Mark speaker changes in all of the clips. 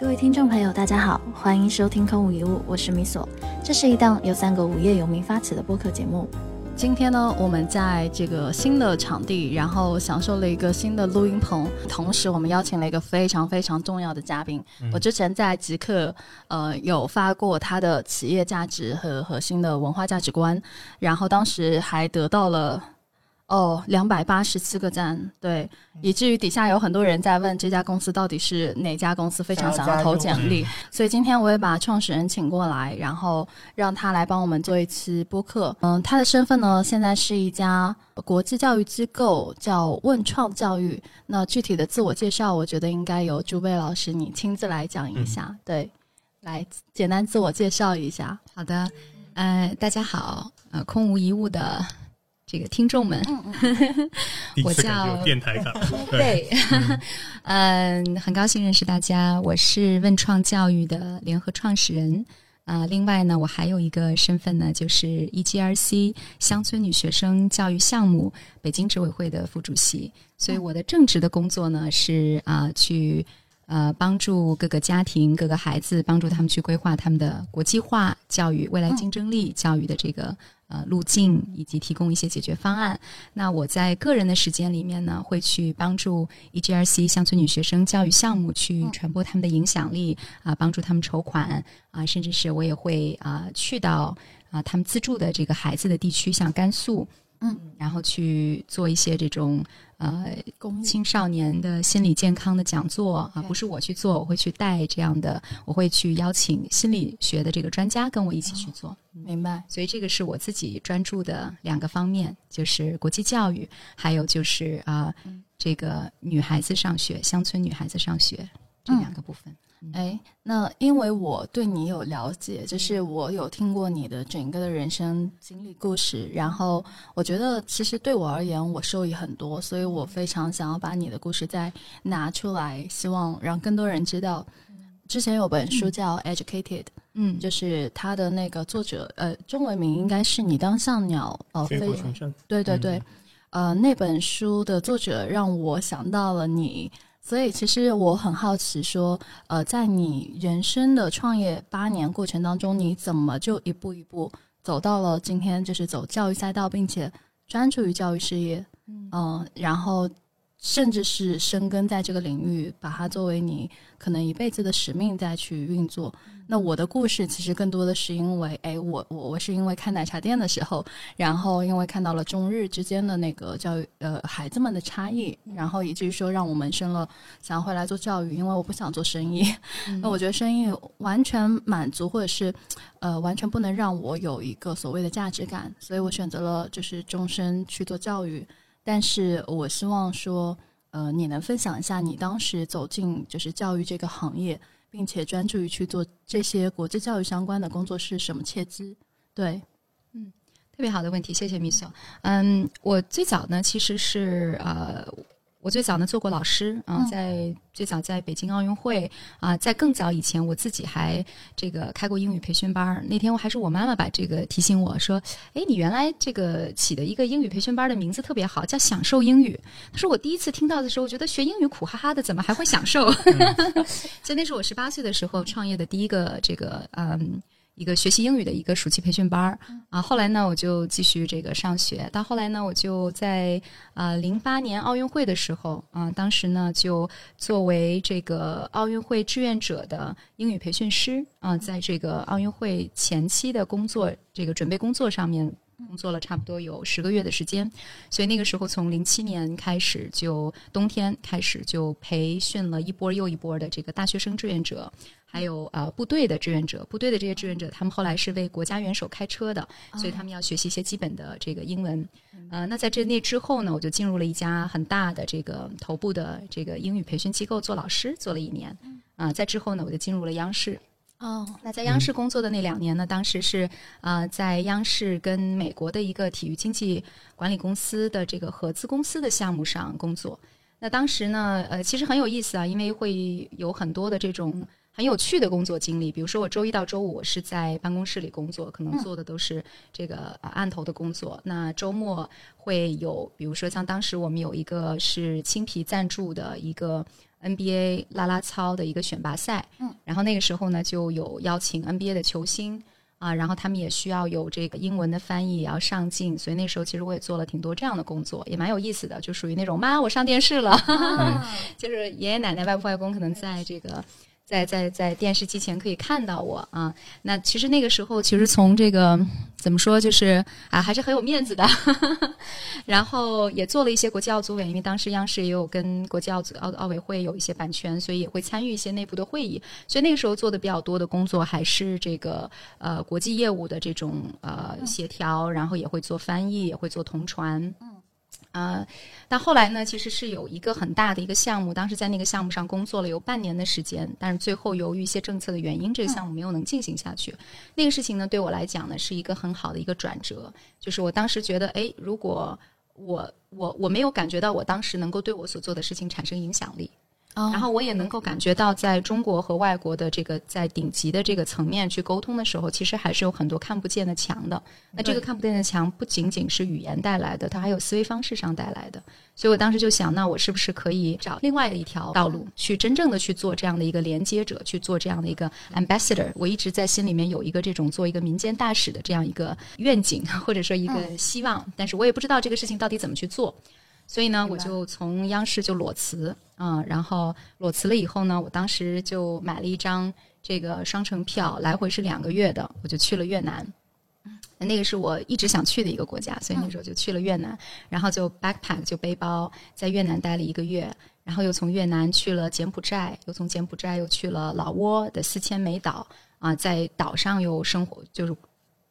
Speaker 1: 各位听众朋友，大家好，欢迎收听《空无一物》，我是米索。这是一档由三个无业游民发起的播客节目。
Speaker 2: 今天呢，我们在这个新的场地，然后享受了一个新的录音棚，同时我们邀请了一个非常非常重要的嘉宾。我之前在极客呃有发过他的企业价值和核心的文化价值观，然后当时还得到了。哦，两百八十七个赞，对，以至于底下有很多人在问这家公司到底是哪家公司，非常想要投简历。所以今天我也把创始人请过来，然后让他来帮我们做一期播客。嗯，他的身份呢，现在是一家国际教育机构，叫问创教育。那具体的自我介绍，我觉得应该由朱贝老师你亲自来讲一下。对，来简单自我介绍一下。
Speaker 3: 好的，呃，大家好，呃，空无一物的。这个听众们，我叫
Speaker 4: 电台卡，
Speaker 3: 对，嗯，很高兴认识大家。我是问创教育的联合创始人啊。另外呢，我还有一个身份呢，就是 EGRC 乡村女学生教育项目北京执委会的副主席。所以我的正职的工作呢，是啊，去呃帮助各个家庭、各个孩子，帮助他们去规划他们的国际化教育、未来竞争力教育的这个。呃，路径以及提供一些解决方案。那我在个人的时间里面呢，会去帮助 EGRC 乡村女学生教育项目去传播他们的影响力啊，帮助他们筹款啊，甚至是我也会啊去到啊他们资助的这个孩子的地区，像甘肃。嗯，然后去做一些这种呃青少年的心理健康的讲座啊，不是我去做，我会去带这样的，我会去邀请心理学的这个专家跟我一起去做。
Speaker 2: 明白。
Speaker 3: 所以这个是我自己专注的两个方面，就是国际教育，还有就是啊这个女孩子上学，乡村女孩子上学这两个部分。
Speaker 2: 哎，那因为我对你有了解，就是我有听过你的整个的人生经历故事，然后我觉得其实对我而言，我受益很多，所以我非常想要把你的故事再拿出来，希望让更多人知道。之前有本书叫《Educated》，嗯，就是它的那个作者，呃，中文名应该是你当像鸟，呃，飞，对对对，呃，那本书的作者让我想到了你。所以，其实我很好奇，说，呃，在你人生的创业八年过程当中，你怎么就一步一步走到了今天，就是走教育赛道，并且专注于教育事业，嗯，然后。甚至是深耕在这个领域，把它作为你可能一辈子的使命再去运作。那我的故事其实更多的是因为，哎，我我我是因为开奶茶店的时候，然后因为看到了中日之间的那个教育呃孩子们的差异，然后以至于说让我萌生了想要回来做教育，因为我不想做生意。那我觉得生意完全满足或者是呃完全不能让我有一个所谓的价值感，所以我选择了就是终身去做教育。但是我希望说，呃，你能分享一下你当时走进就是教育这个行业，并且专注于去做这些国际教育相关的工作是什么切机？对，
Speaker 3: 嗯，特别好的问题，谢谢米索。嗯，我最早呢其实是呃。我最早呢做过老师啊，在最早在北京奥运会啊，在更早以前，我自己还这个开过英语培训班儿。那天我还是我妈妈把这个提醒我说：“哎，你原来这个起的一个英语培训班的名字特别好，叫享受英语。”她说我第一次听到的时候，我觉得学英语苦哈哈的，怎么还会享受？所以那是我十八岁的时候创业的第一个这个嗯。一个学习英语的一个暑期培训班儿啊，后来呢，我就继续这个上学。到后来呢，我就在啊零八年奥运会的时候啊，当时呢就作为这个奥运会志愿者的英语培训师啊，在这个奥运会前期的工作这个准备工作上面工作了差不多有十个月的时间。所以那个时候从零七年开始，就冬天开始就培训了一波又一波的这个大学生志愿者。还有呃部队的志愿者，部队的这些志愿者，他们后来是为国家元首开车的，所以他们要学习一些基本的这个英文。呃，那在这那之后呢，我就进入了一家很大的这个头部的这个英语培训机构做老师，做了一年。啊，在之后呢，我就进入了央视。哦，那在央视工作的那两年呢，当时是啊，在央视跟美国的一个体育经济管理公司的这个合资公司的项目上工作。那当时呢，呃，其实很有意思啊，因为会有很多的这种很有趣的工作经历。比如说，我周一到周五我是在办公室里工作，可能做的都是这个呃案头的工作。那周末会有，比如说像当时我们有一个是青皮赞助的一个 NBA 啦啦操的一个选拔赛，
Speaker 2: 嗯，
Speaker 3: 然后那个时候呢就有邀请 NBA 的球星。啊，然后他们也需要有这个英文的翻译，也要上镜，所以那时候其实我也做了挺多这样的工作，也蛮有意思的，就属于那种妈，我上电视了，就是爷爷奶奶、外婆外公可能在这个。在在在电视机前可以看到我啊，那其实那个时候其实从这个怎么说就是啊还是很有面子的，然后也做了一些国际奥组委，因为当时央视也有跟国际奥组奥奥委会有一些版权，所以也会参与一些内部的会议，所以那个时候做的比较多的工作还是这个呃国际业务的这种呃协调，然后也会做翻译，也会做同传。呃，但后来呢，其实是有一个很大的一个项目，当时在那个项目上工作了有半年的时间，但是最后由于一些政策的原因，这个项目没有能进行下去。那个事情呢，对我来讲呢，是一个很好的一个转折，就是我当时觉得，哎，如果我我我没有感觉到我当时能够对我所做的事情产生影响力。然后我也能够感觉到，在中国和外国的这个在顶级的这个层面去沟通的时候，其实还是有很多看不见的墙的。那这个看不见的墙不仅仅是语言带来的，它还有思维方式上带来的。所以我当时就想，那我是不是可以找另外的一条道路，去真正的去做这样的一个连接者，去做这样的一个 ambassador？我一直在心里面有一个这种做一个民间大使的这样一个愿景，或者说一个希望，但是我也不知道这个事情到底怎么去做。所以呢，我就从央视就裸辞啊，然后裸辞了以后呢，我当时就买了一张这个双程票，来回是两个月的，我就去了越南。那个是我一直想去的一个国家，所以那时候就去了越南，然后就 backpack 就背包在越南待了一个月，然后又从越南去了柬埔寨，又从柬埔寨又去了老挝的四千美岛啊，在岛上又生活就是。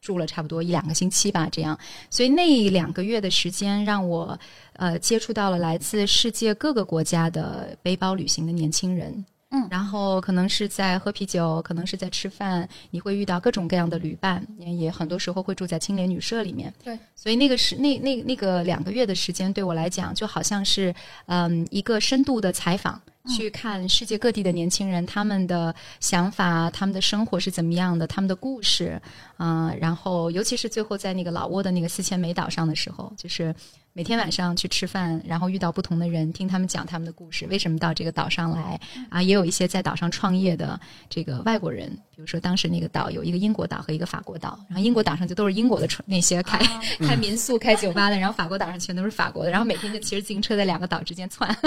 Speaker 3: 住了差不多一两个星期吧，这样，所以那两个月的时间让我呃接触到了来自世界各个国家的背包旅行的年轻人，
Speaker 2: 嗯，
Speaker 3: 然后可能是在喝啤酒，可能是在吃饭，你会遇到各种各样的旅伴，也很多时候会住在青年旅社里面，
Speaker 2: 对，
Speaker 3: 所以那个是那那那个两个月的时间对我来讲就好像是嗯一个深度的采访。去看世界各地的年轻人，他们的想法、他们的生活是怎么样的，他们的故事，啊，然后尤其是最后在那个老挝的那个四千美岛上的时候，就是每天晚上去吃饭，然后遇到不同的人，听他们讲他们的故事，为什么到这个岛上来，啊，也有一些在岛上创业的这个外国人，比如说当时那个岛有一个英国岛和一个法国岛，然后英国岛上就都是英国的那些开开民宿、开酒吧的，然后法国岛上全都是法国的，然后每天就骑着自行车在两个岛之间窜。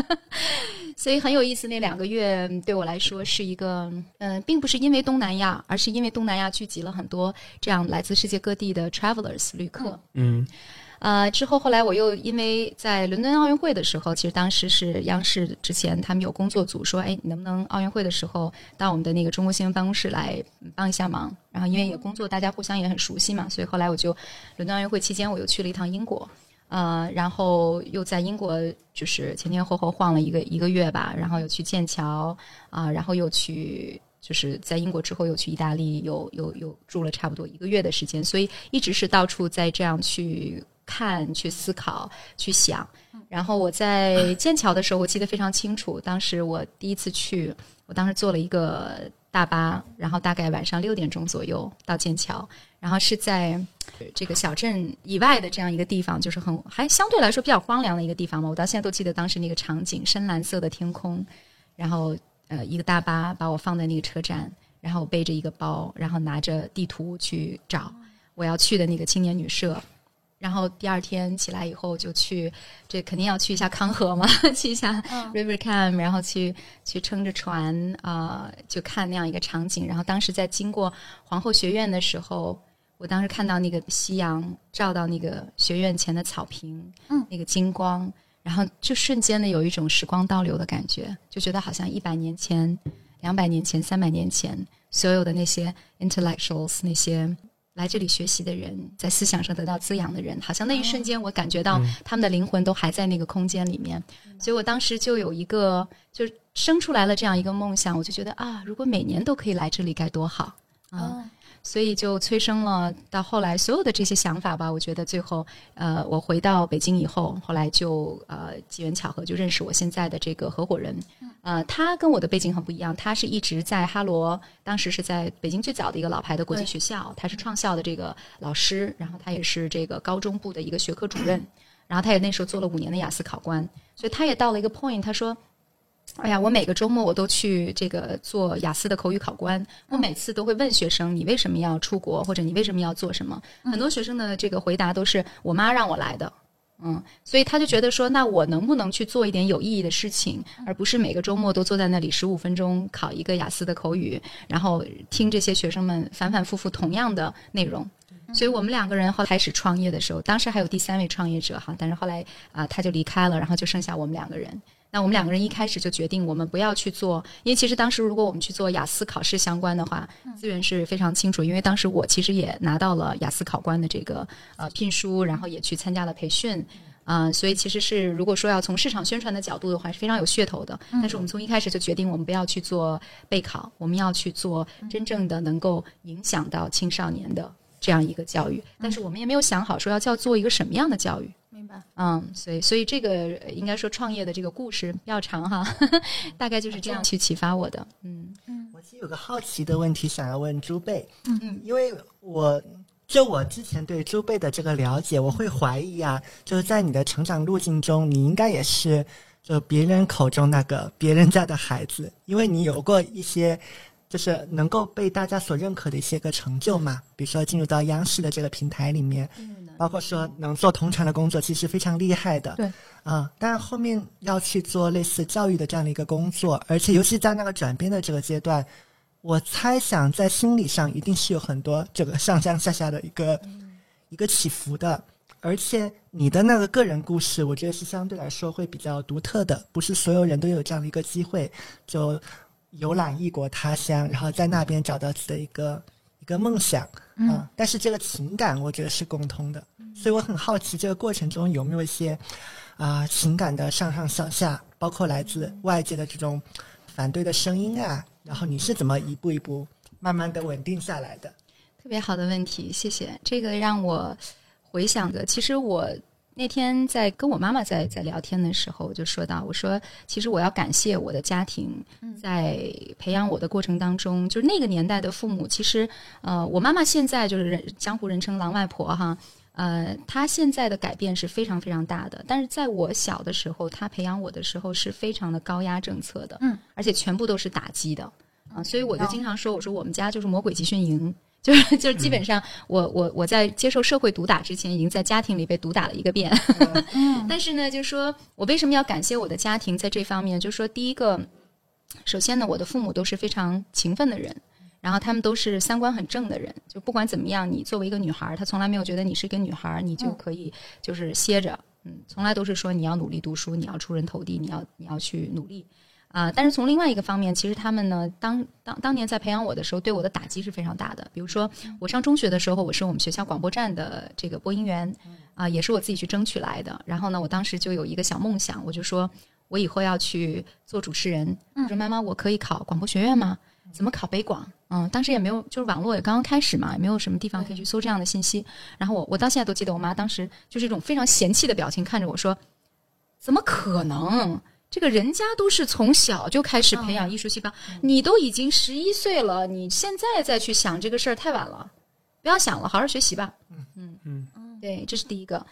Speaker 3: 所以很有意思，那两个月对我来说是一个，嗯，并不是因为东南亚，而是因为东南亚聚集了很多这样来自世界各地的 travelers 旅客。
Speaker 5: 嗯，
Speaker 3: 呃，之后后来我又因为在伦敦奥运会的时候，其实当时是央视之前他们有工作组说，哎，你能不能奥运会的时候到我们的那个中国新闻办公室来帮一下忙？然后因为有工作，大家互相也很熟悉嘛，所以后来我就伦敦奥运会期间我又去了一趟英国。呃，然后又在英国就是前前后后晃了一个一个月吧，然后又去剑桥啊，然后又去就是在英国之后又去意大利，又又又住了差不多一个月的时间，所以一直是到处在这样去看、去思考、去想。然后我在剑桥的时候，我记得非常清楚，当时我第一次去，我当时做了一个大巴，然后大概晚上六点钟左右到剑桥。然后是在这个小镇以外的这样一个地方，就是很还相对来说比较荒凉的一个地方嘛。我到现在都记得当时那个场景：深蓝色的天空，然后呃一个大巴把我放在那个车站，然后我背着一个包，然后拿着地图去找我要去的那个青年旅社。然后第二天起来以后就去，这肯定要去一下康河嘛，去一下 River Cam，然后去去撑着船啊，就看那样一个场景。然后当时在经过皇后学院的时候。我当时看到那个夕阳照到那个学院前的草坪，
Speaker 2: 嗯，
Speaker 3: 那个金光，然后就瞬间的有一种时光倒流的感觉，就觉得好像一百年前、两百年前、三百年前，所有的那些 intellectuals，那些来这里学习的人，在思想上得到滋养的人，好像那一瞬间，我感觉到他们的灵魂都还在那个空间里面。所以我当时就有一个，就生出来了这样一个梦想，我就觉得啊，如果每年都可以来这里，该多好啊！所以就催生了到后来所有的这些想法吧。我觉得最后，呃，我回到北京以后，后来就呃机缘巧合就认识我现在的这个合伙人。呃，他跟我的背景很不一样，他是一直在哈罗，当时是在北京最早的一个老牌的国际学校，他是创校的这个老师，然后他也是这个高中部的一个学科主任，然后他也那时候做了五年的雅思考官，所以他也到了一个 point，他说。哎呀，我每个周末我都去这个做雅思的口语考官。我每次都会问学生：“你为什么要出国？或者你为什么要做什么？”很多学生的这个回答都是：“我妈让我来的。”嗯，所以他就觉得说：“那我能不能去做一点有意义的事情，而不是每个周末都坐在那里十五分钟考一个雅思的口语，然后听这些学生们反反复复同样的内容？”所以我们两个人后来开始创业的时候，当时还有第三位创业者哈，但是后来啊他就离开了，然后就剩下我们两个人。那我们两个人一开始就决定，我们不要去做，因为其实当时如果我们去做雅思考试相关的话，资源是非常清楚。因为当时我其实也拿到了雅思考官的这个呃聘书，然后也去参加了培训，啊，所以其实是如果说要从市场宣传的角度的话，是非常有噱头的。但是我们从一开始就决定，我们不要去做备考，我们要去做真正的能够影响到青少年的这样一个教育。但是我们也没有想好说要叫做一个什么样的教育。
Speaker 2: 明白，
Speaker 3: 嗯，所以所以这个应该说创业的这个故事比较长哈，大概就是这样去启发我的。嗯
Speaker 5: 嗯，我其实有个好奇的问题想要问朱贝，嗯。嗯，因为我就我之前对朱贝的这个了解，我会怀疑啊，就是在你的成长路径中，你应该也是就别人口中那个别人家的孩子，因为你有过一些就是能够被大家所认可的一些个成就嘛，比如说进入到央视的这个平台里面。包括说能做同传的工作，其实非常厉害的。
Speaker 3: 对，
Speaker 5: 啊，但是后面要去做类似教育的这样的一个工作，而且尤其在那个转变的这个阶段，我猜想在心理上一定是有很多这个上上下下的一个一个起伏的。而且你的那个个人故事，我觉得是相对来说会比较独特的，不是所有人都有这样的一个机会，就游览异国他乡，然后在那边找到自己的一个。一个梦想啊，但是这个情感我觉得是共通的，所以我很好奇这个过程中有没有一些啊情感的上上下下，包括来自外界的这种反对的声音啊，然后你是怎么一步一步慢慢的稳定下来的？
Speaker 3: 特别好的问题，谢谢。这个让我回想的，其实我。那天在跟我妈妈在在聊天的时候，我就说到，我说其实我要感谢我的家庭，在培养我的过程当中，就是那个年代的父母，其实呃，我妈妈现在就是人江湖人称“狼外婆”哈，呃，她现在的改变是非常非常大的，但是在我小的时候，她培养我的时候是非常的高压政策的，嗯，而且全部都是打击的啊，所以我就经常说，我说我们家就是魔鬼集训营。就是就是基本上，我我我在接受社会毒打之前，已经在家庭里被毒打了一个遍。但是呢，就是说我为什么要感谢我的家庭在这方面？就是说，第一个，首先呢，我的父母都是非常勤奋的人，然后他们都是三观很正的人。就不管怎么样，你作为一个女孩，她从来没有觉得你是一个女孩，你就可以就是歇着。嗯，从来都是说你要努力读书，你要出人头地，你要你要去努力。啊，但是从另外一个方面，其实他们呢，当当当年在培养我的时候，对我的打击是非常大的。比如说，我上中学的时候，我是我们学校广播站的这个播音员，啊，也是我自己去争取来的。然后呢，我当时就有一个小梦想，我就说我以后要去做主持人。我说妈妈，我可以考广播学院吗？怎么考北广？嗯，当时也没有，就是网络也刚刚开始嘛，也没有什么地方可以去搜这样的信息。然后我我到现在都记得，我妈当时就是一种非常嫌弃的表情看着我说：“怎么可能？”这个人家都是从小就开始培养艺术细胞，你都已经十一岁了，你现在再去想这个事儿太晚了，不要想了，好好学习吧。嗯嗯嗯，对，这是第一个。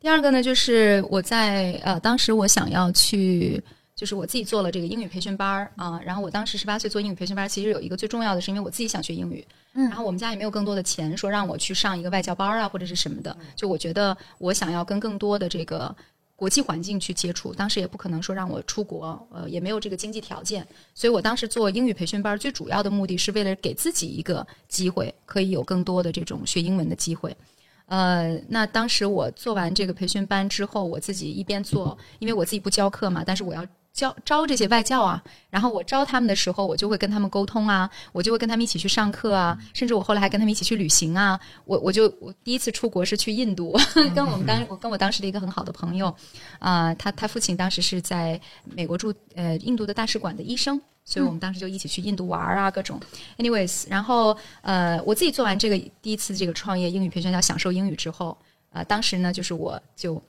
Speaker 3: 第二个呢，就是我在呃，当时我想要去，就是我自己做了这个英语培训班儿啊。然后我当时十八岁做英语培训班，其实有一个最重要的是，因为我自己想学英语。嗯。然后我们家也没有更多的钱，说让我去上一个外教班啊，或者是什么的。就我觉得我想要跟更多的这个。国际环境去接触，当时也不可能说让我出国，呃，也没有这个经济条件，所以我当时做英语培训班，最主要的目的是为了给自己一个机会，可以有更多的这种学英文的机会。呃，那当时我做完这个培训班之后，我自己一边做，因为我自己不教课嘛，但是我要。教招这些外教啊，然后我招他们的时候，我就会跟他们沟通啊，我就会跟他们一起去上课啊，甚至我后来还跟他们一起去旅行啊。我我就我第一次出国是去印度，跟我们当我跟我当时的一个很好的朋友，啊，他他父亲当时是在美国驻呃印度的大使馆的医生，所以我们当时就一起去印度玩啊，各种。anyways，然后呃，我自己做完这个第一次这个创业英语培训叫享受英语之后，呃，当时呢，就是我就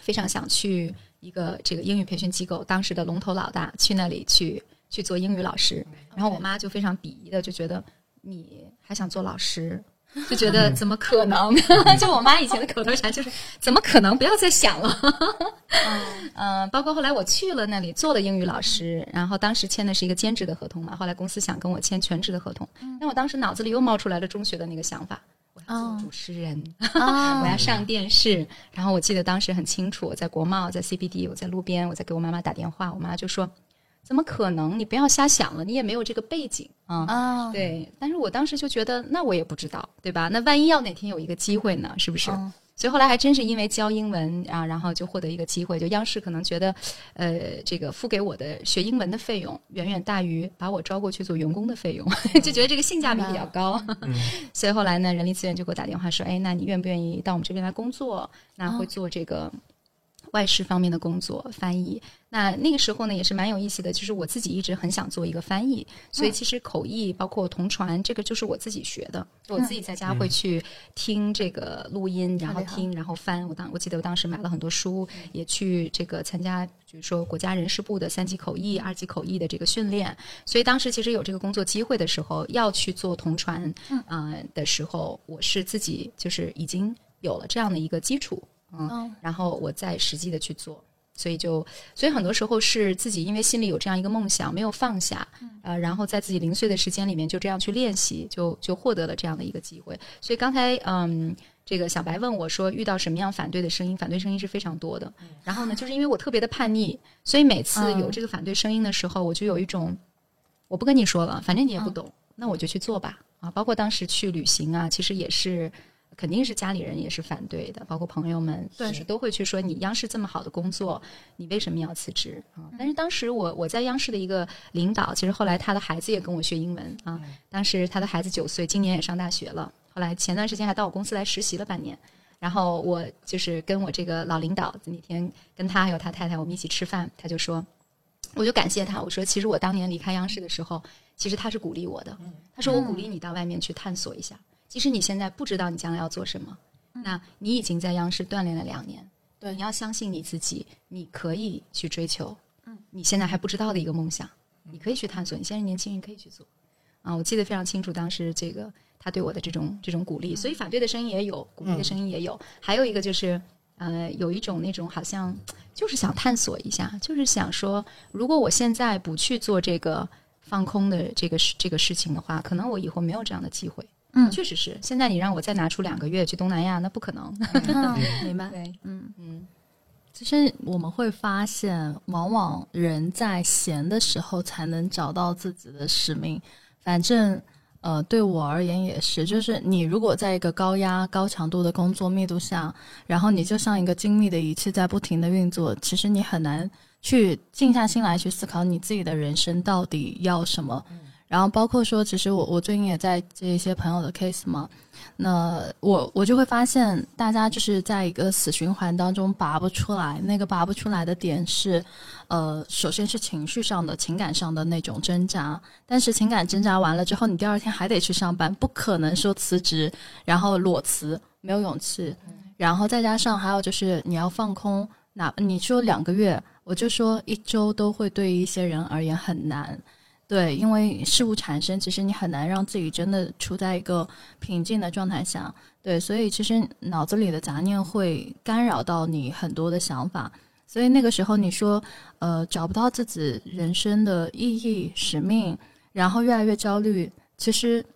Speaker 3: 非常想去一个这个英语培训机构，当时的龙头老大去那里去去做英语老师，然后我妈就非常鄙夷的就觉得你还想做老师。就觉得怎么可能？就我妈以前的口头禅就是怎么可能？不要再想了。嗯，包括后来我去了那里做了英语老师，然后当时签的是一个兼职的合同嘛。后来公司想跟我签全职的合同，但我当时脑子里又冒出来了中学的那个想法，我要做主持人，我要上电视。然后我记得当时很清楚，我在国贸，在 CBD，我在路边，我在给我妈妈打电话，我妈就说。怎么可能？你不要瞎想了，你也没有这个背景啊。啊，对。但是我当时就觉得，那我也不知道，对吧？那万一要哪天有一个机会呢？是不是？所以后来还真是因为教英文啊，然后就获得一个机会。就央视可能觉得，呃，这个付给我的学英文的费用远远大于把我招过去做员工的费用，就觉得这个性价比比较高。所以后来呢，人力资源就给我打电话说：“哎，那你愿不愿意到我们这边来工作？那会做这个。”外事方面的工作，翻译。那那个时候呢，也是蛮有意思的。就是我自己一直很想做一个翻译，所以其实口译包括同传，这个就是我自己学的。我自己在家会去听这个录音，然后听，然后翻。我当我记得我当时买了很多书，也去这个参加，比如说国家人事部的三级口译、二级口译的这个训练。所以当时其实有这个工作机会的时候，要去做同传啊的时候，我是自己就是已经有了这样的一个基础。嗯，然后我再实际的去做，所以就，所以很多时候是自己因为心里有这样一个梦想，没有放下，呃，然后在自己零碎的时间里面就这样去练习，就就获得了这样的一个机会。所以刚才嗯，这个小白问我说，遇到什么样反对的声音？反对声音是非常多的。然后呢，就是因为我特别的叛逆，所以每次有这个反对声音的时候，我就有一种，我不跟你说了，反正你也不懂，那我就去做吧。啊，包括当时去旅行啊，其实也是。肯定是家里人也是反对的，包括朋友们，是都会去说你央视这么好的工作，你为什么要辞职啊？但是当时我我在央视的一个领导，其实后来他的孩子也跟我学英文啊。当时他的孩子九岁，今年也上大学了。后来前段时间还到我公司来实习了半年。然后我就是跟我这个老领导那天跟他还有他太太我们一起吃饭，他就说，我就感谢他，我说其实我当年离开央视的时候，其实他是鼓励我的。他说我鼓励你到外面去探索一下。即使你现在不知道你将来要做什么，那你已经在央视锻炼了两年。对，你要相信你自己，你可以去追求。嗯，你现在还不知道的一个梦想，你可以去探索。你现在年轻人可以去做。啊，我记得非常清楚，当时这个他对我的这种这种鼓励。所以反对的声音也有，鼓励的声音也有。还有一个就是，呃，有一种那种好像就是想探索一下，就是想说，如果我现在不去做这个放空的这个事这个事情的话，可能我以后没有这样的机会。嗯，确实是。现在你让我再拿出两个月去东南亚，那不可能。
Speaker 2: 明白？
Speaker 3: 对，
Speaker 2: 嗯嗯。其实我们会发现，往往人在闲的时候才能找到自己的使命。反正，呃，对我而言也是。就是你如果在一个高压、高强度的工作密度下，然后你就像一个精密的仪器在不停的运作，其实你很难去静下心来去思考你自己的人生到底要什么。然后包括说，其实我我最近也在接一些朋友的 case 嘛，那我我就会发现，大家就是在一个死循环当中拔不出来。那个拔不出来的点是，呃，首先是情绪上的、情感上的那种挣扎。但是情感挣扎完了之后，你第二天还得去上班，不可能说辞职，然后裸辞，没有勇气。然后再加上还有就是你要放空，哪你说两个月，我就说一周都会对一些人而言很难。对，因为事物产生，其实你很难让自己真的处在一个平静的状态下。对，所以其实脑子里的杂念会干扰到你很多的想法。所以那个时候你说，呃，找不到自己人生的意义、使命，然后越来越焦虑，其实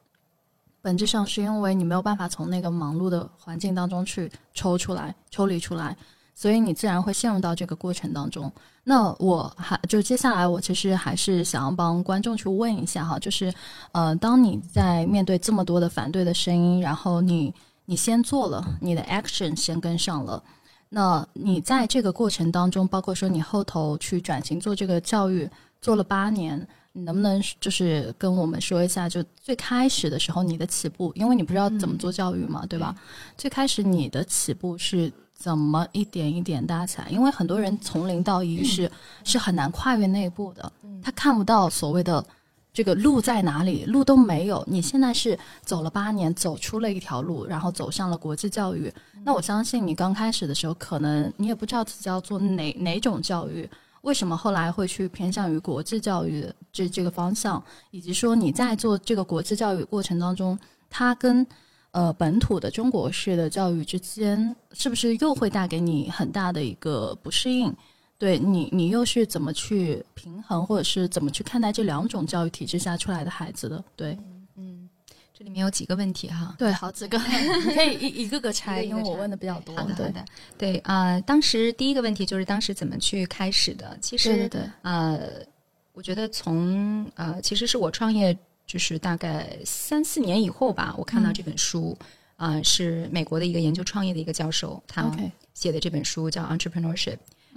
Speaker 2: 本质上是因为你没有办法从那个忙碌的环境当中去抽出来、抽离出来。所以你自然会陷入到这个过程当中。那我还就接下来，我其实还是想要帮观众去问一下哈，就是，呃，当你在面对这么多的反对的声音，然后你你先做了，你的 action 先跟上了，那你在这个过程当中，包括说你后头去转型做这个教育，做了八年，你能不能就是跟我们说一下，就最开始的时候你的起步，因为你不知道怎么做教育嘛，对吧？最开始你的起步是。怎么一点一点搭起来？因为很多人从零到一是、是很难跨越那一步的，他看不到所谓的这个路在哪里，路都没有。你现在是走了八年，走出了一条路，然后走上了国际教育。那我相信你刚开始的时候，可能你也不知道自己要做哪哪种教育。为什么后来会去偏向于国际教育这这个方向，以及说你在做这个国际教育过程当中，它跟呃本土的中国式的教育之间，是不是又会带给你很大的一个不适应？对你，你又是怎么去平衡，或者是怎么去看待这两种教育体制下出来的孩子的？对，
Speaker 3: 嗯，这里面有几个问题哈。
Speaker 2: 对，好几个，你可以一一个个拆，因为我问的比较多。
Speaker 3: 好的，好
Speaker 2: 对
Speaker 3: 的，对啊、呃当时第一个问题就是当时怎么去开始的？其实，
Speaker 2: 对对对，
Speaker 3: 呃，我觉得从呃，其实是我创业就是大概三四年以后吧，我看到这本书，啊、是美国的一个研究创业的一个教授，他写的这本书叫《Entrepreneurship》。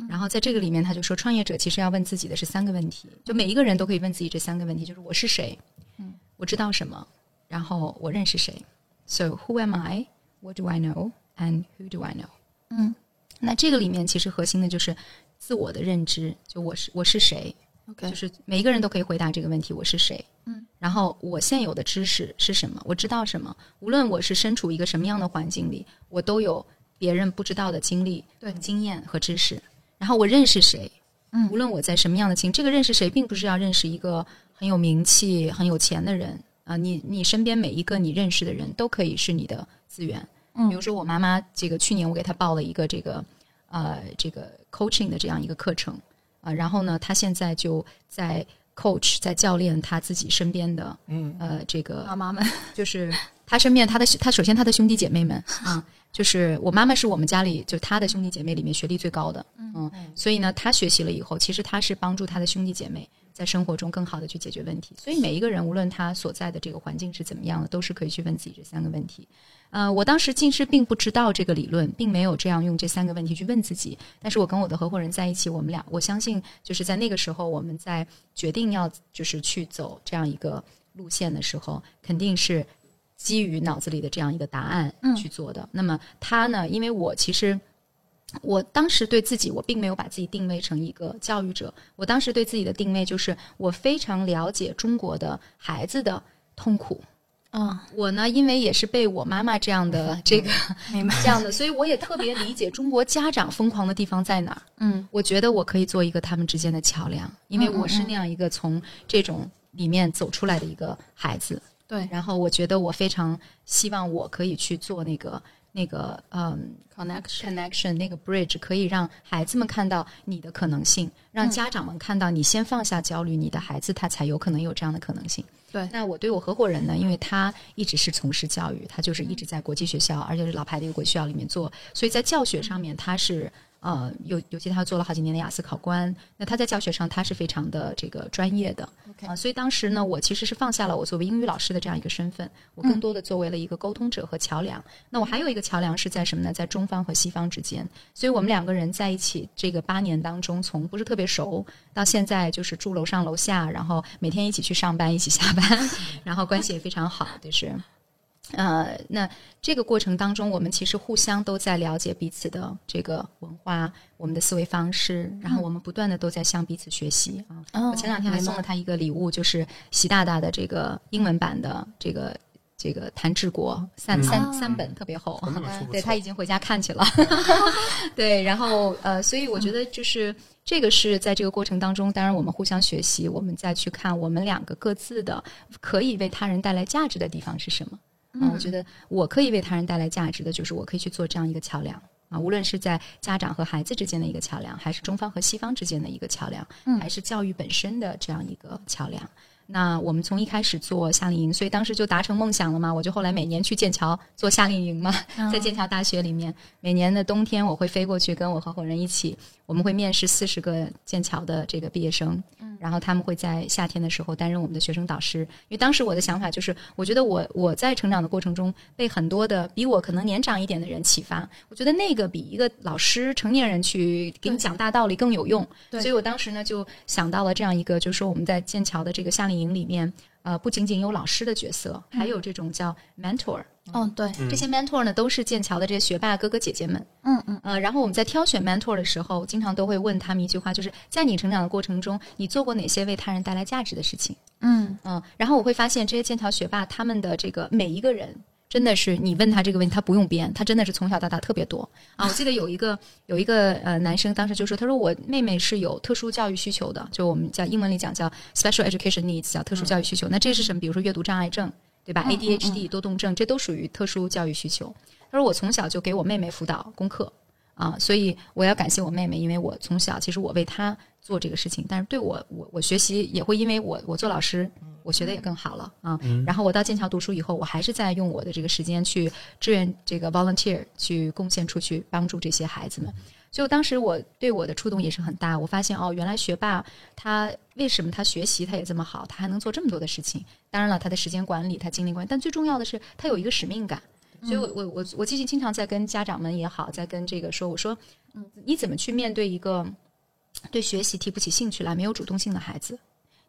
Speaker 3: 然后在这个里面，他就说，创业者其实要问自己的是三个问题，就每一个人都可以问自己这三个问题，就是我是谁，
Speaker 2: 嗯，
Speaker 3: 我知道什么，然后我认识谁，So who am I? What do I know? And who do I know?
Speaker 2: 嗯
Speaker 3: 那这个里面其实核心的就是自我的认知，就我是我是谁，
Speaker 2: ，OK，
Speaker 3: 就是每一个人都可以回答这个问题：我是谁？
Speaker 2: 嗯，
Speaker 3: 然后我现有的知识是什么？我知道什么？无论我是身处一个什么样的环境里，我都有别人不知道的经历、
Speaker 2: 对
Speaker 3: 经验和知识。然后我认识谁？
Speaker 2: 嗯
Speaker 3: 无论我在什么样的情，这个认识谁，并不是要认识一个很有名气、很有钱的人啊、你你身边每一个你认识的人都可以是你的资源。
Speaker 2: 嗯
Speaker 3: 比如说我妈妈，这个去年我给她报了一个这个呃这个 coaching 的这样一个课程啊、然后呢，他现在就在 coach 在教练他自己身边的
Speaker 5: 嗯。
Speaker 3: 呃这个
Speaker 2: 妈妈们，
Speaker 3: 就是他身边他的他首先他的兄弟姐妹们啊，就是我妈妈是我们家里就他的兄弟姐妹里面学历最高的，嗯，所以呢，他学习了以后，其实他是帮助他的兄弟姐妹在生活中更好的去解决问题。所以每一个人无论他所在的这个环境是怎么样的，都是可以去问自己这三个问题。呃，我当时其实并不知道这个理论，并没有这样用这三个问题去问自己。但是我跟我的合伙人在一起，我们俩我相信就是在那个时候，我们在决定要就是去走这样一个路线的时候，肯定是基于脑子里的这样一个答案
Speaker 2: 嗯
Speaker 3: 去做的。那么他呢，因为我其实。我当时对自己，我并没有把自己定位成一个教育者。我当时对自己的定位就是，我非常了解中国的孩子的痛苦。
Speaker 2: 嗯，
Speaker 3: 我呢，因为也是被我妈妈这样的这个这样的，所以我也特别理解中国家长疯狂的地方在哪儿。
Speaker 2: 嗯
Speaker 3: 我觉得我可以做一个他们之间的桥梁，因为我是那样一个从这种里面走出来的一个孩子。
Speaker 2: 对
Speaker 3: 然后我觉得我非常希望我可以去做那个那个嗯，connection，connection 那个 bridge，可以让孩子们看到你的可能性，让家长们看到你先放下焦虑，你的孩子他才有可能有这样的可能性。
Speaker 2: 对
Speaker 3: 那我对我合伙人呢，因为他一直是从事教育，他就是一直在国际学校，而且是老牌的一个国际学校里面做，所以在教学上面他是。呃，尤尤其他做了好几年的雅思考官，那他在教学上他是非常的这个专业的
Speaker 2: OK
Speaker 3: 啊、所以当时呢，我其实是放下了我作为英语老师的这样一个身份，我更多的作为了一个沟通者和桥梁。那我还有一个桥梁是在什么呢？在中方和西方之间。所以我们两个人在一起这个八年当中，从不是特别熟，到现在就是住楼上楼下，然后每天一起去上班，一起下班，然后关系也非常好，就是。呃，那这个过程当中，我们其实互相都在了解彼此的这个文化、我们的思维方式，然后我们不断的都在向彼此学习啊。
Speaker 2: 嗯
Speaker 3: 我前两天还送了他一个礼物，就是习大大的这个英文版的这个这个《谭志国》三、
Speaker 5: 嗯
Speaker 3: 三三本，特别厚。对他已经回家看去了。对，然后呃，所以我觉得就是这个是在这个过程当中，当然我们互相学习，我们再去看我们两个各自的可以为他人带来价值的地方是什么。嗯，我觉得我可以为他人带来价值的，就是我可以去做这样一个桥梁啊，无论是在家长和孩子之间的一个桥梁，还是中方和西方之间的一个桥梁，
Speaker 2: 嗯
Speaker 3: 还是教育本身的这样一个桥梁。那我们从一开始做夏令营，所以当时就达成梦想了嘛。我就后来每年去剑桥做夏令营嘛，在剑桥大学里面，每年的冬天我会飞过去跟我合伙人一起，我们会面试四十个剑桥的这个毕业生，然后他们会在夏天的时候担任我们的学生导师。因为当时我的想法就是，我觉得我我在成长的过程中被很多的比我可能年长一点的人启发，我觉得那个比一个老师成年人去给你讲大道理更有用。
Speaker 2: 对
Speaker 3: 所以我当时呢就想到了这样一个，就是说我们在剑桥的这个夏令营里面。呃，不仅仅有老师的角色，还有这种叫 mentor。
Speaker 1: 嗯，对，
Speaker 3: 这些 mentor 呢，都是剑桥的这些学霸哥哥姐姐们。
Speaker 1: 嗯嗯，
Speaker 3: 呃，然后我们在挑选 mentor 的时候，经常都会问他们一句话，就是在你成长的过程中，你做过哪些为他人带来价值的事情？
Speaker 1: 嗯
Speaker 3: 嗯，然后我会发现这些剑桥学霸他们的这个每一个人。真的是你问他这个问题，他不用编，他真的是从小到大特别多啊！我记得有一个有一个呃男生，当时就说，他说我妹妹是有特殊教育需求的，就我们叫英文里讲叫 special education needs，叫特殊教育需求。那这是什么？比如说阅读障碍症，对吧？ADHD 多动症，这都属于特殊教育需求。他说我从小就给我妹妹辅导功课啊，所以我要感谢我妹妹，因为我从小其实我为她做这个事情，但是对我我我学习也会因为我我做老师。我学的也更好了啊，然后我到剑桥读书以后，我还是在用我的这个时间去志愿这个 volunteer 去贡献出去，帮助这些孩子们。所以当时我对我的触动也是很大。我发现哦，原来学霸他为什么他学习他也这么好，他还能做这么多的事情？当然了，他的时间管理，他精力管理，但最重要的是他有一个使命感。所以我我我我最近经常在跟家长们也好，在跟这个说，我说，嗯，你怎么去面对一个对学习提不起兴趣来、没有主动性的孩子？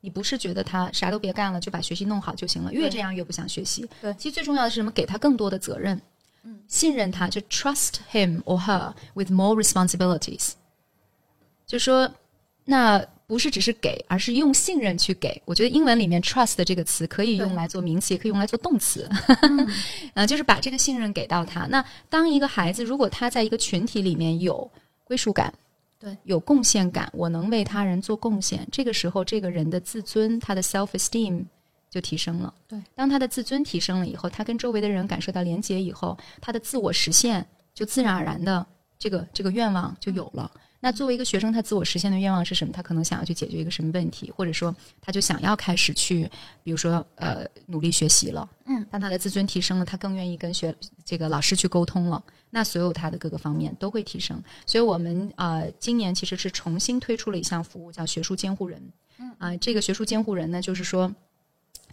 Speaker 3: 你不是觉得他啥都别干了就把学习弄好就行了，越这样越不想学习。
Speaker 1: 对，
Speaker 3: 其实最重要的是什么？给他更多的责任，嗯，信任他，就 trust him or her with more responsibilities。就说，那不是只是给，而是用信任去给。我觉得英文里面 trust 这个词可以用来做名词，也可以用来做动词。嗯，就是把这个信任给到他。那当一个孩子如果他在一个群体里面有归属感。
Speaker 1: 对，
Speaker 3: 有贡献感，我能为他人做贡献，这个时候这个人的自尊，他的 self esteem 就提升了。
Speaker 1: 对，
Speaker 3: 当他的自尊提升了以后，他跟周围的人感受到连接以后，他的自我实现就自然而然的这个这个愿望就有了。那作为一个学生，他自我实现的愿望是什么？他可能想要去解决一个什么问题，或者说他就想要开始去，比如说呃努力学习了。
Speaker 1: 嗯，
Speaker 3: 当他的自尊提升了，他更愿意跟学这个老师去沟通了。那所有他的各个方面都会提升。所以我们呃今年其实是重新推出了一项服务，叫学术监护人。
Speaker 1: 嗯
Speaker 3: 啊，这个学术监护人呢，就是说。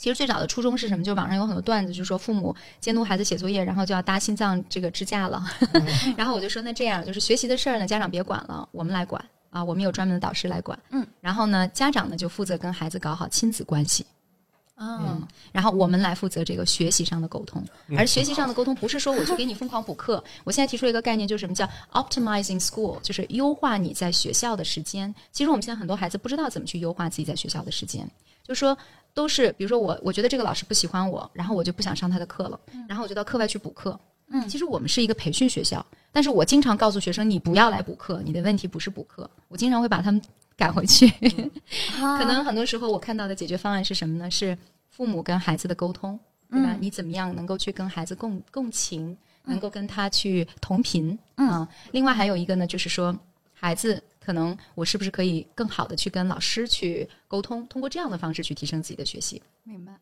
Speaker 3: 其实最早的初衷是什么？就网上有很多段子，就说父母监督孩子写作业，然后就要搭心脏这个支架了。然后我就说，那这样就是学习的事儿呢，家长别管了，我们来管啊，我们有专门的导师来管。
Speaker 1: 嗯，
Speaker 3: 然后呢，家长呢就负责跟孩子搞好亲子关系。
Speaker 1: 嗯，
Speaker 3: 然后我们来负责这个学习上的沟通，而学习上的沟通不是说我去给你疯狂补课。我现在提出一个概念，就是什么叫 optimizing school，就是优化你在学校的时间。其实我们现在很多孩子不知道怎么去优化自己在学校的时间，就说。都是，比如说我，我觉得这个老师不喜欢我，然后我就不想上他的课了，然后我就到课外去补课。
Speaker 1: 嗯，
Speaker 3: 其实我们是一个培训学校，但是我经常告诉学生，你不要来补课，你的问题不是补课。我经常会把他们赶回去。可能很多时候我看到的解决方案是什么呢？是父母跟孩子的沟通，对吧？你怎么样能够去跟孩子共共情，能够跟他去同频啊？另外还有一个呢，就是说孩子。可能我是不是可以更好的去跟老师去沟通，通过这样的方式去提升自己的学习？
Speaker 1: 明白。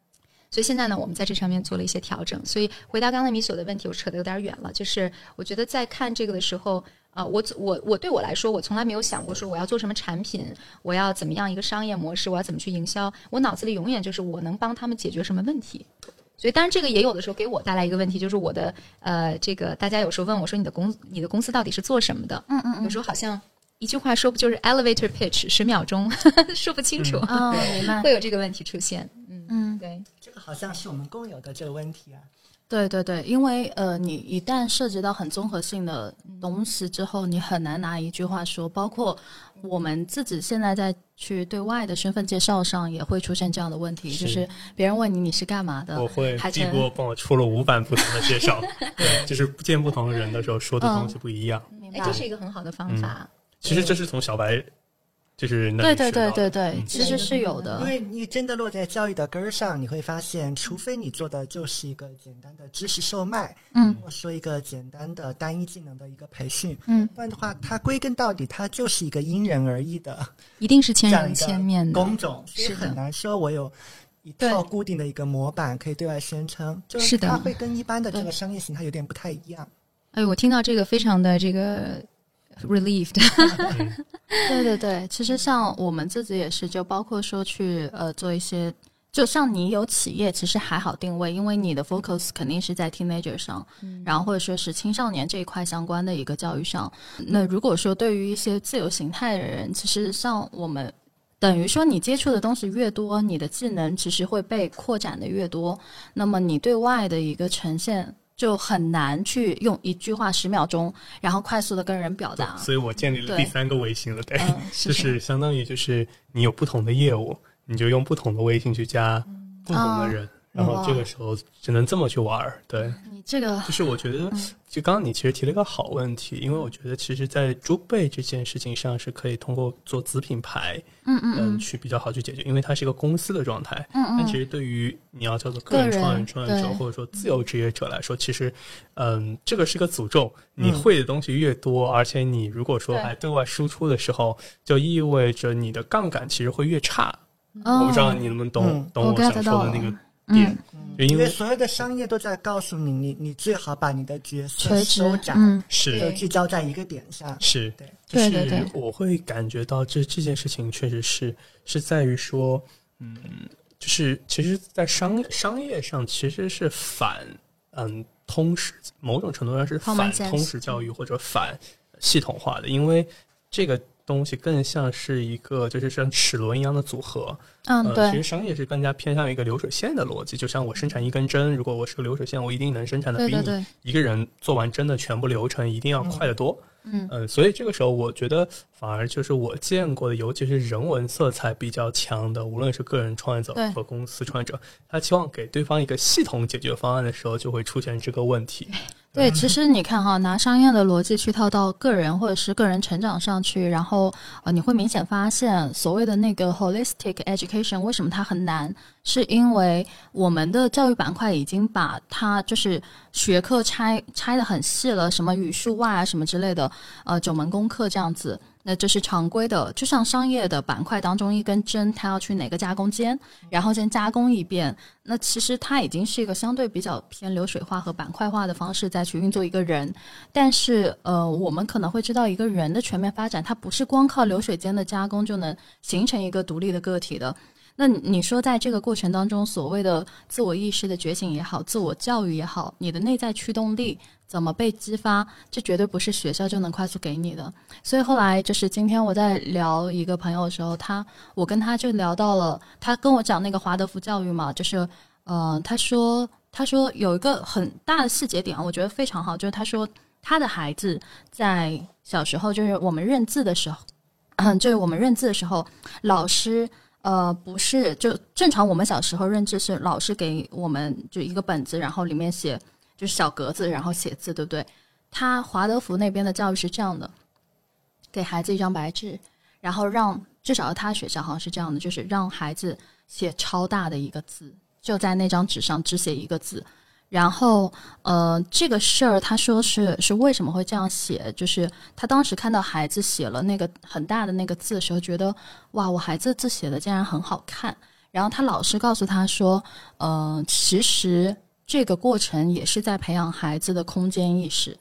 Speaker 3: 所以现在呢，我们在这上面做了一些调整。所以回答刚才米索的问题，我扯得有点远了。就是我觉得在看这个的时候，啊，我我我对我来说，我从来没有想过说我要做什么产品，我要怎么样一个商业模式，我要怎么去营销。我脑子里永远就是我能帮他们解决什么问题。所以当然这个也有的时候给我带来一个问题，就是我的呃，这个大家有时候问我说你的公你的公司到底是做什么的？
Speaker 1: 嗯嗯嗯，
Speaker 3: 有时候好像。一句话说不就是 elevator pitch 十秒钟 说不清楚
Speaker 1: 啊，明白
Speaker 3: 会有这个问题出现。嗯
Speaker 1: 嗯，
Speaker 3: 对，
Speaker 5: 这个好像是我们共有的这个问题啊。
Speaker 1: 对对对，因为呃，你一旦涉及到很综合性的东西之后，你很难拿一句话说。包括我们自己现在在去对外的身份介绍上，也会出现这样的问题，就是别人问你你是干嘛的，
Speaker 4: 我会
Speaker 1: 还
Speaker 4: 帝国帮我出了五版不同的介绍，对，就是见不同的人的时候说的东西不一样。
Speaker 3: 哎，这是一个很好的方法。
Speaker 4: 其实这是从小白，就是
Speaker 1: 对对对对对，其实是有的。
Speaker 5: 因为你真的落在教育的根儿上，你会发现，除非你做的就是一个简单的知识售卖，
Speaker 1: 嗯，
Speaker 5: 或说一个简单的单一技能的一个培训，
Speaker 1: 嗯，
Speaker 5: 不然的话，它归根到底，它就是一个因人而异的，
Speaker 3: 一定是千人千面的
Speaker 5: 工种，是很难说我有一套固定的一个模板可以对外宣称，就是它会跟一般的这个商业形态有点不太一样。
Speaker 3: 哎，我听到这个非常的这个。Relieved，
Speaker 1: 对对对，其实像我们自己也是，就包括说去呃做一些，就像你有企业，其实还好定位，因为你的 focus 肯定是在 teenager 上，然后或者说是青少年这一块相关的一个教育上。那如果说对于一些自由形态的人，其实像我们
Speaker 2: 等于说你接触的东西越多，你的技能其实会被扩展的越多，那么你对外的一个呈现就很难去用一句话十秒钟，然后快速的跟人表达。
Speaker 4: 所以我建立了第三个微信了，对，
Speaker 2: 嗯，
Speaker 4: 就是是相当于就是你有不同的业务，你就用不同的微信去加不同的人，然后这个时候只能这么去玩儿，对。
Speaker 2: 你这个
Speaker 4: 就是我觉得，就刚刚你其实提了一个好问题，因为我觉得其实，在猪背这件事情上是可以通过做子品牌，
Speaker 2: 嗯嗯
Speaker 4: 嗯，去比较好去解决，因为它是一个公司的状态。
Speaker 2: 嗯嗯
Speaker 4: 但其实对于你要叫做个人创业创业者或者说自由职业者来说，其实，嗯，这个是个诅咒。你会的东西越多，而且你如果说还对外输出的时候，就意味着你的杠杆其实会越差。
Speaker 2: 哦
Speaker 4: 我不知道你能不能懂、
Speaker 5: 嗯
Speaker 4: 懂我想说的那个点，就因
Speaker 5: 因为
Speaker 4: 为
Speaker 5: 所有的商业都在告诉你，你你最好把你的角色收窄，
Speaker 2: 嗯。
Speaker 4: 是。
Speaker 5: 就聚焦在一个点上。
Speaker 4: 是。
Speaker 5: 对，
Speaker 4: 就是
Speaker 2: 对。对对
Speaker 4: 我会感觉到这这件事情确实是是在于说，嗯，就是其实，在商商业上其实是反嗯通识，某种程度上是反通识教育或者反系统化的，因为这个东西更像是一个就是像齿轮一样的组合，
Speaker 2: 嗯，
Speaker 4: 呃，其实商业是更加偏向于一个流水线的逻辑，就像我生产一根针，如果我是个流水线，我一定能生产的比你
Speaker 2: 对。对对，
Speaker 4: 一个人做完针的全部流程一定要快得多。
Speaker 2: 嗯。
Speaker 4: 呃所以这个时候我觉得反而就是我见过的，尤其是人文色彩比较强的，无论是个人创业者和公司创业者，他期望给对方一个系统解决方案的时候，就会出现这个问题。
Speaker 2: 对，其实你看哈，拿商业的逻辑去套到个人或者是个人成长上去，然后呃，你会明显发现，所谓的那个 holistic education 为什么它很难，是因为我们的教育板块已经把它就是学科拆拆的很细了，什么语数外啊什么之类的，呃，九门功课这样子。那这是常规的，就像商业的板块当中，一根针它要去哪个加工间，然后先加工一遍。那其实它已经是一个相对比较偏流水化和板块化的方式再去运作一个人。但是呃，我们可能会知道，一个人的全面发展，它不是光靠流水间的加工就能形成一个独立的个体的。那你说，在这个过程当中，所谓的自我意识的觉醒也好，自我教育也好，你的内在驱动力怎么被激发，这绝对不是学校就能快速给你的。所以后来就是今天我在聊一个朋友的时候，他我跟他就聊到了，他跟我讲那个华德福教育嘛，就是呃，他说他说有一个很大的细节点，我觉得非常好，就是他说他的孩子在小时候，就是我们认字的时候，就是我们认字的时候，老师。呃，不是，就正常我们小时候认知是老师给我们就一个本子，然后里面写就是小格子，然后写字，对不对？他华德福那边的教育是这样的，给孩子一张白纸，然后让至少他学校好像是这样的，就是让孩子写超大的一个字，就在那张纸上只写一个字。然后，呃，这个事儿他说是是为什么会这样写？就是他当时看到孩子写了那个很大的那个字的时候，觉得哇，我孩子字写的竟然很好看。然后他老师告诉他说，呃，其实这个过程也是在培养孩子的空间意识。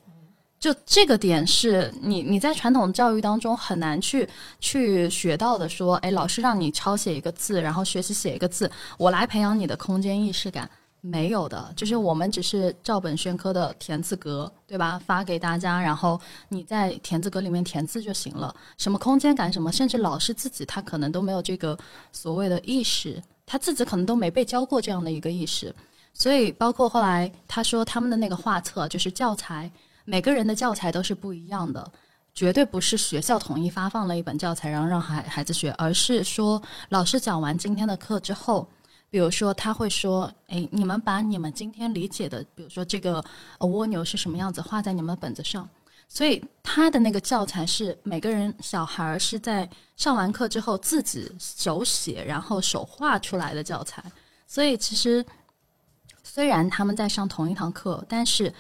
Speaker 2: 就这个点是你你在传统教育当中很难去去学到的说，哎，老师让你抄写一个字，然后学习写一个字，我来培养你的空间意识感。没有的，就是我们只是照本宣科的填字格，对吧？发给大家，然后你在填字格里面填字就行了。什么空间感，什么，甚至老师自己他可能都没有这个所谓的意识，他自己可能都没被教过这样的一个意识。所以，包括后来他说他们的那个画册，就是教材，每个人的教材都是不一样的。绝对不是学校统一发放了一本教材，然后让孩孩子学，而是说老师讲完今天的课之后，比如说他会说：“哎，你们把你们今天理解的，比如说这个呃蜗牛是什么样子，画在你们本子上。”所以他的那个教材是每个人小孩儿是在上完课之后自己手写，然后手画出来的教材。所以其实虽然他们在上同一堂课，但是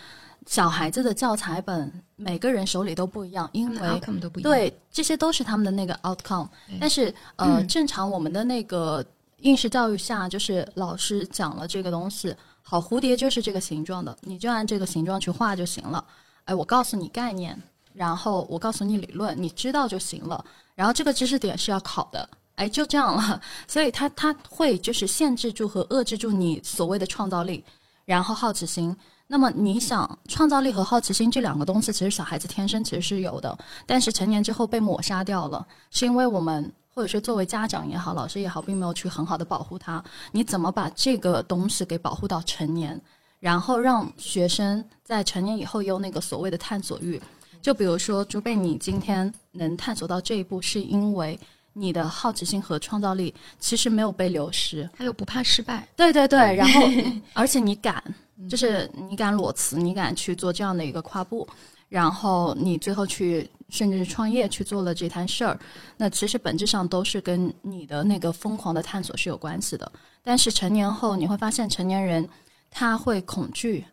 Speaker 2: 小孩子的教材本每个人手里都不一样，因为。对，这些都是他们的那个 outcome。但是呃，
Speaker 3: 嗯
Speaker 2: 正常我们的那个应试教育下，就是老师讲了这个东西，好，蝴蝶就是这个形状的，你就按这个形状去画就行了。哎，我告诉你概念，然后我告诉你理论，你知道就行了。然后这个知识点是要考的，哎，就这样了。所以他他会就是限制住和遏制住你所谓的创造力，然后好奇心。那么你想，创造力和好奇心这两个东西，其实小孩子天生其实是有的，但是成年之后被抹杀掉了，是因为我们
Speaker 1: 或者是作为家长也好，老师也好，并没有去很好的保护他。你怎么把这个东西给保护到成年，然后让学生在成年以后有那个所谓的探索欲？就比如说朱贝，你今天能探索到这一步，是因为你的好奇心和创造力其实没有被流失，
Speaker 3: 还有不怕失败。
Speaker 1: 对对对，然后 而且你敢，就是你敢裸辞，你敢去做这样的一个跨步，然后你最后去。甚至是创业去做了这摊事儿，那其实本质上都是跟你的那个疯狂的探索是有关系的。但是成年后你会发现，成年人他会恐惧，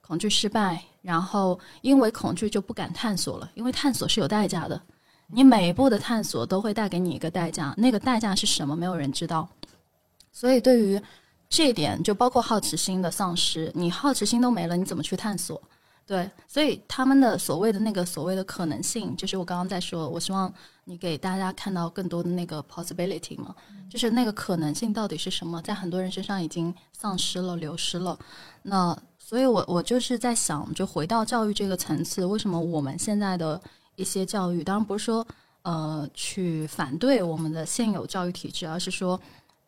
Speaker 1: 恐惧失败，然后因为恐惧就不敢探索了，因为探索是有代价的。你每一步的探索都会带给你一个代价，那个代价是什么？没有人知道。所以对于这一点，就包括好奇心的丧失，你好奇心都没了，你怎么去探索？对，所以他们的所谓的那个所谓的可能性，就是我刚刚在说，我希望你给大家看到更多的那个 possibility 嘛，就是那个可能性到底是什么，在很多人身上已经丧失了、流失了。那所以，我我就是在想，就回到教育这个层次，为什么我们现在的一些教育，当然不是说呃去反对我们的现有教育体制，而是说，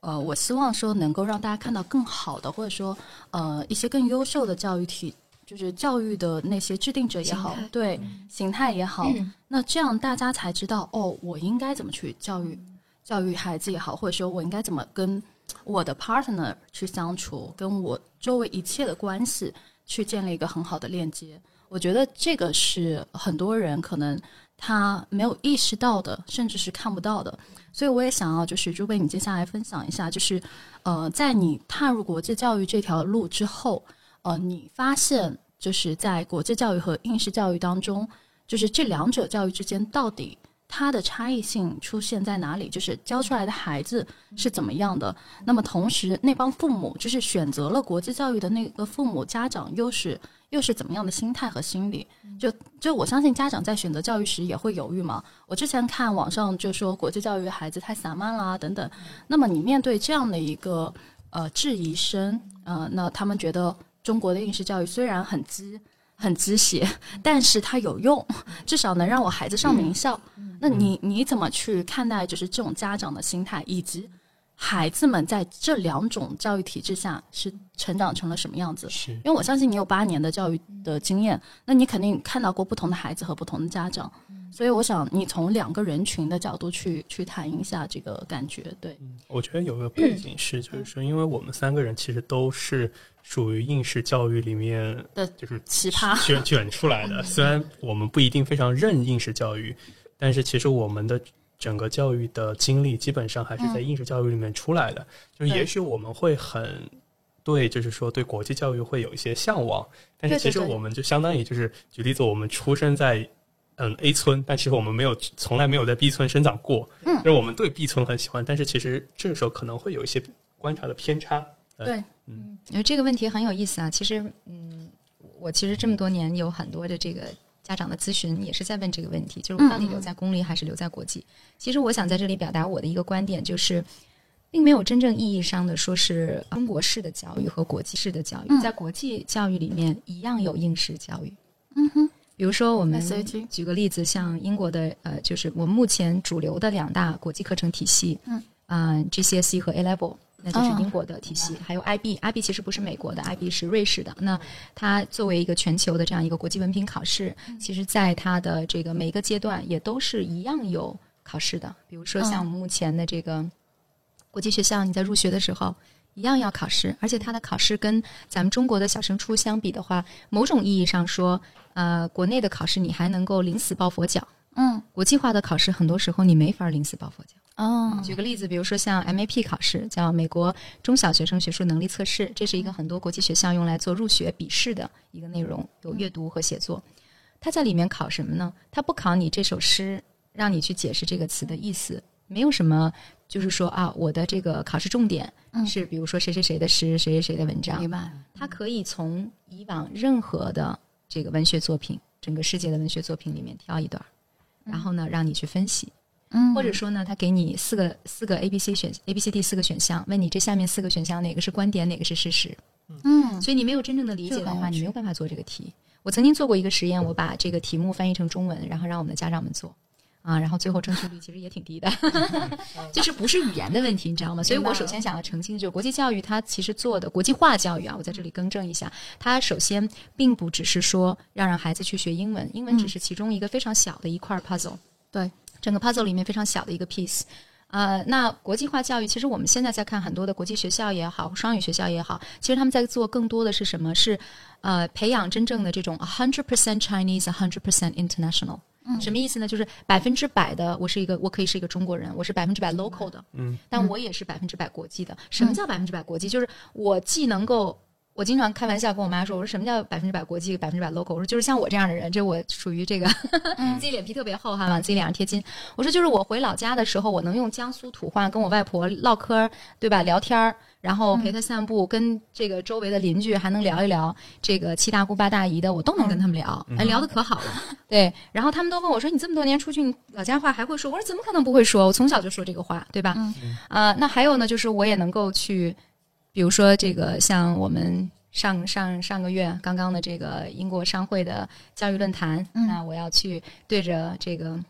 Speaker 1: 呃，我希望说能够让大家看到更好的，或者说呃一些更优秀的教育体。就是教育的那些制定者也好，对形态也好，那这样大家才知道哦，我应该怎么去教育教育孩子也好，或者说我应该怎么跟我的 partner 去相处，跟我周围一切的关系去建立一个很好的链接。我觉得这个是很多人可能他没有意识到的，甚至是看不到的。所以我也想要就是朱贝，你接下来分享一下，就是呃，在你踏入国际教育这条路之后。呃，你发现就是在国际教育和应试教育当中，就是这两者教育之间到底它的差异性出现在哪里？就是教出来的孩子是怎么样的？那么同时，那帮父母就是选择了国际教育的那个父母家长，又是又是怎么样的心态和心理？就就我相信家长在选择教育时也会犹豫嘛。我之前看网上就说国际教育孩子太散漫啦等等。那么你面对这样的一个呃质疑声，呃，那他们觉得。中国的应试教育虽然很鸡很鸡血，但是它有用，至少能让我孩子上名校。那你你怎么去看待就是这种家长的心态，以及孩子们在这两种教育体制下是成长成了什么样子？
Speaker 4: 是，
Speaker 1: 因为我相信你有八年的教育的经验，那你肯定看到过不同的孩子和不同的家长。所以我想你从两个人群的角度去去谈一下这个感觉。对，
Speaker 4: 我觉得有个背景是，就是说，因为我们三个人其实都是。属于应试教育里面
Speaker 1: 的
Speaker 4: 就是
Speaker 1: 奇葩
Speaker 4: 卷卷出来的。虽然我们不一定非常认应试教育，但是其实我们的整个教育的经历基本上还是在应试教育里面出来的。就是也许我们会很对，就是说对国际教育会有一些向往，但是其实我们就相当于就是举例子，我们出生在嗯 A 村，但其实我们没有从来没有在 B 村生长过。嗯，就是我们对 B 村很喜欢，但是其实这个时候可能会有一些观察的偏差。
Speaker 1: 对。
Speaker 3: 嗯，因为这个问题很有意思啊。其实，嗯，我其实这么多年有很多的这个家长的咨询，也是在问这个问题，就是我到底留在公立还是留在国际？其实我想在这里表达我的一个观点，就是并没有真正意义上的说是中国式的教育和国际式的教育，在国际教育里面一样有应试教育。
Speaker 1: 嗯哼，
Speaker 3: 比如说我们举个例子，像英国的呃，就是我们目前主流的两大国际课程体系，嗯，啊，GCSE 和 A Level。那就是英国的体系，还有 IB，IB 其实不是美国的，IB 是瑞士的。那它作为一个全球的这样一个国际文凭考试，其实在它的这个每一个阶段也都是一样有考试的。比如说像我们目前的这个国际学校，你在入学的时候一样要考试，而且它的考试跟咱们中国的小升初相比的话，某种意义上说，呃，国内的考试你还能够临死抱佛脚，
Speaker 1: 嗯，
Speaker 3: 国际化的考试很多时候你没法临死抱佛脚。
Speaker 1: 哦，
Speaker 3: 举个例子，比如说像 MAP 考试，叫美国中小学生学术能力测试，这是一个很多国际学校用来做入学笔试的一个内容，有阅读和写作。它在里面考什么呢？它不考你这首诗，让你去解释这个词的意思，没有什么，就是说啊，我的这个考试重点是，比如说谁谁谁的诗，谁谁谁的文章。
Speaker 1: 明白。
Speaker 3: 它可以从以往任何的这个文学作品，整个世界的文学作品里面挑一段，然后呢，让你去分析。
Speaker 1: 嗯，
Speaker 3: 或者说呢，他给你四个四个 A B C 选 A B C D 四个选项，问你这下面四个选项哪个是观点，哪个是事实。
Speaker 1: 嗯，
Speaker 3: 所以你没有真正的理解的话，你没有办法做这个题。我曾经做过一个实验，我把这个题目翻译成中文，然后让我们的家长们做。啊，然后最后正确率其实也挺低的，就是不是语言的问题，你知道吗？所以我首先想要澄清，就是国际教育它其实做的国际化教育啊，我在这里更正一下，它首先并不只是说要让孩子去学英文，英文只是其中一个非常小的一块 puzzle，
Speaker 1: 对，
Speaker 3: 整个 puzzle 里面非常小的一个 piece。呃，那国际化教育，其实我们现在在看很多的国际学校也好，双语学校也好，其实他们在做更多的是什么？是呃，培养真正的这种 a hundred percent Chinese，a hundred percent international。什么意思呢？就是百分之百的，我是一个，我可以是一个中国人，我是百分之百 local 的，
Speaker 4: 嗯，
Speaker 3: 但我也是百分之百国际的。什么叫百分之百国际？就是我既能够，我经常开玩笑跟我妈说，我说什么叫百分之百国际，百分之百 local？我说就是像我这样的人，这我属于这个 自己脸皮特别厚哈，往自己脸上贴金。我说就是我回老家的时候，我能用江苏土话跟我外婆唠嗑，对吧？聊天儿。然后陪她散步，跟这个周围的邻居还能聊一聊这个七大姑八大姨的，我都能跟他们聊，哎，聊的可好了。对，然后他们都问我说：“你这么多年出去，你老家话还会说？”我说：“怎么可能不会说？我从小就说这个话，对吧？”嗯啊，那还有呢，就是我也能够去，比如说这个像我们上上上个月刚刚的这个英国商会的教育论坛，那我要去对着这个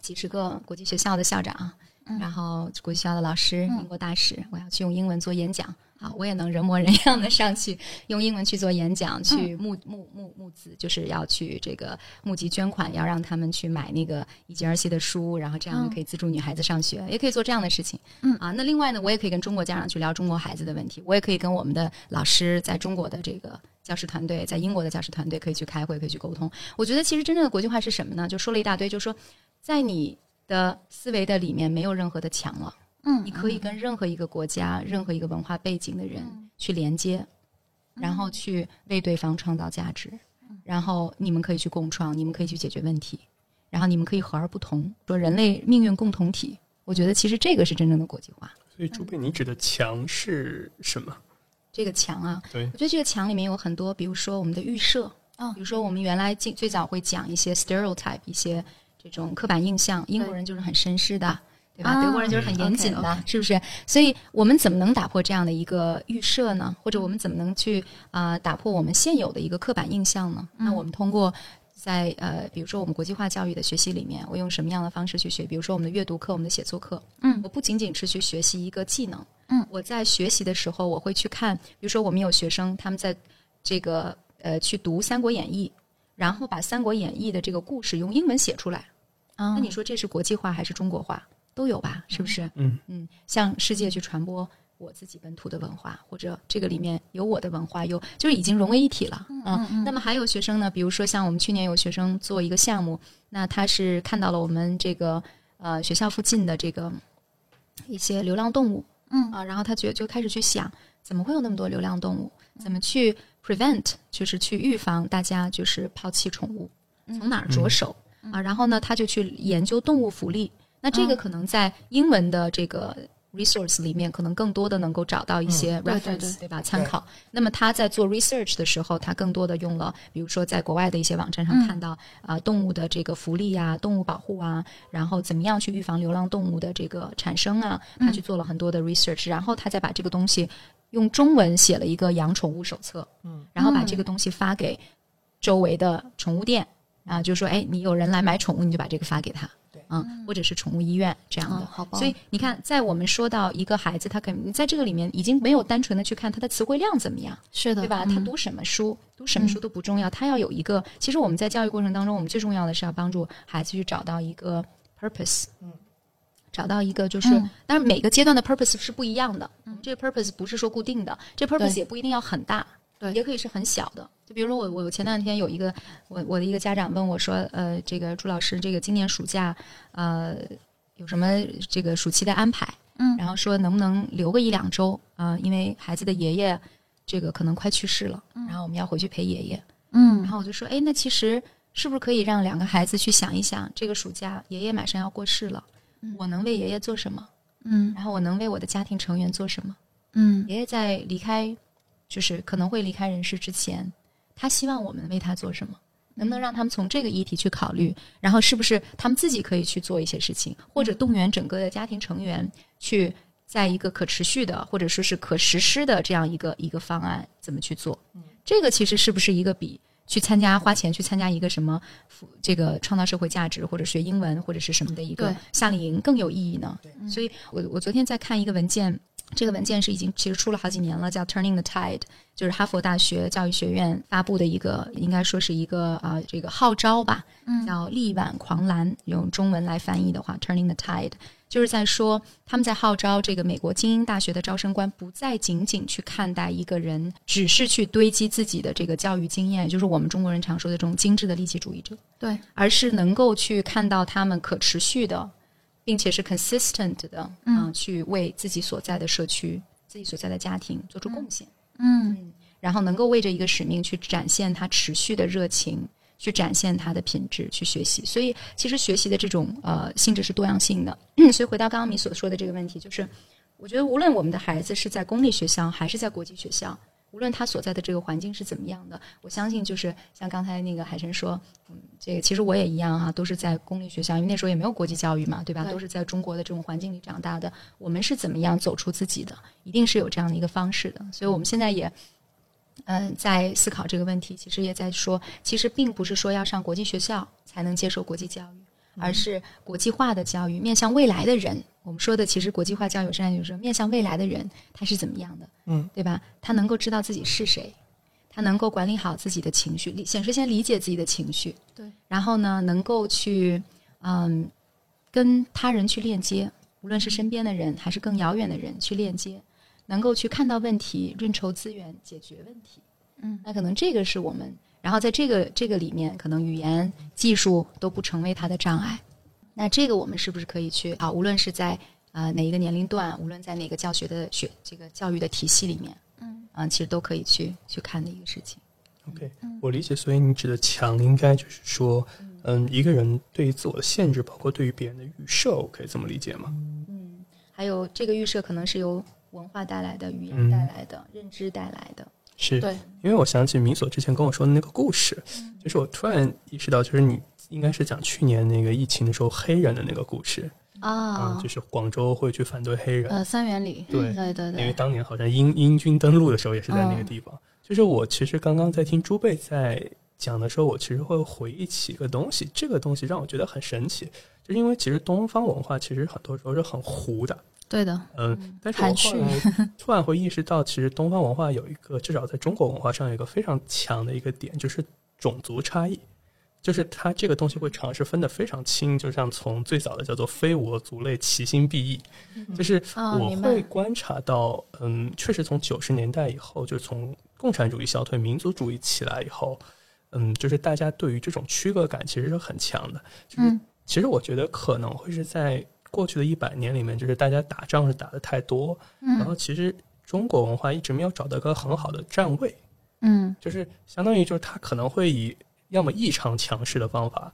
Speaker 3: 几十个国际学校的校长。然后国际学校的老师、英国大使，我要去用英文做演讲。好，我也能人模人样的上去用英文去做演讲，去募募募募资，就是要去这个募集捐款，要让他们去买那个一级儿戏的书，然后这样可以资助女孩子上学，也可以做这样的事情。
Speaker 1: 嗯
Speaker 3: 啊，那另外呢，我也可以跟中国家长去聊中国孩子的问题，我也可以跟我们的老师在中国的这个教师团队，在英国的教师团队可以去开会，可以去沟通。我觉得其实真正的国际化是什么呢？就说了一大堆，就说在你。的思维的里面没有任何的墙了，
Speaker 1: 嗯，
Speaker 3: 你可以跟任何一个国家、任何一个文化背景的人去连接，然后去为对方创造价值，然后你们可以去共创，你们可以去解决问题，然后你们可以和而不同，说人类命运共同体。我觉得其实这个是真正的国际化。
Speaker 4: 所以朱贝，你指的墙是什么？
Speaker 3: 这个墙啊，
Speaker 4: 对，
Speaker 3: 我觉得这个墙里面有很多，比如说我们的预设，
Speaker 1: 哦
Speaker 3: 比如说我们原来最最早会讲一些 stereotype 一些。这种刻板印象，英国人就是很绅士的，对吧？德国人就是很严谨的，是不是？所以我们怎么能打破这样的一个预设呢？或者我们怎么能去啊打破我们现有的一个刻板印象呢？那我们通过在呃，比如说我们国际化教育的学习里面，我用什么样的方式去学？比如说我们的阅读课、我们的写作课，
Speaker 1: 嗯，
Speaker 3: 我不仅仅是去学习一个技能，
Speaker 1: 嗯，
Speaker 3: 我在学习的时候，我会去看，比如说我们有学生他们在这个呃去读《三国演义》，然后把《三国演义》的这个故事用英文写出来。那你说这是国际化还是中国化？都有吧，是不是？
Speaker 4: 嗯
Speaker 3: 嗯，向世界去传播我自己本土的文化，或者这个里面有我的文化，有就是已经融为一体了。嗯，那么还有学生呢，比如说像我们去年有学生做一个项目，那他是看到了我们这个呃学校附近的这个一些流浪动物，
Speaker 1: 嗯
Speaker 3: 啊，然后他觉就开始去想，怎么会有那么多流浪动物？怎么去 prevent，就是去预防大家就是抛弃宠物？从哪儿着手？啊，然后呢，他就去研究动物福利。那这个可能在英文的这个 resource 里面，可能更多的能够找到一些 reference，对吧？参考。那么他在做 research 的时候，他更多的用了，比如说在国外的一些网站上看到啊，动物的这个福利啊，动物保护啊，然后怎么样去预防流浪动物的这个产生啊，他去做了很多的 research，然后他再把这个东西用中文写了一个养宠物手册，
Speaker 5: 嗯，
Speaker 3: 然后把这个东西发给周围的宠物店。啊，就说哎，你有人来买宠物，你就把这个发给他，
Speaker 5: 对，
Speaker 3: 嗯，或者是宠物医院这样的，
Speaker 1: 好吧。
Speaker 3: 所以你看，在我们说到一个孩子，他肯定在这个里面已经没有单纯的去看他的词汇量怎么样，
Speaker 1: 是的，
Speaker 3: 对吧？他读什么书，读什么书都不重要，他要有一个。其实我们在教育过程当中，我们最重要的是要帮助孩子去找到一个 purpose，
Speaker 5: 嗯，
Speaker 3: 找到一个就是，但是每个阶段的 purpose 是不一样的，嗯，这个 purpose 不是说固定的，这 purpose 也不一定要很大。
Speaker 1: 对，
Speaker 3: 也可以是很小的。就比如说我，我前两天有一个我我的一个家长问我说，呃，这个朱老师，这个今年暑假呃有什么这个暑期的安排？
Speaker 1: 嗯，
Speaker 3: 然后说能不能留个一两周啊？因为孩子的爷爷这个可能快去世了，然后我们要回去陪爷爷。
Speaker 1: 嗯，
Speaker 3: 然后我就说，哎，那其实是不是可以让两个孩子去想一想，这个暑假爷爷马上要过世了，我能为爷爷做什么？
Speaker 1: 嗯，
Speaker 3: 然后我能为我的家庭成员做什么？
Speaker 1: 嗯，
Speaker 3: 爷爷在离开。就是可能会离开人世之前，他希望我们为他做什么？能不能让他们从这个议题去考虑？然后是不是他们自己可以去做一些事情，或者动员整个的家庭成员去在一个可持续的或者说是可实施的这样一个一个方案怎么去做？这个其实是不是一个比去参加花钱去参加一个什么这个创造社会价值或者学英文或者是什么的一个夏令营更有意义呢？所以我我昨天在看一个文件。这个文件是已经其实出了好几年了，叫 Turning the Tide，就是哈佛大学教育学院发布的一个，应该说是一个啊这个号召吧，叫力挽狂澜，用中文来翻译的话，Turning the Tide，就是在说他们在号召这个美国精英大学的招生官不再仅仅去看待一个人，只是去堆积自己的这个教育经验，就是我们中国人常说的这种精致的利己主义者，
Speaker 2: 对，
Speaker 3: 而是能够去看到他们可持续的。并且是 consistent 的，嗯，去为自己所在的社区、自己所在的家庭做出贡献，
Speaker 2: 嗯，
Speaker 3: 然后能够为这一个使命去展现他持续的热情，去展现他的品质，去学习。所以，其实学习的这种呃性质是多样性的。所以，回到刚刚你所说的这个问题，就是我觉得无论我们的孩子是在公立学校还是在国际学校。无论他所在的这个环境是怎么样的，我相信就是像刚才那个海晨说，嗯，这个其实我也一样哈，都是在公立学校，因为那时候也没有国际教育嘛，对吧？都是在中国的这种环境里长大的。我们是怎么样走出自己的？一定是有这样的一个方式的。所以我们现在也，嗯，在思考这个问题，其实也在说，其实并不是说要上国际学校才能接受国际教育。而是国际化的教育，面向未来的人。我们说的其实国际化教育，实际上就是说面向未来的人，他是怎么样的？
Speaker 5: 嗯，
Speaker 3: 对吧？他能够知道自己是谁，他能够管理好自己的情绪，显示先理解自己的情绪，
Speaker 2: 对。
Speaker 3: 然后呢，能够去嗯跟他人去链接，无论是身边的人还是更遥远的人去链接，能够去看到问题，认筹资源，解决问题。
Speaker 2: 嗯，
Speaker 3: 那可能这个是我们。然后在这个这个里面，可能语言技术都不成为他的障碍。那这个我们是不是可以去啊？无论是在啊哪一个年龄段，无论在哪个教学的学这个教育的体系里面，
Speaker 2: 嗯，
Speaker 3: 啊，其实都可以去去看的一个事情。
Speaker 4: OK，我理解。所以你指的强，应该就是说，嗯，一个人对于自我的限制，包括对于别人的预设，我可以这么理解吗？
Speaker 3: 嗯，还有这个预设可能是由文化带来的、语言带来的、认知带来的。
Speaker 4: 是。
Speaker 2: 对，
Speaker 4: 因为我想起米索之前跟我说的那个故事，就是我突然意识到，就是你应该是讲去年那个疫情的时候黑人的那个故事。
Speaker 2: 啊，
Speaker 4: 就是广州会去反对黑人，
Speaker 2: 呃，三元里，
Speaker 4: 对
Speaker 2: 对对对，
Speaker 4: 因为当年好像英英军登陆的时候也是在那个地方。就是我其实刚刚在听朱贝在讲的时候，我其实会回忆起一个东西，这个东西让我觉得很神奇，就是因为其实东方文化其实很多时候是很糊的。
Speaker 2: 对的，
Speaker 4: 嗯，但是我后来突然会意识到，其实东方文化有一个，至少在中国文化上有一个非常强的一个点，就是种族差异，就是它这个东西会尝试分得非常清，就像从最早的叫做非我族类，其心必异，就是我会观察到，嗯，确实从九十年代以后，就从共产主义消退，民族主义起来以后，嗯，就是大家对于这种区隔感其实是很强的，就是其实我觉得可能会是在。过去的一百年里面，就是大家打仗是打的太多，嗯然后其实中国文化一直没有找到一个很好的站位，
Speaker 2: 嗯，
Speaker 4: 就是相当于就是它可能会以要么异常强势的方法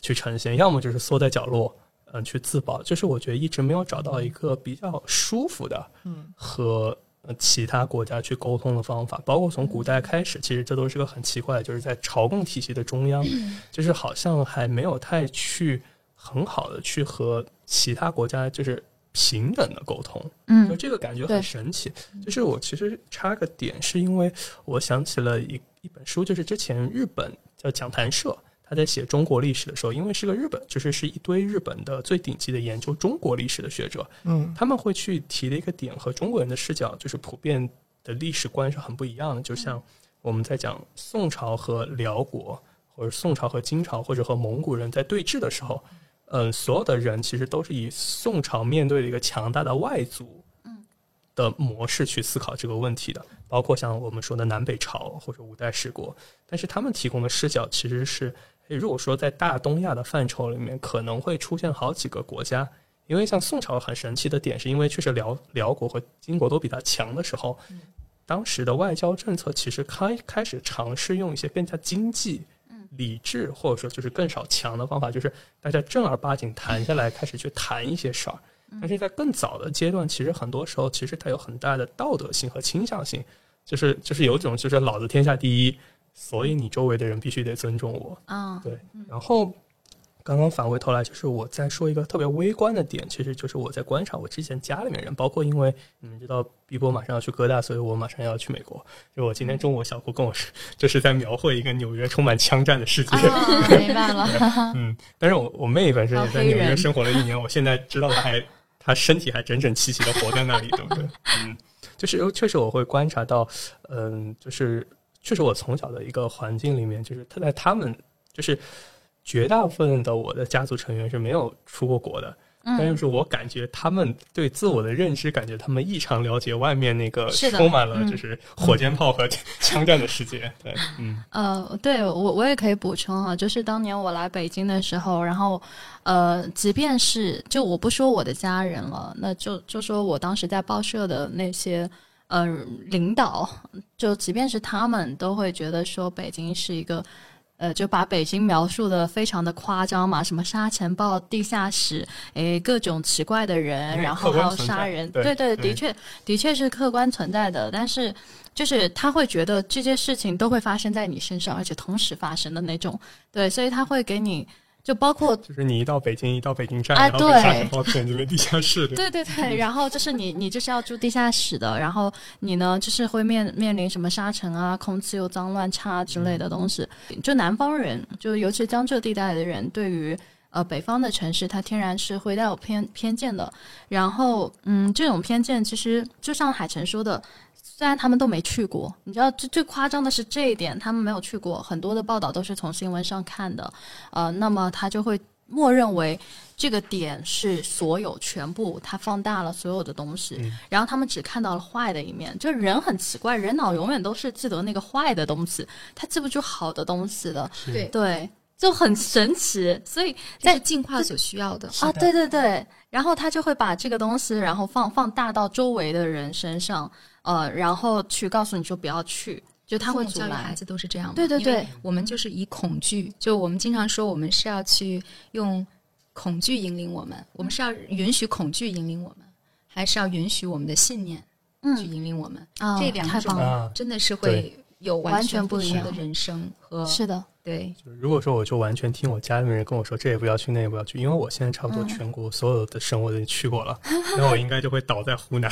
Speaker 4: 去呈现，要么就是缩在角落，嗯，去自保。就是我觉得一直没有找到一个比较舒服的，
Speaker 5: 嗯，
Speaker 4: 和其他国家去沟通的方法。包括从古代开始，其实这都是个很奇怪，就是在朝贡体系的中央，就是好像还没有太去。很好的去和其他国家就是平等的沟通，
Speaker 2: 嗯，
Speaker 4: 就这个感觉很神奇。就是我其实插个点，是因为我想起了一一本书，就是之前日本叫讲谈社，他在写中国历史的时候，因为是个日本，就是是一堆日本的最顶级的研究中国历史的学者，
Speaker 5: 嗯，
Speaker 4: 他们会去提的一个点和中国人的视角就是普遍的历史观是很不一样的。就像我们在讲宋朝和辽国，或者宋朝和金朝，或者和蒙古人在对峙的时候。嗯，所有的人其实都是以宋朝面对的一个强大的外族，
Speaker 2: 嗯，
Speaker 4: 的模式去思考这个问题的，包括像我们说的南北朝或者五代十国，但是他们提供的视角其实是，如果说在大东亚的范畴里面，可能会出现好几个国家，因为像宋朝很神奇的点，是因为确实辽辽国和金国都比它强的时候，当时的外交政策其实开开始尝试用一些更加经济。理智或者说就是更少强的方法，就是大家正儿八经谈下来，开始去谈一些事儿。但是在更早的阶段，其实很多时候其实它有很大的道德性和倾向性，就是就是有一种就是老子天下第一，所以你周围的人必须得尊重我。
Speaker 2: 啊，
Speaker 4: 对。然后刚刚反回头来，就是我在说一个特别微观的点，其实就是我在观察我之前家里面人，包括因为你们知道碧波马上要去哥大，所以我马上要去美国。就我今天中午小姑跟我说，就是在描绘一个纽约充满枪战的世界。
Speaker 1: 明白了。
Speaker 4: 嗯，但是我我妹本身也在纽约生活了一年，我现在知道她还她身体还整整齐齐的活在那里，对不对？嗯，就是确实我会观察到，嗯，就是确实我从小的一个环境里面，就是他在他们就是。绝大部分的我的家族成员是没有出过国的，但就是我感觉他们对自我的认知，感觉他们异常了解外面那个充满了就是火箭炮和 枪战的世界。对，嗯，
Speaker 2: 呃，对我我也可以补充啊，就是当年我来北京的时候，然后呃，即便是就我不说我的家人了，那就就说我当时在报社的那些呃领导，就即便是他们都会觉得说北京是一个。呃，就把北京描述的非常的夸张嘛，什么沙尘暴、地下室，诶，各种奇怪的人，然后还有杀人，对对，的确的确是客观存在的，但是就是他会觉得这些事情都会发生在你身上，而且同时发生的那种，对，所以他会给你。就包括，
Speaker 4: 就是你一到北京，一到北京站，然后地下室。
Speaker 2: 对对对，然后就是你，你就是要住地下室的，然后你呢，就是会面面临什么沙尘啊、空气又脏乱差之类的东西。就南方人，就尤其江浙地带的人，对于呃北方的城市，他天然是会带有偏偏见的。然后，嗯，这种偏见其实就像海晨说的。虽然他们都没去过，你知道最最夸张的是这一点，他们没有去过，很多的报道都是从新闻上看的，呃，那么他就会默认为这个点是所有全部，他放大了所有的东西，然后他们只看到了坏的一面。就人很奇怪，人脑永远都是记得那个坏的东西，他记不住好的东西的，
Speaker 3: 对。
Speaker 2: 对，就很神奇。所以在
Speaker 3: 进化所需要的。
Speaker 2: 啊，对对对，然后他就会把这个东西，然后放放大到周围的人身上。呃，然后去告诉你说不要去，就他会
Speaker 3: 教育孩子都是这样。
Speaker 2: 对对对，
Speaker 3: 我们就是以恐惧，就我们经常说，我们是要去用恐惧引领我们，我们是要允许恐惧引领我们，还是要允许我们的信念去引领我们？这两种真的是会有完全不一样的人生和
Speaker 2: 是的。
Speaker 3: 对，
Speaker 4: 如果说我就完全听我家里面人跟我说，这也不要去，那也不要去，因为我现在差不多全国所有的省我都去过了，那我应该就会倒在湖南。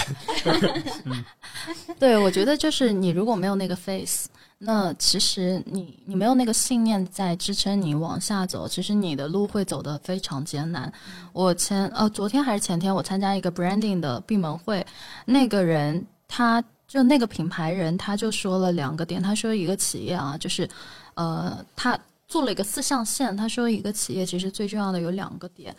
Speaker 2: 对，我觉得就是你如果没有那个 face，那其实你你没有那个信念在支撑你往下走，其实你的路会走得非常艰难。我前呃昨天还是前天，我参加一个 branding 的闭门会，那个人他就那个品牌人他就说了两个点，他说一个企业啊，就是。呃，他做了一个四象限。他说，一个企业其实最重要的有两个点，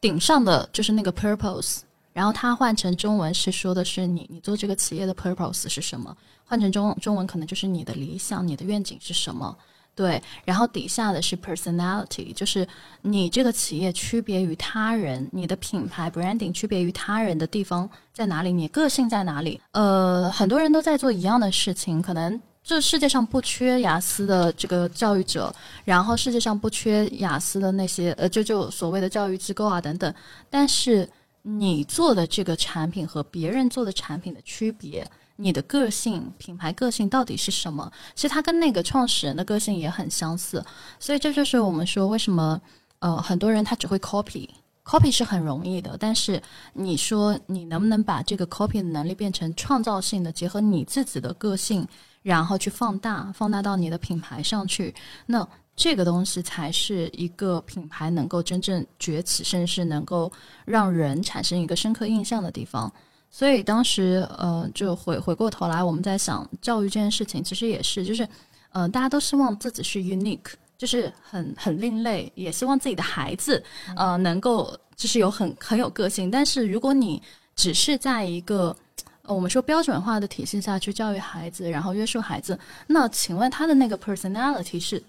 Speaker 2: 顶上的就是那个 purpose，然后他换成中文是说的是你，你做这个企业的 purpose 是什么？换成中中文可能就是你的理想、你的愿景是什么？对，然后底下的是 personality，就是你这个企业区别于他人，你的品牌 branding 区别于他人的地方在哪里？你个性在哪里？呃，很多人都在做一样的事情，可能。这世界上不缺雅思的这个教育者，然后世界上不缺雅思的那些呃，就就所谓的教育机构啊等等。但是你做的这个产品和别人做的产品的区别，你的个性、品牌个性到底是什么？其实它跟那个创始人的个性也很相似。所以这就是我们说为什么呃很多人他只会 copy，copy 是很容易的，但是你说你能不能把这个 copy 的能力变成创造性的，结合你自己的个性？然后去放大，放大到你的品牌上去，那这个东西才是一个品牌能够真正崛起，甚至是能够让人产生一个深刻印象的地方。所以当时，呃，就回回过头来，我们在想教育这件事情，其实也是，就是，呃，大家都希望自己是 unique，就是很很另类，也希望自己的孩子，呃，能够就是有很很有个性。但是如果你只是在一个我们说标准化的体系下去教育孩子，然后约束孩子，那请问他的那个 personality 是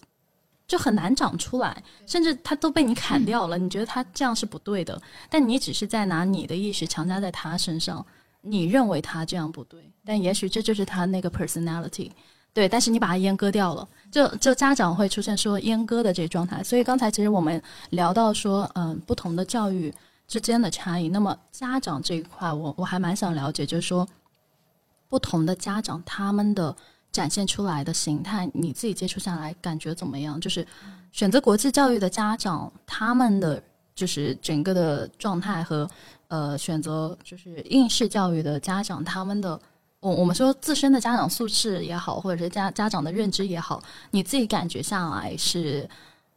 Speaker 2: 就很难长出来，甚至他都被你砍掉了。你觉得他这样是不对的，但你只是在拿你的意识强加在他身上，你认为他这样不对，但也许这就是他那个 personality，对。但是你把它阉割掉了，就就家长会出现说阉割的这个状态。所以刚才其实我们聊到说，嗯，不同的教育。之间的差异，那么家长这一块，我我还蛮想了解，就是说，不同的家长他们的展现出来的形态，你自己接触下来感觉怎么样？就是选择国际教育的家长，他们的就是整个的状态和呃选择就是应试教育的家长，他们的我我们说自身的家长素质也好，或者是家家长的认知也好，你自己感觉下来是，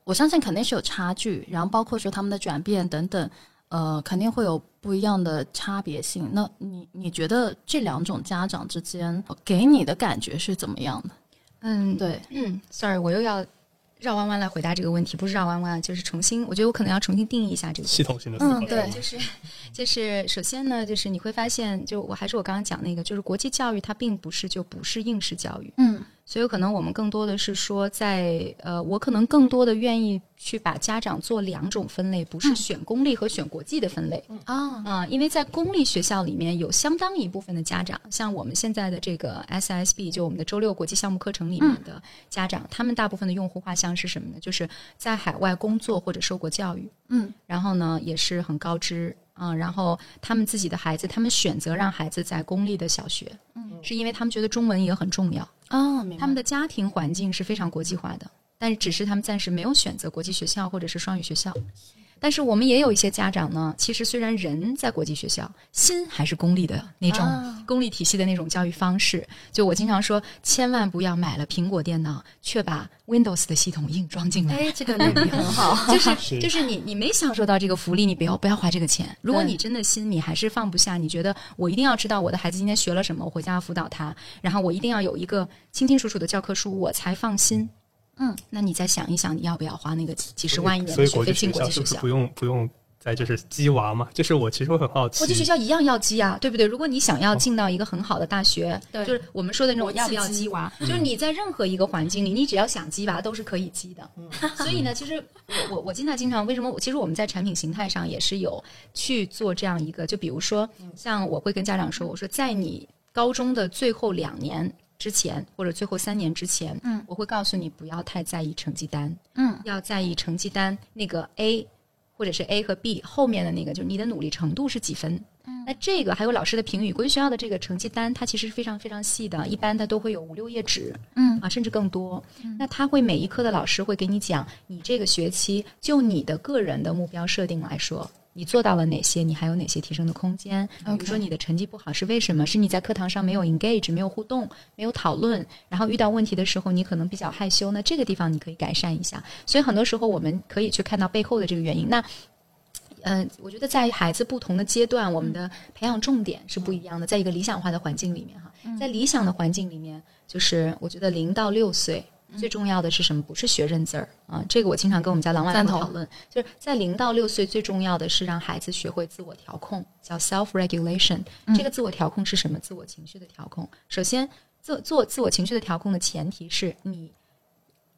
Speaker 2: 我相信肯定是有差距，然后包括说他们的转变等等。呃，肯定会有不一样的差别性。那你你觉得这两种家长之间给你的感觉是怎么样的？
Speaker 3: 嗯，
Speaker 2: 对，
Speaker 3: 嗯，sorry，我又要绕弯弯来回答这个问题，不是绕弯弯，就是重新，我觉得我可能要重新定义一下这个
Speaker 4: 系统性的思考。
Speaker 2: 嗯，对，
Speaker 3: 就是就是首先呢，就是你会发现，就我还是我刚刚讲那个，就是国际教育它并不是就不是应试教育，
Speaker 2: 嗯。
Speaker 3: 所以可能我们更多的是说，在呃，我可能更多的愿意去把家长做两种分类，不是选公立和选国际的分类
Speaker 2: 啊
Speaker 3: 啊，因为在公立学校里面有相当一部分的家长，像我们现在的这个 SSB，就我们的周六国际项目课程里面的家长，他们大部分的用户画像是什么呢？就是在海外工作或者受过教育，
Speaker 2: 嗯，
Speaker 3: 然后呢也是很高知啊，然后他们自己的孩子，他们选择让孩子在公立的小学，嗯，是因为他们觉得中文也很重要。
Speaker 2: 哦，
Speaker 3: 他们的家庭环境是非常国际化的，但是只是他们暂时没有选择国际学校或者是双语学校。但是我们也有一些家长呢，其实虽然人在国际学校，心还是公立的那种公立体系的那种教育方式。就我经常说，千万不要买了苹果电脑，却把 Windows 的系统硬装进来。
Speaker 2: 哎，这个例子很好，
Speaker 3: 就是 就是你你没享受到这个福利，你不要不要花这个钱。如果你真的心你还是放不下，你觉得我一定要知道我的孩子今天学了什么，我回家要辅导他，然后我一定要有一个清清楚楚的教科书，我才放心。
Speaker 2: 嗯，
Speaker 3: 那你再想一想，你要不要花那个几几十万一年
Speaker 4: 所以
Speaker 3: 的学费进国际学校？
Speaker 4: 是不是不用不用再就是鸡娃嘛？就是我其实我很好奇，
Speaker 3: 国际学校一样要鸡啊，对不对？如果你想要进到一个很好的大学，
Speaker 2: 对
Speaker 3: 就是我们说的那种要不要鸡娃，就是你在任何一个环境里，你只要想鸡娃都是可以鸡的。所以呢，其实我我我经常经常为什么？其实我们在产品形态上也是有去做这样一个，就比如说，像我会跟家长说，我说在你高中的最后两年。之前或者最后三年之前，
Speaker 2: 嗯，
Speaker 3: 我会告诉你不要太在意成绩单，
Speaker 2: 嗯，
Speaker 3: 要在意成绩单那个 A 或者是 A 和 B 后面的那个，就是你的努力程度是几分。
Speaker 2: 嗯，
Speaker 3: 那这个还有老师的评语，国际学校的这个成绩单，它其实是非常非常细的，一般它都会有五六页纸，
Speaker 2: 嗯
Speaker 3: 啊，甚至更多。那他会每一科的老师会给你讲，你这个学期就你的个人的目标设定来说。你做到了哪些？你还有哪些提升的空间？比如说你的成绩不好是为什么？是你在课堂上没有 engage，没有互动，没有讨论，然后遇到问题的时候你可能比较害羞。那这个地方你可以改善一下。所以很多时候我们可以去看到背后的这个原因。那，嗯，我觉得在孩子不同的阶段，我们的培养重点是不一样的。在一个理想化的环境里面，哈，在理想的环境里面，就是我觉得零到六岁。最重要的是什么？不是学认字儿啊！这个我经常跟我们家狼外婆讨论，就是在零到六岁最重要的是让孩子学会自我调控，叫 self regulation。这个自我调控是什么？自我情绪的调控。首先，做做自我情绪的调控的前提是你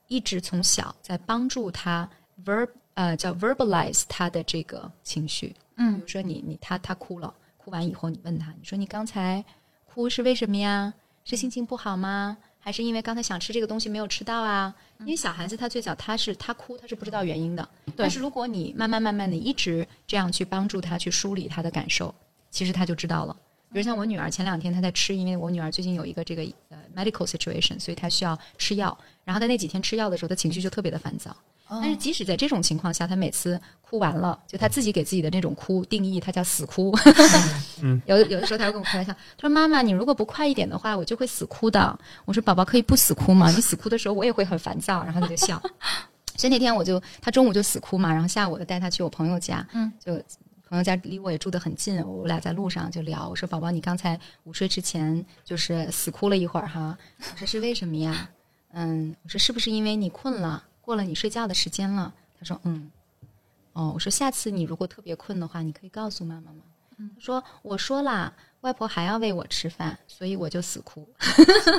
Speaker 3: 一直从小在帮助他 verb 呃叫 verbalize 他的这个情绪。
Speaker 2: 嗯，
Speaker 3: 比如说你你他他哭了，哭完以后你问他，你说你刚才哭是为什么呀？是心情不好吗？还是因为刚才想吃这个东西没有吃到啊？因为小孩子他最早他是他哭他是不知道原因的，但是如果你慢慢慢慢的一直这样去帮助他去梳理他的感受，其实他就知道了。比如像我女儿前两天她在吃，因为我女儿最近有一个这个呃 medical situation，所以她需要吃药。然后她那几天吃药的时候，她情绪就特别的烦躁。但是即使在这种情况下，她每次哭完了，就她自己给自己的那种哭定义，她叫死哭。
Speaker 4: 嗯，
Speaker 3: 有有的时候她会跟我开玩笑，她说：“妈妈，你如果不快一点的话，我就会死哭的。”我说：“宝宝可以不死哭吗？你死哭的时候，我也会很烦躁。”然后她就笑。所以那天我就，她中午就死哭嘛，然后下午我就带她去我朋友家，
Speaker 2: 嗯，
Speaker 3: 就朋友家离我也住得很近，我俩在路上就聊，我说：“宝宝，你刚才午睡之前就是死哭了一会儿哈，我说是为什么呀？嗯，我说是不是因为你困了？”过了你睡觉的时间了，他说嗯，哦，我说下次你如果特别困的话，你可以告诉妈妈吗？他说我说啦，外婆还要喂我吃饭，所以我就死哭。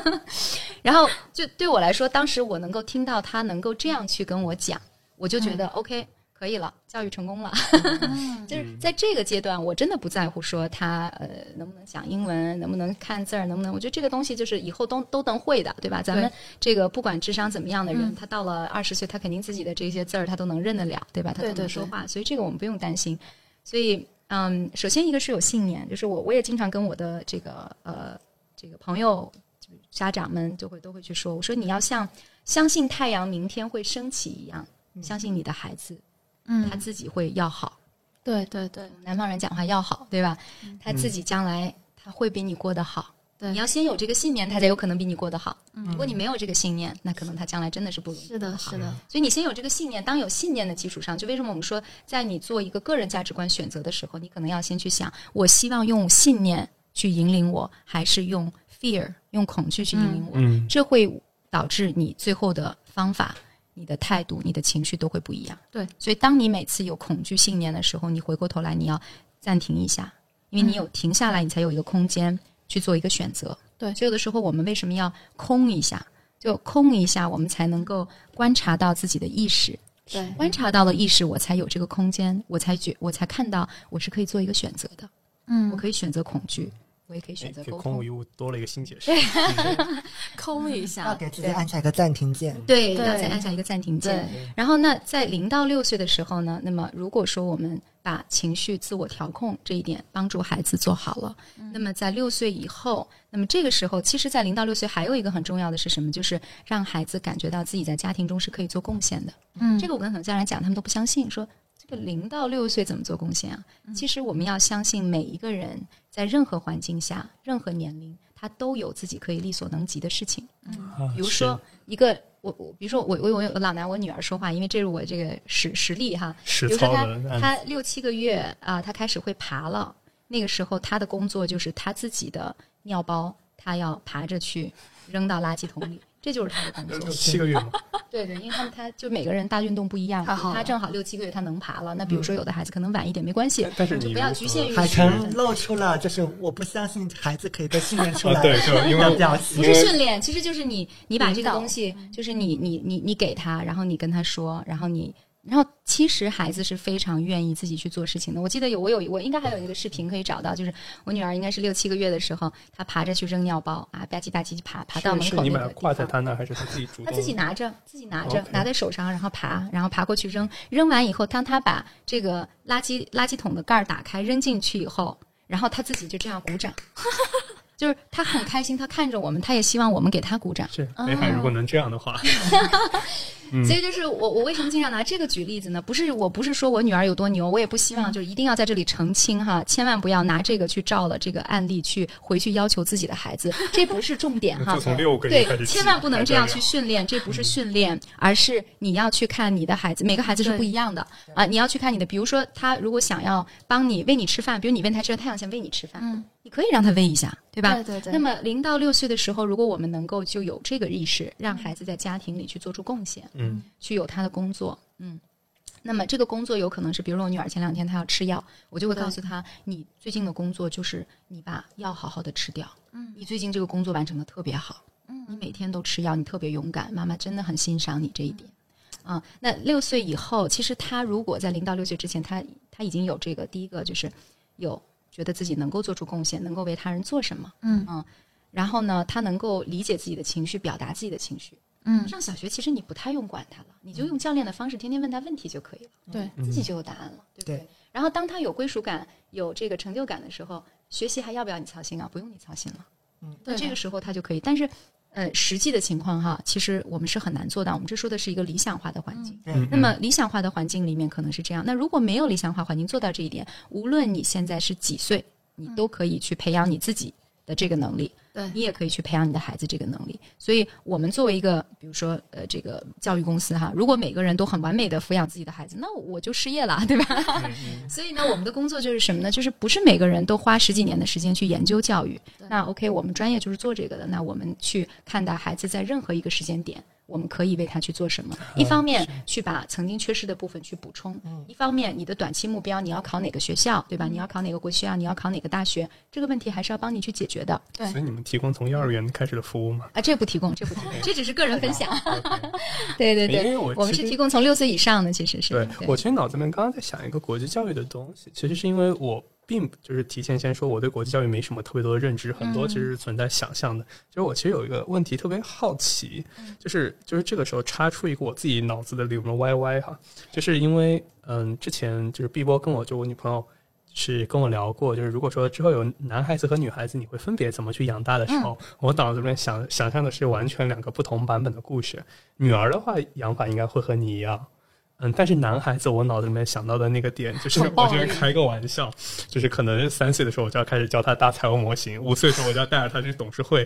Speaker 3: 然后就对我来说，当时我能够听到他能够这样去跟我讲，我就觉得 OK。可以了，教育成功了。就是在这个阶段，我真的不在乎说他呃能不能讲英文，能不能看字儿，能不能？我觉得这个东西就是以后都都能会的，对吧？咱们这个不管智商怎么样的人，他到了二十岁，他肯定自己的这些字儿他都能认得了，对吧？他都能说话，所以这个我们不用担心。所以嗯，首先一个是有信念，就是我我也经常跟我的这个呃这个朋友。家长们就会都会去说，我说你要像相信太阳明天会升起一样，相信你的孩子，
Speaker 1: 嗯
Speaker 3: 他自己会要好。
Speaker 1: 对对对
Speaker 3: 南方人讲话要好，对吧？他自己将来他会比你过得好。
Speaker 1: 对
Speaker 3: 你要先有这个信念，他才有可能比你过得好。如果你没有这个信念，那可能他将来真的是不容易。
Speaker 1: 是的，是的，
Speaker 3: 所以你先有这个信念，当有信念的基础上，就为什么我们说，在你做一个个人价值观选择的时候，你可能要先去想，我希望用信念去引领我，还是用 fear 用恐惧去引领我？
Speaker 4: 嗯
Speaker 3: 这会导致你最后的方法、你的态度、你的情绪都会不一样。
Speaker 1: 对，
Speaker 3: 所以当你每次有恐惧信念的时候，你回过头来，你要暂停一下，因为你有停下来，你才有一个空间去做一个选择。
Speaker 1: 对
Speaker 3: 所以有的时候我们为什么要空一下？就空一下，我们才能够观察到自己的意识。
Speaker 1: 对
Speaker 3: 观察到了意识，我才有这个空间，我才觉，我才看到我是可以做一个选择的。
Speaker 1: 嗯
Speaker 3: 我可以选择恐惧，我也可以选择沟通。
Speaker 4: 空无一物多了一个新解释。
Speaker 1: 空一
Speaker 5: 要
Speaker 1: 下，
Speaker 5: 给自己按下一个暂停键。
Speaker 3: 对，
Speaker 1: 对
Speaker 3: 要再按下一个暂停键。然后那，在零到六岁的时候呢，那么如果说我们把情绪自我调控这一点帮助孩子做好了，那么在六岁以后，那么这个时候，其实，在零到六岁还有一个很重要的是什么？就是让孩子感觉到自己在家庭中是可以做贡献的。
Speaker 1: 嗯
Speaker 3: 这个我跟很多家长讲，他们都不相信，说这个零到六岁怎么做贡献啊？其实我们要相信每一个人在任何环境下、任何年龄，他都有自己可以力所能及的事情。
Speaker 4: 嗯
Speaker 3: 比如说一个我我比如说我我我我老拿我女儿说话，因为这是我这个实实例哈。
Speaker 4: 实
Speaker 3: 比如说她
Speaker 4: 操的
Speaker 3: 她六七个月啊，她开始会爬了，那个时候她的工作就是她自己的尿包，她要爬着去扔到垃圾桶里，这就是他的工作
Speaker 4: 六。七个月嘛，
Speaker 3: 对对，因为他们他就每个人大运动不一样，他正好六七个月他能爬了，那比如说有的孩子可能晚一点没关系，
Speaker 4: 但是
Speaker 3: 就不要局限于
Speaker 5: 海
Speaker 3: 时间
Speaker 5: 晨露出了就是我不相信孩子可以被训练出来
Speaker 4: 啊，对，就因为
Speaker 5: 的表情
Speaker 3: 不。是训练，其实就是你你把这个东西，就是你你你你给他，然后你跟他说，然后你。然后，其实孩子是非常愿意自己去做事情的。我记得有我有我应该还有一个视频可以找到，就是我女儿应该是六七个月的时候，她爬着去扔尿包啊，吧唧吧唧爬爬到门
Speaker 4: 是你把它
Speaker 3: 口那个地方。
Speaker 4: 挂在他那，还是他自己主动？
Speaker 3: 他自己拿着，自己拿着拿在手上，然后爬，然后爬过去扔。扔完以后，当他把这个垃圾垃圾桶的盖儿打开扔进去以后，然后他自己就这样鼓掌，就是他很开心，他看着我们，他也希望我们给他鼓掌。
Speaker 4: 是北海，如果能这样的话，
Speaker 3: 所以就是我我为什么经常拿这个举例子呢？不是我不是说我女儿有多牛，我也不希望就是一定要在这里澄清哈，千万不要拿这个去照了这个案例去回去要求自己的孩子，这不是重点哈
Speaker 4: 就。从六个月开
Speaker 3: 对，千万不能这样去训练，这不是训练，而是你要去看你的孩子，每个孩子是不一样的啊。你要去看你的，比如说他如果想要帮你喂你吃饭，比如你问他吃饭，他想先喂你吃饭，
Speaker 1: 嗯，
Speaker 3: 你可以让他喂一下，对吧？
Speaker 1: 对对对
Speaker 3: 那么零到六岁的时候，如果我们能够就有这个意识，让孩子在家庭里去做出贡献，
Speaker 4: 嗯，
Speaker 3: 去有他的工作，嗯。那么这个工作有可能是，比如说我女儿前两天她要吃药，我就会告诉她，你最近的工作就是你把药好好的吃掉，
Speaker 1: 嗯
Speaker 3: 你最近这个工作完成的特别好，
Speaker 1: 嗯
Speaker 3: 你每天都吃药，你特别勇敢，妈妈真的很欣赏你这一点。啊，那六岁以后，其实他如果在零到六岁之前，他他已经有这个第一个就是有觉得自己能够做出贡献，能够为他人做什么，
Speaker 1: 嗯
Speaker 3: 然后呢，他能够理解自己的情绪，表达自己的情绪。
Speaker 1: 嗯
Speaker 3: 上小学其实你不太用管他了，你就用教练的方式天天问他问题就可以了，
Speaker 1: 对，
Speaker 3: 自己就有答案了，对不对？
Speaker 5: 对
Speaker 3: 然后当他有归属感、有这个成就感的时候，学习还要不要你操心啊？不用你操心了。
Speaker 5: 嗯，
Speaker 3: 那这个时候他就可以。但是，呃，实际的情况哈，其实我们是很难做到。我们这说的是一个理想化的环境。
Speaker 5: 嗯
Speaker 3: 那么理想化的环境里面可能是这样。那如果没有理想化环境做到这一点，无论你现在是几岁，你都可以去培养你自己的这个能力。
Speaker 1: 对
Speaker 3: 你也可以去培养你的孩子这个能力。所以，我们作为一个，比如说，呃，这个教育公司哈，如果每个人都很完美的抚养自己的孩子，那我就失业了，对吧？所以呢，我们的工作就是什么呢？就是不是每个人都花十几年的时间去研究教育。那 OK，我们专业就是做这个的。那我们去看待孩子在任何一个时间点，我们可以为他去做什么？一方面去把曾经缺失的部分去补充，一方面你的短期目标你要考哪个学校，对吧？你要考哪个国学校，你要考哪个大学，这个问题还是要帮你去解决的。
Speaker 1: 对
Speaker 4: 所以你们提供从幼儿园开始的服务吗？
Speaker 3: 啊，这不提供，这不提供，这只是个人分享。对对对，
Speaker 4: 因为我
Speaker 3: 我们是提供从六岁以上的，其实是
Speaker 4: 对我其实脑子里面刚刚在想一个国际教育的东西，其实是因为我并就是提前先说我对国际教育没什么特别多的认知，很多其实是存在想象的。就是我其实有一个问题特别好奇，就是就是这个时候插出一个我自己脑子的里面歪歪哈，就是因为嗯之前就是碧波跟我就我女朋友。是跟我聊过，就是如果说之后有男孩子和女孩子，你会分别怎么去养大的时候，我脑子里面想想象的是完全两个不同版本的故事。女儿的话，养法应该会和你一样。嗯，但是男孩子，我脑子里面想到的那个点，就是我就是开个玩笑，就是可能三岁的时候我就要开始教他搭财务模型，五岁的时候我就要带着他去董事会，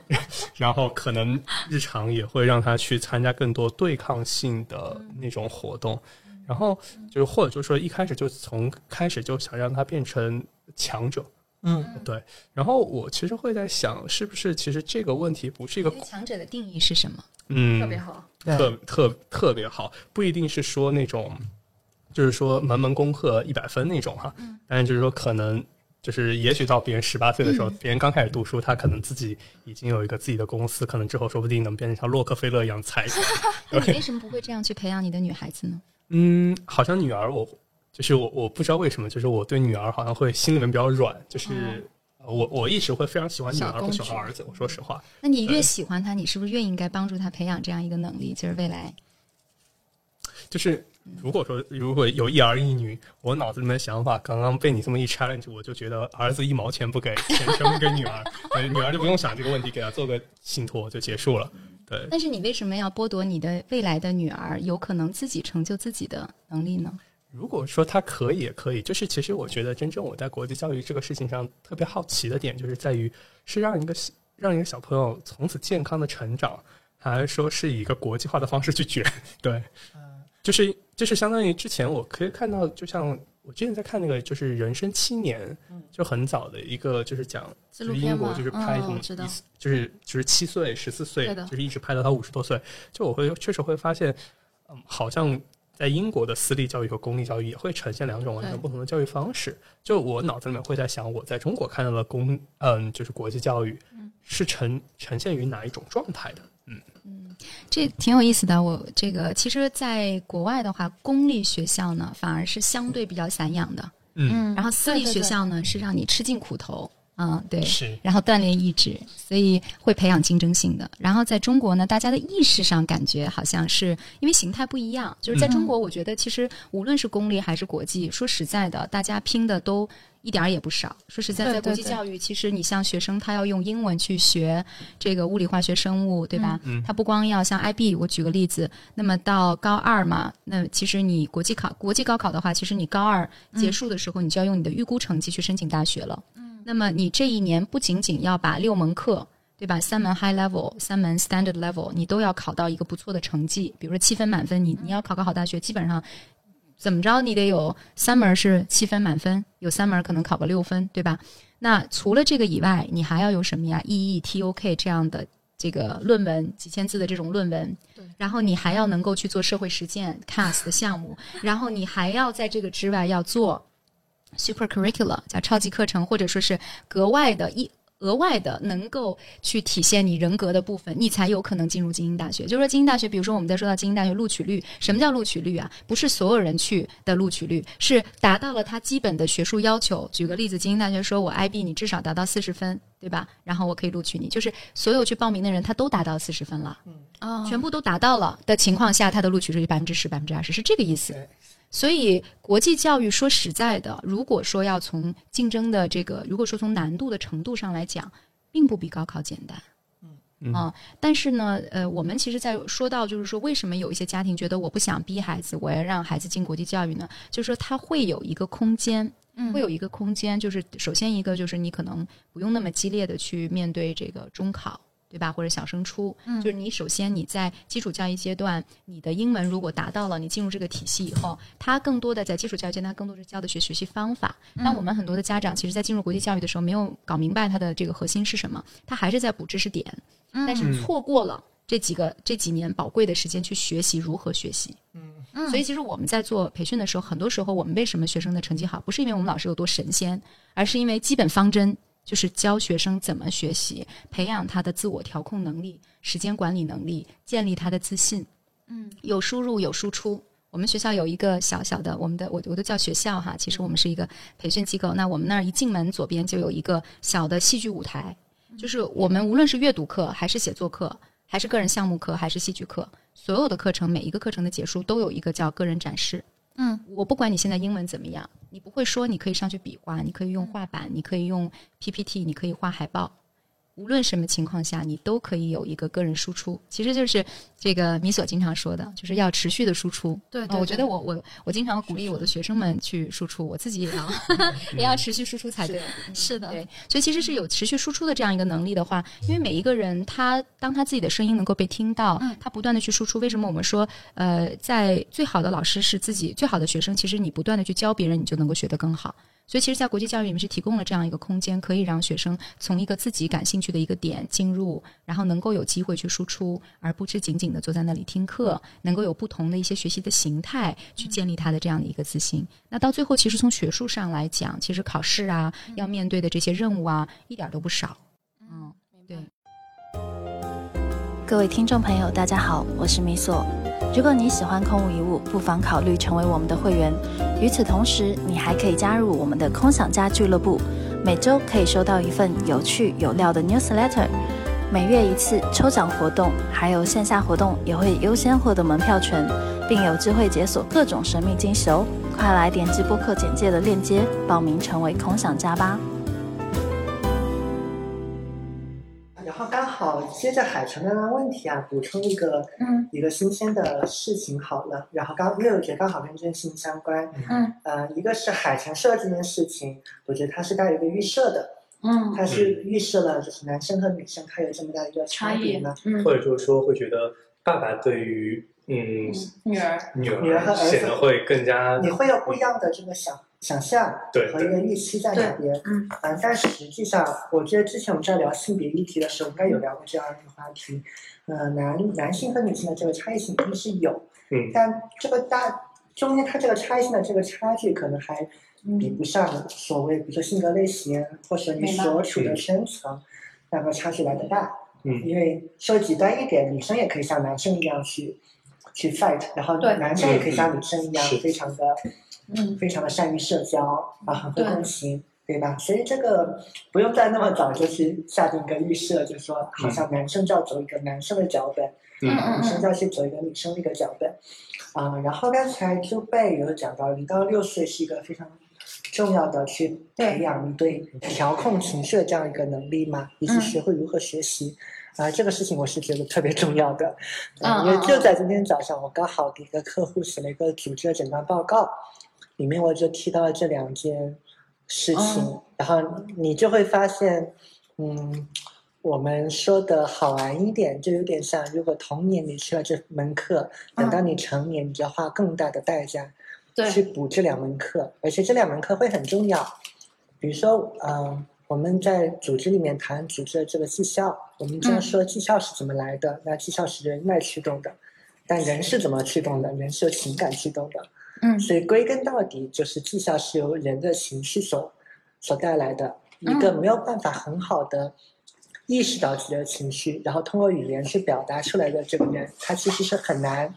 Speaker 4: 然后可能日常也会让他去参加更多对抗性的那种活动，然后就是或者就是说一开始就从开始就想让他变成强者，
Speaker 5: 嗯，
Speaker 4: 对。然后我其实会在想，是不是其实这个问题不是一个
Speaker 3: 强者的定义是什么？
Speaker 4: 嗯，
Speaker 2: 特别好。
Speaker 4: 特特特别好，不一定是说那种，就是说门门功课一百分那种哈，但是就是说可能就是也许到别人十八岁的时候，别人刚开始读书，他可能自己已经有一个自己的公司，可能之后说不定能变成像洛克菲勒一样财。
Speaker 3: 那你为什么不会这样去培养你的女孩子呢？
Speaker 4: 嗯，好像女儿我就是我我不知道为什么，就是我对女儿好像会心里面比较软，就是我我一直会非常喜欢女儿，不喜欢儿子。我说实话，
Speaker 3: 那你越喜欢他，你是不是越应该帮助他培养这样一个能力？就是未来，
Speaker 4: 就是如果说如果有一儿一女，我脑子里面的想法刚刚被你这么一 challenge，我就觉得儿子一毛钱不给，钱全部给女儿，对女儿就不用想这个问题，给她做个信托就结束了。对，
Speaker 3: 但是你为什么要剥夺你的未来的女儿有可能自己成就自己的能力呢？
Speaker 4: 如果说他可以，也可以。就是其实我觉得，真正我在国际教育这个事情上特别好奇的点，就是在于是让一个让一个小朋友从此健康的成长，还是说是以一个国际化的方式去卷？对，就是就是相当于之前我可以看到，就像我之前在看那个，就是《人生七年》，就很早的一个，就是讲就是英国就是拍什么，就是就是七岁、十四岁，就是一直拍到他五十多岁。就我会确实会发现，嗯，好像。在英国的私立教育和公立教育也会呈现两种完全不同的教育方式。就我脑子里面会在想，我在中国看到的公，嗯，就是国际教育，是呈呈现于哪一种状态的？嗯
Speaker 3: 嗯，这挺有意思的。我这个其实，在国外的话，公立学校呢反而是相对比较散养的，
Speaker 4: 嗯，
Speaker 3: 然后私立学校呢是让你吃尽苦头。嗯，对，
Speaker 4: 是，
Speaker 3: 然后锻炼意志，所以会培养竞争性的。然后在中国呢，大家的意识上感觉好像是因为形态不一样，就是在中国，我觉得其实无论是公立还是国际，说实在的，大家拼的都一点儿也不少。说实在，在国际教育，其实你像学生他要用英文去学这个物理、化学、生物，对吧？
Speaker 4: 嗯，
Speaker 3: 他不光要像 IB，我举个例子，那么到高二嘛，那其实你国际考、国际高考的话，其实你高二结束的时候，你就要用你的预估成绩去申请大学了。那么你这一年不仅仅要把六门课，对吧？三门 high level，三门 standard level，你都要考到一个不错的成绩。比如说七分满分，你你要考个好大学，基本上怎么着你得有三门是七分满分，有三门可能考个六分，对吧？那除了这个以外，你还要有什么呀？EE、TOK 这样的这个论文，几千字的这种论文，然后你还要能够去做社会实践 CAS 的项目，然后你还要在这个之外要做。Super curricular 叫超级课程，或者说是格外的一额外的，能够去体现你人格的部分，你才有可能进入精英大学。就是说，精英大学，比如说我们在说到精英大学录取率，什么叫录取率啊？不是所有人去的录取率，是达到了他基本的学术要求。举个例子，精英大学说我 IB 你至少达到四十分，对吧？然后我可以录取你。就是所有去报名的人，他都达到四十分了，嗯，全部都达到了的情况下，他的录取率百分之十、百分之二十，是这个意思。所以，国际教育说实在的，如果说要从竞争的这个，如果说从难度的程度上来讲，并不比高考简单。
Speaker 4: 嗯
Speaker 3: 啊，但是呢，呃，我们其实，在说到就是说，为什么有一些家庭觉得我不想逼孩子，我要让孩子进国际教育呢？就是说，他会有一个空间，会有一个空间，就是首先一个就是你可能不用那么激烈的去面对这个中考。对吧？或者小升初，就是你首先你在基础教育阶段，你的英文如果达到了，你进入这个体系以后，它更多的在基础教育阶段，更多是教的学学习方法。那我们很多的家长，其实在进入国际教育的时候，没有搞明白它的这个核心是什么，他还是在补知识点，但是错过了这几个这几年宝贵的时间去学习如何学习。
Speaker 5: 嗯
Speaker 3: 所以其实我们在做培训的时候，很多时候我们为什么学生的成绩好，不是因为我们老师有多神仙，而是因为基本方针。就是教学生怎么学习，培养他的自我调控能力、时间管理能力，建立他的自信。
Speaker 2: 嗯，
Speaker 3: 有输入有输出。我们学校有一个小小的，我们的我我都叫学校哈，其实我们是一个培训机构。那我们那儿一进门左边就有一个小的戏剧舞台，就是我们无论是阅读课，还是写作课，还是个人项目课，还是戏剧课，所有的课程每一个课程的结束都有一个叫个人展示。嗯，我不管你现在英文怎么样，你不会说，你可以上去比划，你可以用画板，你可以用 PPT，你可以画海报。无论什么情况下，你都可以有一个个人输出。其实就是这个米索经常说的，就是要持续的输出。
Speaker 2: 对对，
Speaker 3: 我觉得我我我经常鼓励我的学生们去输出，我自己也要也 要持续输出才对。
Speaker 2: 是的，
Speaker 3: 对，所以其实是有持续输出的这样一个能力的话，因为每一个人他当他自己的声音能够被听到，他不断的去输出。为什么我们说呃，在最好的老师是自己最好的学生？其实你不断的去教别人，你就能够学得更好。所以，其实，在国际教育里面是提供了这样一个空间，可以让学生从一个自己感兴趣的一个点进入，然后能够有机会去输出，而不是仅仅的坐在那里听课，能够有不同的一些学习的形态去建立他的这样的一个自信。那到最后，其实从学术上来讲，其实考试啊，要面对的这些任务啊，一点都不少。嗯，对。
Speaker 1: 各位听众朋友，大家好，我是米索。如果你喜欢空无一物，不妨考虑成为我们的会员。与此同时，你还可以加入我们的空想家俱乐部，每周可以收到一份有趣有料的 newsletter，每月一次抽奖活动，还有线下活动也会优先获得门票权，并有机会解锁各种神秘惊喜哦！快来点击播客简介的链接报名成为空想家吧。
Speaker 5: 刚好接着海城刚刚问题啊，补充一个，嗯，一个新鲜的事情好了。然后刚因为我觉得刚好跟这件事情相关，嗯，呃，一个是海城社这件事情，我觉得它是带有一个预设的，嗯，它是预设了就是男生和女生他有这么大一个差别呢，
Speaker 4: 嗯，或者就是说会觉得爸爸对于嗯
Speaker 2: 女儿
Speaker 4: 女
Speaker 5: 儿和儿子
Speaker 4: 显得会更加，
Speaker 5: 你会有不一样的这个想。想象和一个预期在那边，嗯，但实际上，我记得之前我们在聊性别议题的时候，应该有聊过这样一个话题，呃，男男性和女性的这个差异性一定是有，嗯，但这个大中间它这个差异性的这个差距，可能还比不上所谓比如说性格类型，或者你所处的圈层，那个差距来的大，嗯，因为说极端一点，女生也可以像男生一样去去 fight，然后男生也可以像女生一样非常的。嗯，非常的善于社交啊，很会共情，对吧？所以这个不用再那么早就去下定一个预设，就是说，好像男生就要走一个男生的脚本，嗯女生就要去走一个女生的一个脚本，啊。然后刚才就贝有讲到，零到六岁是一个非常重要的去培养一对调控情绪的这样一个能力嘛，以及学会如何学习，啊，这个事情我是觉得特别重要的，因为就在今天早上，我刚好给一个客户写了一个组织的诊断报告。里面我就提到了这两件事情，然后你就会发现，嗯，我们说的好玩一点，就有点像，如果童年你去了这门课，等到你成年，你就要花更大的代价去补这两门课，而且这两门课会很重要。比如说，嗯，我们在组织里面谈组织的这个绩效，我们这样说绩效是怎么来的？那绩效是人脉驱动的，但人是怎么驱动的？人是由情感驱动的。嗯，所以归根到底就是绩效是由人的情绪所所带来的。一个没有办法很好的意识到自己的情绪，然后通过语言去表达出来的这个人，他其实是很难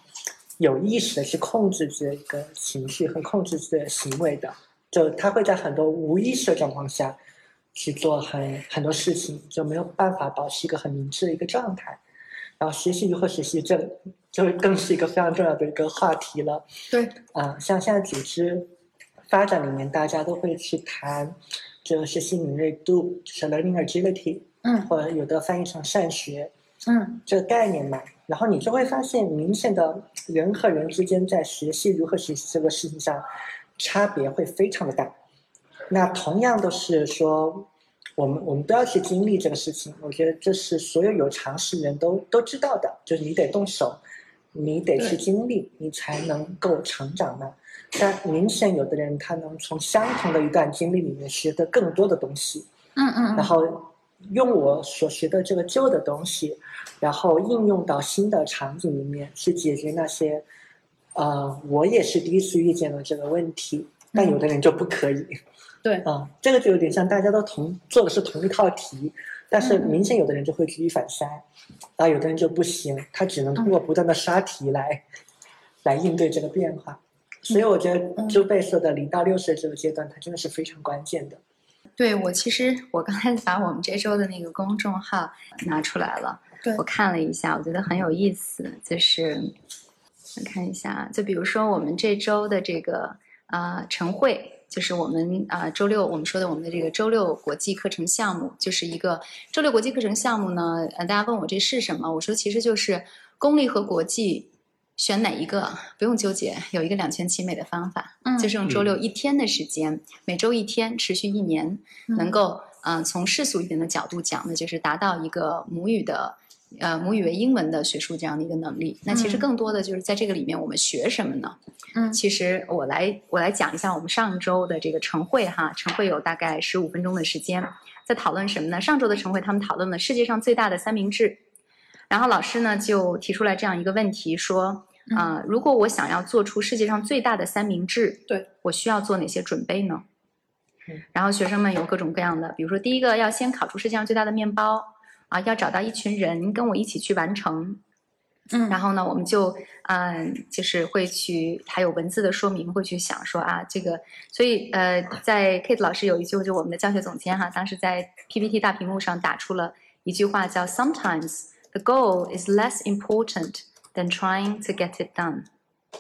Speaker 5: 有意识的去控制自己的一个情绪和控制自己的行为的。就他会在很多无意识的状况下去做很很多事情，就没有办法保持一个很明智的一个状态。然后学习如何学习，这就更是一个非常重要的一个话题了。
Speaker 2: 对，
Speaker 5: 啊，像现在组织发展里面，大家都会去谈这个学习敏锐度，就是 learning agility，嗯，或者有的翻译成善学，嗯，这个概念嘛。然后你就会发现，明显的人和人之间在学习如何学习这个事情上，差别会非常的大。那同样都是说。我们我们都要去经历这个事情，我觉得这是所有有常识人都都知道的，就是你得动手，你得去经历，你才能够成长呢。但明显有的人他能从相同的一段经历里面学得更多的东西，嗯嗯，然后用我所学的这个旧的东西，然后应用到新的场景里面去解决那些，呃，我也是第一次遇见了这个问题，但有的人就不可以。
Speaker 2: 对
Speaker 5: 啊，这个就有点像大家都同做的是同一套题，但是明显有的人就会举一反三，啊，有的人就不行，他只能通过不断的刷题来，来应对这个变化。所以我觉得就贝说的零到六岁这个阶段，它真的是非常关键的。
Speaker 3: 对我其实我刚才把我们这周的那个公众号拿出来了，我看了一下，我觉得很有意思，就是我看一下，就比如说我们这周的这个啊晨会，就是我们啊周六我们说的我们的这个周六国际课程项目，就是一个周六国际课程项目呢。呃，大家问我这是什么？我说其实就是公立和国际选哪一个不用纠结，有一个两全其美的方法，
Speaker 1: 嗯
Speaker 3: 就是用周六一天的时间，每周一天，持续一年，能够嗯、呃从世俗一点的角度讲呢，就是达到一个母语的。呃，母语为英文的学术这样的一个能力，那其实
Speaker 1: 嗯
Speaker 3: 更多的就是在这个里面，我们学什么呢？
Speaker 1: 嗯
Speaker 3: 其实我来我来讲一下我们上周的这个晨会哈，晨会有大概十五分钟的时间，在讨论什么呢？上周的晨会他们讨论了世界上最大的三明治，然后老师呢就提出来这样一个问题，说啊、如果我想要做出世界上最大的三明治，
Speaker 5: 对
Speaker 3: 我需要做哪些准备呢
Speaker 5: 嗯？
Speaker 3: 然后学生们有各种各样的，比如说第一个要先烤出世界上最大的面包啊，要找到一群人跟我一起去完成，
Speaker 1: 嗯。
Speaker 3: 然后呢，我们就嗯，就是会去还有文字的说明，会去想说啊，这个，所以呃，在 Kate 老师有一句，就我们的教学总监哈，当时在 PPT 大屏幕上打出了一句话，叫 “Sometimes the goal is less important than trying to get it done”。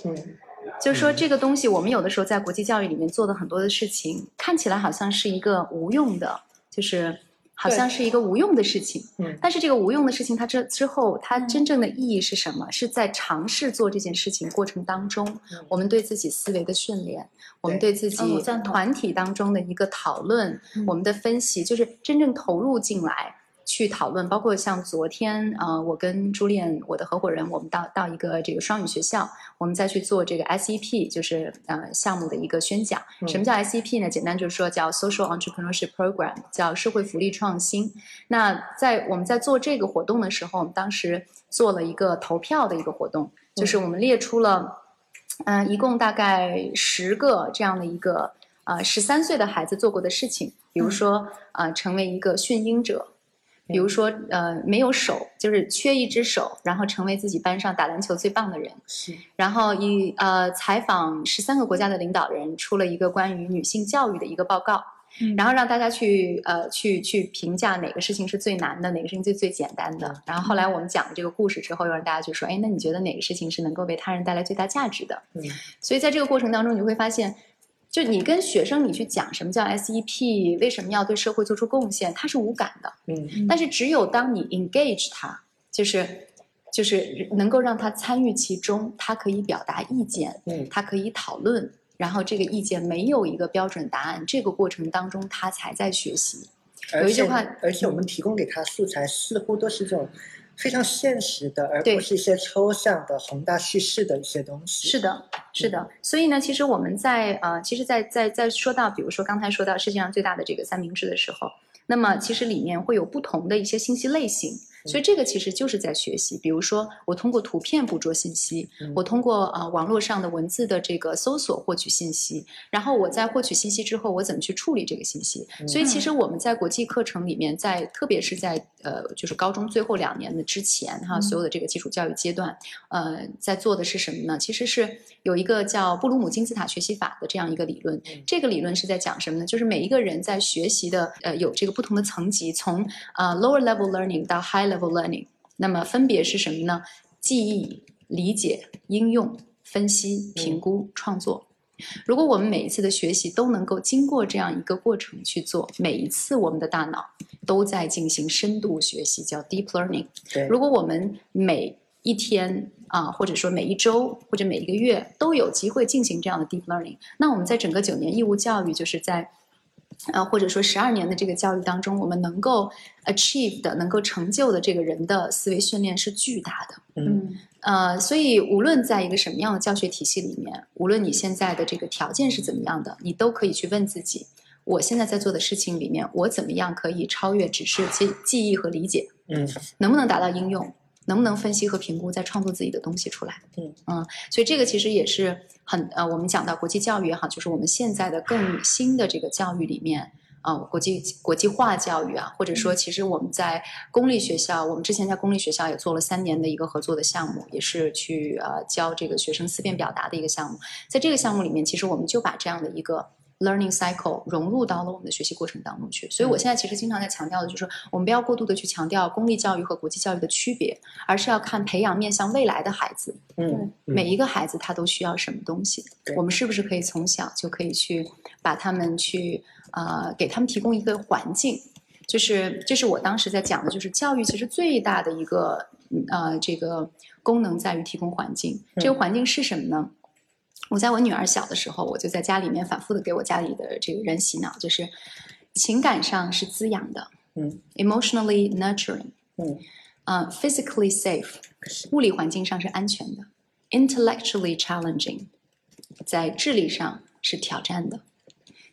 Speaker 5: 嗯，
Speaker 3: 就是说，这个东西我们有的时候在国际教育里面做的很多的事情，看起来好像是一个无用的，就是好像是一个无用的事情。
Speaker 5: 嗯
Speaker 3: 但是这个无用的事情，它之之后，它真正的意义是什么？是在尝试做这件事情过程当中，
Speaker 5: 嗯
Speaker 3: 我们对自己思维的训练，我们
Speaker 5: 对
Speaker 3: 对自己团体当中的一个讨论，
Speaker 1: 嗯
Speaker 3: 我们的分析，就是真正投入进来。去讨论，包括像昨天，呃，我跟朱恋，我的合伙人，我们到到一个这个双语学校，我们再去做这个 SEP，就是呃项目的一个宣讲。
Speaker 5: 嗯
Speaker 3: 什么叫 SEP 呢？简单就是说叫 Social Entrepreneurship Program，叫社会福利创新。那在我们在做这个活动的时候，我们当时做了一个投票的一个活动，就是我们列出了，嗯、一共大概十个这样的一个呃十三岁的孩子做过的事情，比如说呃成为一个驯鹰者。比如说，呃，没有手，就是缺一只手，然后成为自己班上打篮球最棒的人。
Speaker 5: 是
Speaker 3: 然后以呃采访十三个国家的领导人，出了一个关于女性教育的一个报告，
Speaker 1: 嗯
Speaker 3: 然后让大家去呃去去评价哪个事情是最难的，哪个事情最最简单的。然后后来我们讲了这个故事之后，又让大家去说，哎，那你觉得哪个事情是能够为他人带来最大价值的？
Speaker 5: 嗯
Speaker 3: 所以在这个过程当中，你会发现。就你跟学生你去讲什么叫 SEP，为什么要对社会做出贡献，他是无感的。
Speaker 5: 嗯
Speaker 3: 但是只有当你 engage 他，就是就是能够让他参与其中，他可以表达意见，
Speaker 5: 嗯
Speaker 3: 他可以讨论，然后这个意见没有一个标准答案，这个过程当中他才在学习。有一句话
Speaker 5: 而且我们提供给他素材似乎都是这种非常现实的，而不是一些抽象的宏大叙事的一些东西。
Speaker 3: 是的，是的。所以呢，其实我们在呃，其实在，在在说到，比如说刚才说到世界上最大的这个三明治的时候，那么其实里面会有不同的一些信息类型。所以这个其实就是在学习，比如说我通过图片捕捉信息，
Speaker 5: 嗯
Speaker 3: 我通过呃网络上的文字的这个搜索获取信息，然后我在获取信息之后，我怎么去处理这个信息？所以其实我们在国际课程里面，在特别是在呃就是高中最后两年的之前哈，所有的这个基础教育阶段，呃，在做的是什么呢？其实是有一个叫布鲁姆金字塔学习法的这样一个理论。这个理论是在讲什么呢？就是每一个人在学习的呃有这个不同的层级，从呃 lower level learning 到 high level learning，那么分别是什么呢？记忆、理解、应用、分析、评估、创作。如果我们每一次的学习都能够经过这样一个过程去做，每一次我们的大脑都在进行深度学习，叫 deep learning。
Speaker 5: 对，
Speaker 3: 如果我们每一天啊，或者说每一周或者每一个月都有机会进行这样的 deep learning，那我们在整个九年义务教育，就是在呃或者说十二年的这个教育当中，我们能够 achieve 的、能够成就的这个人的思维训练是巨大的。
Speaker 5: 嗯
Speaker 3: 呃，所以无论在一个什么样的教学体系里面，无论你现在的这个条件是怎么样的，你都可以去问自己：我现在在做的事情里面，我怎么样可以超越只是记记忆和理解？
Speaker 5: 嗯
Speaker 3: 能不能达到应用？能不能分析和评估，再创作自己的东西出来？
Speaker 5: 嗯嗯
Speaker 3: 所以这个其实也是很呃，我们讲到国际教育也好，就是我们现在的更新的这个教育里面。啊、国际国际化教育啊，或者说，其实我们在公立学校，我们之前在公立学校也做了三年的一个合作的项目，也是去呃教这个学生思辨表达的一个项目。在这个项目里面，其实我们就把这样的一个 learning cycle 融入到了我们的学习过程当中去。所以我现在其实经常在强调的就是，我们不要过度的去强调公立教育和国际教育的区别，而是要看培养面向未来的孩子。
Speaker 5: 嗯，
Speaker 3: 每一个孩子他都需要什么东西，我们是不是可以从小就可以去把他们去呃给他们提供一个环境？就是这是我当时在讲的，就是教育其实最大的一个呃这个功能在于提供环境。这个环境是什么呢？我在我女儿小的时候，我就在家里面反复的给我家里的这个人洗脑，就是情感上是滋养的，
Speaker 5: 嗯
Speaker 3: ，emotionally nurturing，
Speaker 5: 嗯，
Speaker 3: 啊，physically safe，物理环境上是安全的，intellectually challenging，在智力上是挑战的。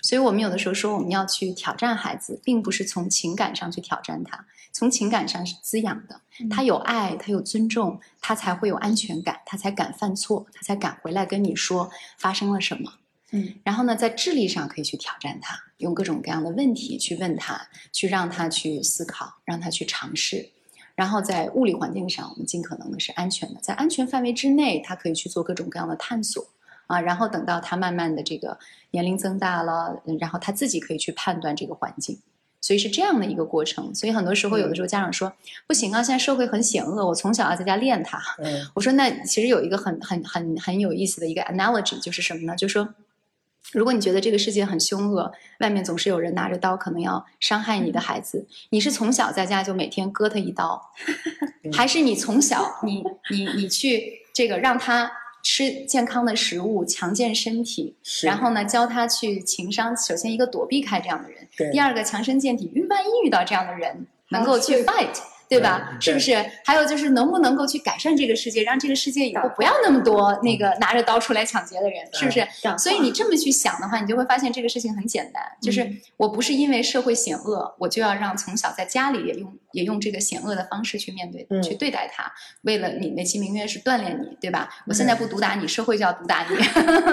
Speaker 3: 所以我们有的时候说我们要去挑战孩子，并不是从情感上去挑战他，从情感上是滋养的。他有爱，他有尊重，他才会有安全感，他才敢犯错，他才敢回来跟你说发生了什么。
Speaker 1: 嗯，
Speaker 3: 然后呢，在智力上可以去挑战他，用各种各样的问题去问他，去让他去思考，让他去尝试。然后在物理环境上，我们尽可能的是安全的，在安全范围之内，他可以去做各种各样的探索。啊，然后等到他慢慢的这个年龄增大了，然后他自己可以去判断这个环境，所以是这样的一个过程。所以很多时候，有的时候家长说不行啊，现在社会很险恶，我从小要在家练他。
Speaker 5: 嗯，
Speaker 3: 我说那其实有一个很很很很有意思的一个 analogy，就是什么呢？就是说，如果你觉得这个世界很凶恶，外面总是有人拿着刀可能要伤害你的孩子，你是从小在家就每天割他一刀，还是你从小你你你去这个让他？吃健康的食物，强健身体，然后呢，教他去情商。首先，一个躲避开这样的人；第二个，强身健体。万一遇到这样的人，能够去 fight。对吧？是不是？还有就是能不能够去改善这个世界，让这个世界以后不要那么多那个拿着刀出来抢劫的人，是不是？所以你这么去想的话，你就会发现这个事情很简单，就是我不是因为社会险恶，我就要让从小在家里也用也用这个险恶的方式去面对、去对待他。为了你美其名曰是锻炼你，对吧？我现在不毒打你，社会就要毒打你。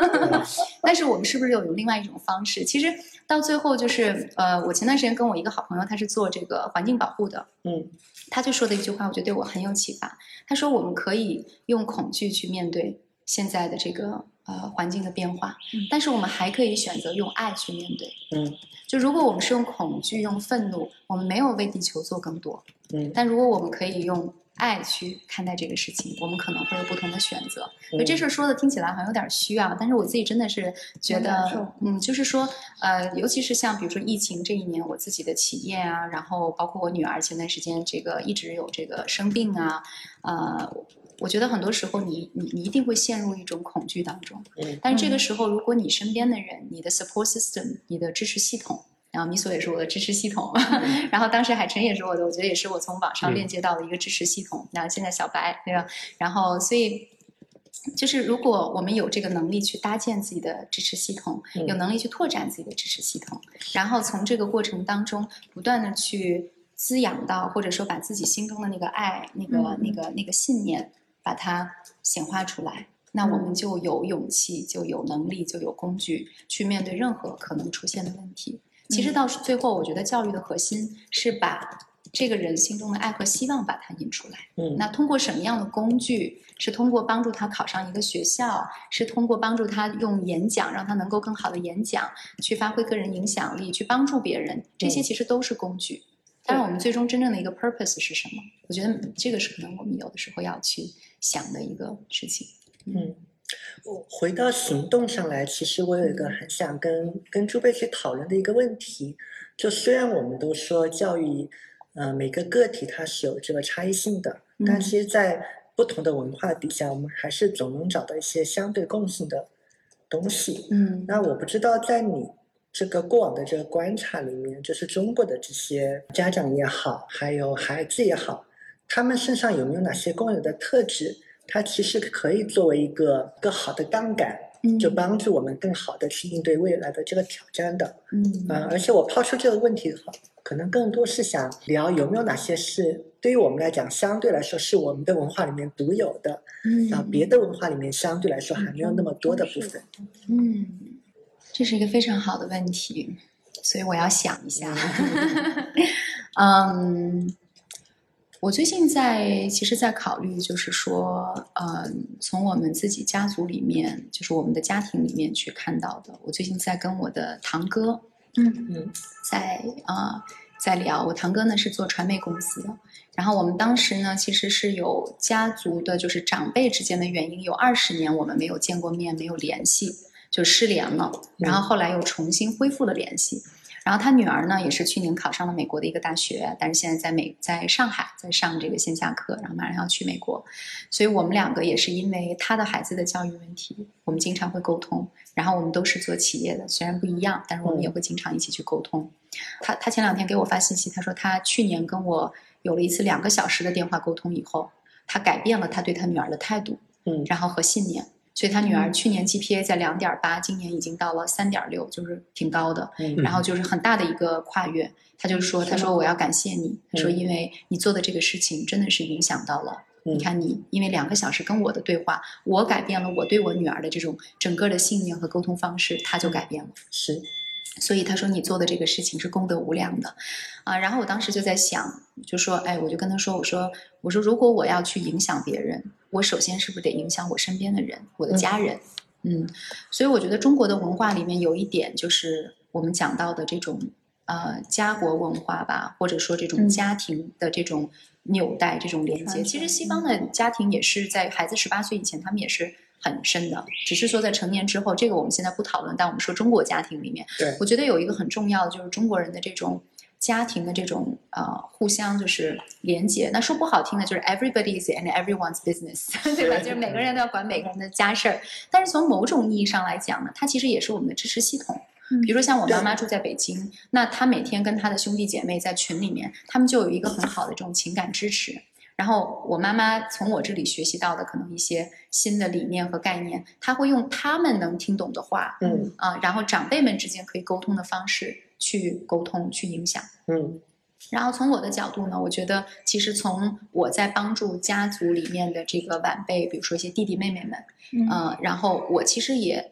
Speaker 3: 但是我们是不是又有另外一种方式？其实到最后就是，呃，我前段时间跟我一个好朋友，他是做这个环境保护的，
Speaker 5: 嗯。
Speaker 3: 他就说的一句话，我觉得对我很有启发。他说：“我们可以用恐惧去面对现在的这个呃环境的变化，但是我们还可以选择用爱去面对。
Speaker 5: 嗯，
Speaker 3: 就如果我们是用恐惧、用愤怒，我们没有为地球做更多。
Speaker 5: 嗯，
Speaker 3: 但如果我们可以用。”爱去看待这个事情，我们可能会有不同的选择。这事说的听起来好像有点虚啊，但是我自己真的是觉得，嗯，就是说，呃，尤其是像比如说疫情这一年，我自己的企业啊，然后包括我女儿前段时间这个一直有这个生病啊，呃，我觉得很多时候你你你一定会陷入一种恐惧当中。
Speaker 5: 嗯。
Speaker 3: 但是这个时候，如果你身边的人、你的 support system、你的支持系统。然后米索也是我的支持系统，然后当时海晨也是我的，我觉得也是我从网上链接到的一个支持系统。然后现在小白对吧？然后所以就是如果我们有这个能力去搭建自己的支持系统，有能力去拓展自己的支持系统，然后从这个过程当中不断的去滋养到，或者说把自己心中的那个爱、那个那个那个信念把它显化出来，那我们就有勇气，就有能力，就有工具去面对任何可能出现的问题。其实到最后，我觉得教育的核心是把这个人心中的爱和希望把它引出来。
Speaker 5: 嗯，
Speaker 3: 那通过什么样的工具？是通过帮助他考上一个学校，是通过帮助他用演讲让他能够更好的演讲，去发挥个人影响力，去帮助别人。这些其实都是工具。但是我们最终真正的一个 purpose 是什么？我觉得这个是可能我们有的时候要去想的一个事情。
Speaker 5: 嗯。回到行动上来，其实我有一个很想跟跟朱贝去讨论的一个问题，就虽然我们都说教育，呃，每个个体它是有这个差异性的，但其实，在不同的文化底下，我们还是总能找到一些相对共性的东西。
Speaker 3: 嗯，
Speaker 5: 那我不知道在你这个过往的这个观察里面，就是中国的这些家长也好，还有孩子也好，他们身上有没有哪些共有的特质？它其实可以作为一个更好的杠杆，就帮助我们更好的去应对未来的这个挑战的。
Speaker 3: 嗯，
Speaker 5: 啊，而且我抛出这个问题，可能更多是想聊有没有哪些是对于我们来讲相对来说是我们的文化里面独有的，
Speaker 3: 嗯，
Speaker 5: 然后别的文化里面相对来说还没有那么多的部分。
Speaker 3: 嗯，这是一个非常好的问题，所以我要想一下。嗯。我最近在，其实，在考虑，就是说，呃，从我们自己家族里面，就是我们的家庭里面去看到的。我最近在跟我的堂哥，
Speaker 2: 嗯
Speaker 5: 嗯，
Speaker 3: 在啊、在聊。我堂哥呢是做传媒公司的，然后我们当时呢，其实是有家族的，就是长辈之间的原因，有二十年我们没有见过面，没有联系，就失联了。然后后来又重新恢复了联系。然后他女儿呢，也是去年考上了美国的一个大学，但是现在在美在上海在上这个线下课，然后马上要去美国，所以我们两个也是因为他的孩子的教育问题，我们经常会沟通。然后我们都是做企业的，虽然不一样，但是我们也会经常一起去沟通。他他前两天给我发信息，他说他去年跟我有了一次两个小时的电话沟通以后，他改变了他对他女儿的态度，
Speaker 5: 嗯
Speaker 3: 然后和信念。所以他女儿去年 GPA 在两点八，今年已经到了三点六，就是挺高的。
Speaker 5: 嗯
Speaker 3: 然后就是很大的一个跨越。他就说：“他说我要感谢你，他说
Speaker 5: 嗯
Speaker 3: 因为你做的这个事情真的是影响到了。
Speaker 5: 嗯
Speaker 3: 你看你，因为两个小时跟我的对话，我改变了我对我女儿的这种整个的信念和沟通方式，他就改变了。
Speaker 5: 是，
Speaker 3: 所以他说你做的这个事情是功德无量的，啊，然后我当时就在想，就说，哎，我就跟他说，我说，我说，如果我要去影响别人，我首先是不是得影响我身边的人，我的家人，嗯，所以我觉得中国的文化里面有一点就是我们讲到的这种呃家国文化吧，或者说这种
Speaker 2: 嗯。
Speaker 3: 家庭的这种纽带、这种连接。其实西方的家庭也是在孩子十八岁以前，他们也是很深的，只是说在成年之后，这个我们现在不讨论。但我们说中国家庭里面，
Speaker 5: 对
Speaker 3: 我觉得有一个很重要的就是中国人的这种。家庭的这种呃互相就是连接，那说不好听的就是 everybody is and everyone's business，对吧？就是每个人都要管每个人的家事儿。但是从某种意义上来讲呢，它其实也是我们的支持系统。
Speaker 2: 嗯
Speaker 3: 比如说像我妈妈住在北京，那她每天跟她的兄弟姐妹在群里面，他们就有一个很好的这种情感支持。然后我妈妈从我这里学习到的可能一些新的理念和概念，她会用他们能听懂的话，
Speaker 5: 嗯
Speaker 3: 啊，然后长辈们之间可以沟通的方式去沟通、去影响。
Speaker 5: 嗯
Speaker 3: 然后从我的角度呢，我觉得其实从我在帮助家族里面的这个晚辈，比如说一些弟弟妹妹们，
Speaker 2: 嗯
Speaker 3: 呃，然后我其实也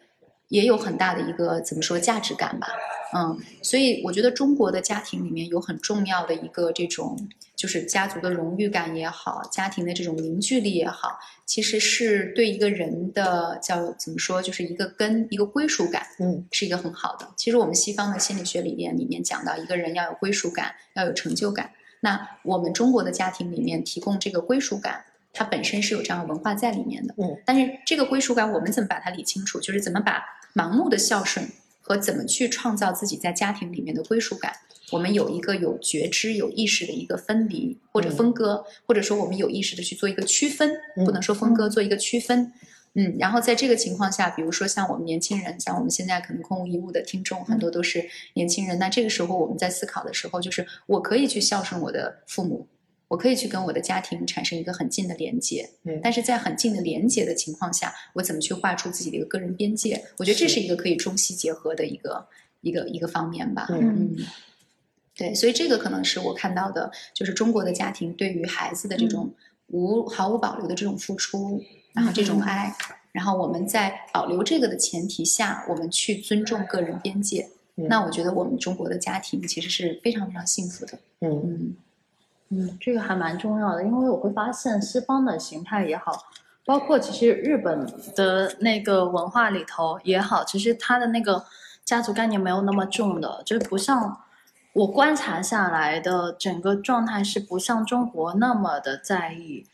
Speaker 3: 也有很大的一个怎么说价值感吧，嗯，所以我觉得中国的家庭里面有很重要的一个这种就是家族的荣誉感也好，家庭的这种凝聚力也好，其实是对一个人的叫怎么说，就是一个根一个归属感，
Speaker 5: 嗯
Speaker 3: 是一个很好的。其实我们西方的心理学理念里面讲到，一个人要有归属感，要有成就感。那我们中国的家庭里面提供这个归属感，它本身是有这样的文化在里面的。
Speaker 5: 嗯，
Speaker 3: 但是这个归属感，我们怎么把它理清楚？就是怎么把盲目的孝顺和怎么去创造自己在家庭里面的归属感。我们有一个有觉知、有意识的一个分离或者分割，或者说我们有意识的去做一个区分，不能说分割，做一个区分。嗯，然后在这个情况下，比如说像我们年轻人，像我们现在可能空无一物的听众很多都是年轻人，那这个时候我们在思考的时候，就是我可以去孝顺我的父母，我可以去跟我的家庭产生一个很近的连接，
Speaker 5: 嗯
Speaker 3: 但是在很近的连接的情况下，我怎么去画出自己的一个个人边界？我觉得这是一个可以中西结合的一个一个一个方面吧。
Speaker 5: 嗯
Speaker 3: 嗯，对，所以这个可能是我看到的，就是中国的家庭对于孩子的这种无毫无保留的这种付出，然后这种爱，然后我们在保留这个的前提下，我们去尊重个人边界。
Speaker 5: 嗯
Speaker 3: 那我觉得我们中国的家庭其实是非常非常幸福的。
Speaker 5: 嗯
Speaker 3: 嗯
Speaker 2: 嗯，这个还蛮重要的，因为我会发现西方的形态也好，包括其实日本的那个文化里头也好，其实它的那个家族概念没有那么重的，就是不像我观察下来的整个状态是不像中国那么的在意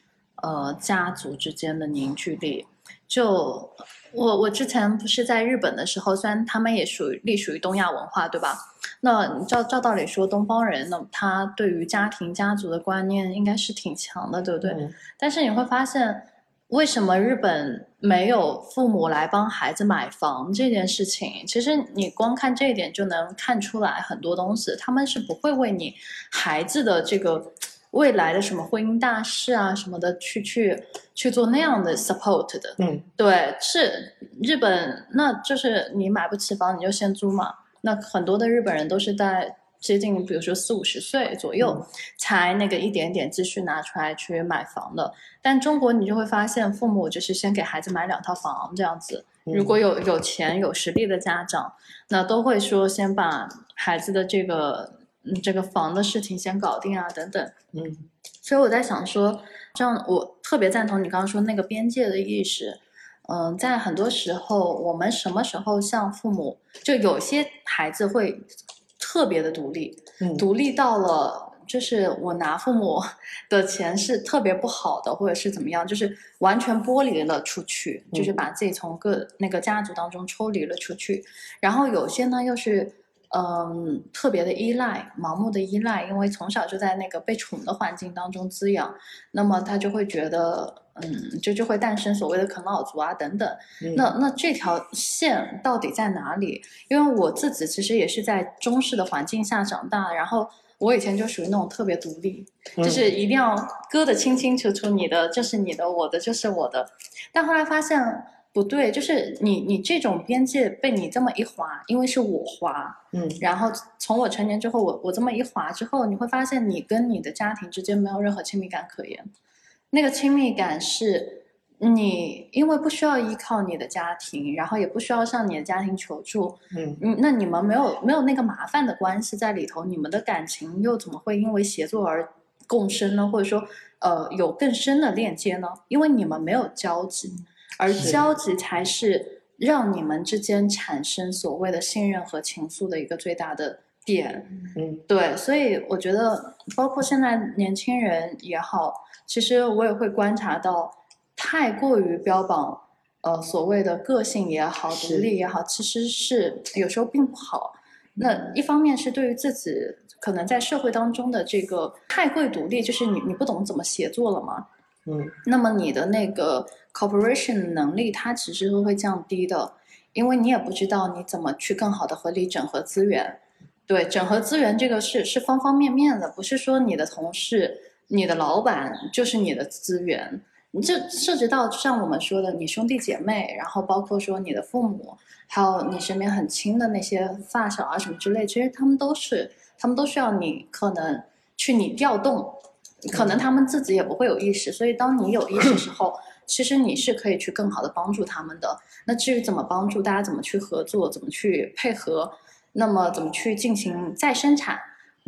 Speaker 2: 呃家族之间的凝聚力。就我我之前不是在日本的时候，虽然他们也属于隶属于东亚文化，对吧？那照照道理说，东方人呢，他对于家庭家族的观念应该是挺强的，对不对？
Speaker 5: 嗯
Speaker 2: 但是你会发现，为什么日本没有父母来帮孩子买房这件事情？其实你光看这一点就能看出来很多东西，他们是不会为你孩子的这个未来的什么婚姻大事啊什么的去去去做那样的 support 的。
Speaker 5: 嗯
Speaker 2: 对，是日本，那就是你买不起房，你就先租嘛。那很多的日本人都是在接近，比如说四五十岁左右，才那个一点点积蓄拿出来去买房的。但中国你就会发现，父母就是先给孩子买两套房这样子。
Speaker 5: 嗯
Speaker 2: 如果有有钱有实力的家长，那都会说先把孩子的这个嗯这个房的事情先搞定啊，等等。
Speaker 5: 嗯，
Speaker 2: 所以我在想说，这样我特别赞同你刚刚说那个边界的意识。嗯，在很多时候，我们什么时候像父母，就有些孩子会特别的独立，独立到了就是我拿父母 的钱是特别不好的，或者是怎么样，就是完全剥离了出去，就是把自己从各那个家族当中抽离了出去。然后有些呢，又是。嗯，特别的依赖，盲目的依赖，因为从小就在那个被宠的环境当中滋养，那么他就会觉得，嗯，就就会诞生所谓的啃老族啊等等。那那这条线到底在哪里？因为我自己其实也是在中式的环境下长大，然后我以前就属于那种特别独立，就是一定要割得清清楚楚，你的就是你的，我的就是我的。但后来发现。不对，就是你你这种边界被你这么一划，因为是我划，
Speaker 5: 嗯，
Speaker 2: 然后从我成年之后，我我这么一划之后，你会发现你跟你的家庭之间没有任何亲密感可言。那个亲密感是你因为不需要依靠你的家庭，然后也不需要向你的家庭求助，
Speaker 5: 嗯
Speaker 2: 嗯，那你们没有没有那个麻烦的关系在里头，你们的感情又怎么会因为协作而共生呢？或者说，呃，有更深的链接呢？因为你们没有交集。而交集才是让你们之间产生所谓的信任和情愫的一个最大的点。
Speaker 5: 嗯，
Speaker 2: 对，所以我觉得，包括现在年轻人也好，其实我也会观察到，太过于标榜呃所谓的个性也好、独立也好，其实是有时候并不好。那一方面是对于自己可能在社会当中的这个太过独立，就是你你不懂怎么协作了嘛。
Speaker 5: 嗯，
Speaker 2: 那么你的那个 cooperation 能力，它其实是会降低的，因为你也不知道你怎么去更好的合理整合资源。对，整合资源这个是是方方面面的，不是说你的同事、你的老板就是你的资源。你这涉及到像我们说的，你兄弟姐妹，然后包括说你的父母，还有你身边很亲的那些发小啊什么之类，其实他们都是，他们都需要你可能去你调动。可能他们自己也不会有意识，所以当你有意识的时候，其实你是可以去更好的帮助他们的。那至于怎么帮助，大家怎么去合作，怎么去配合，那么怎么去进行再生产，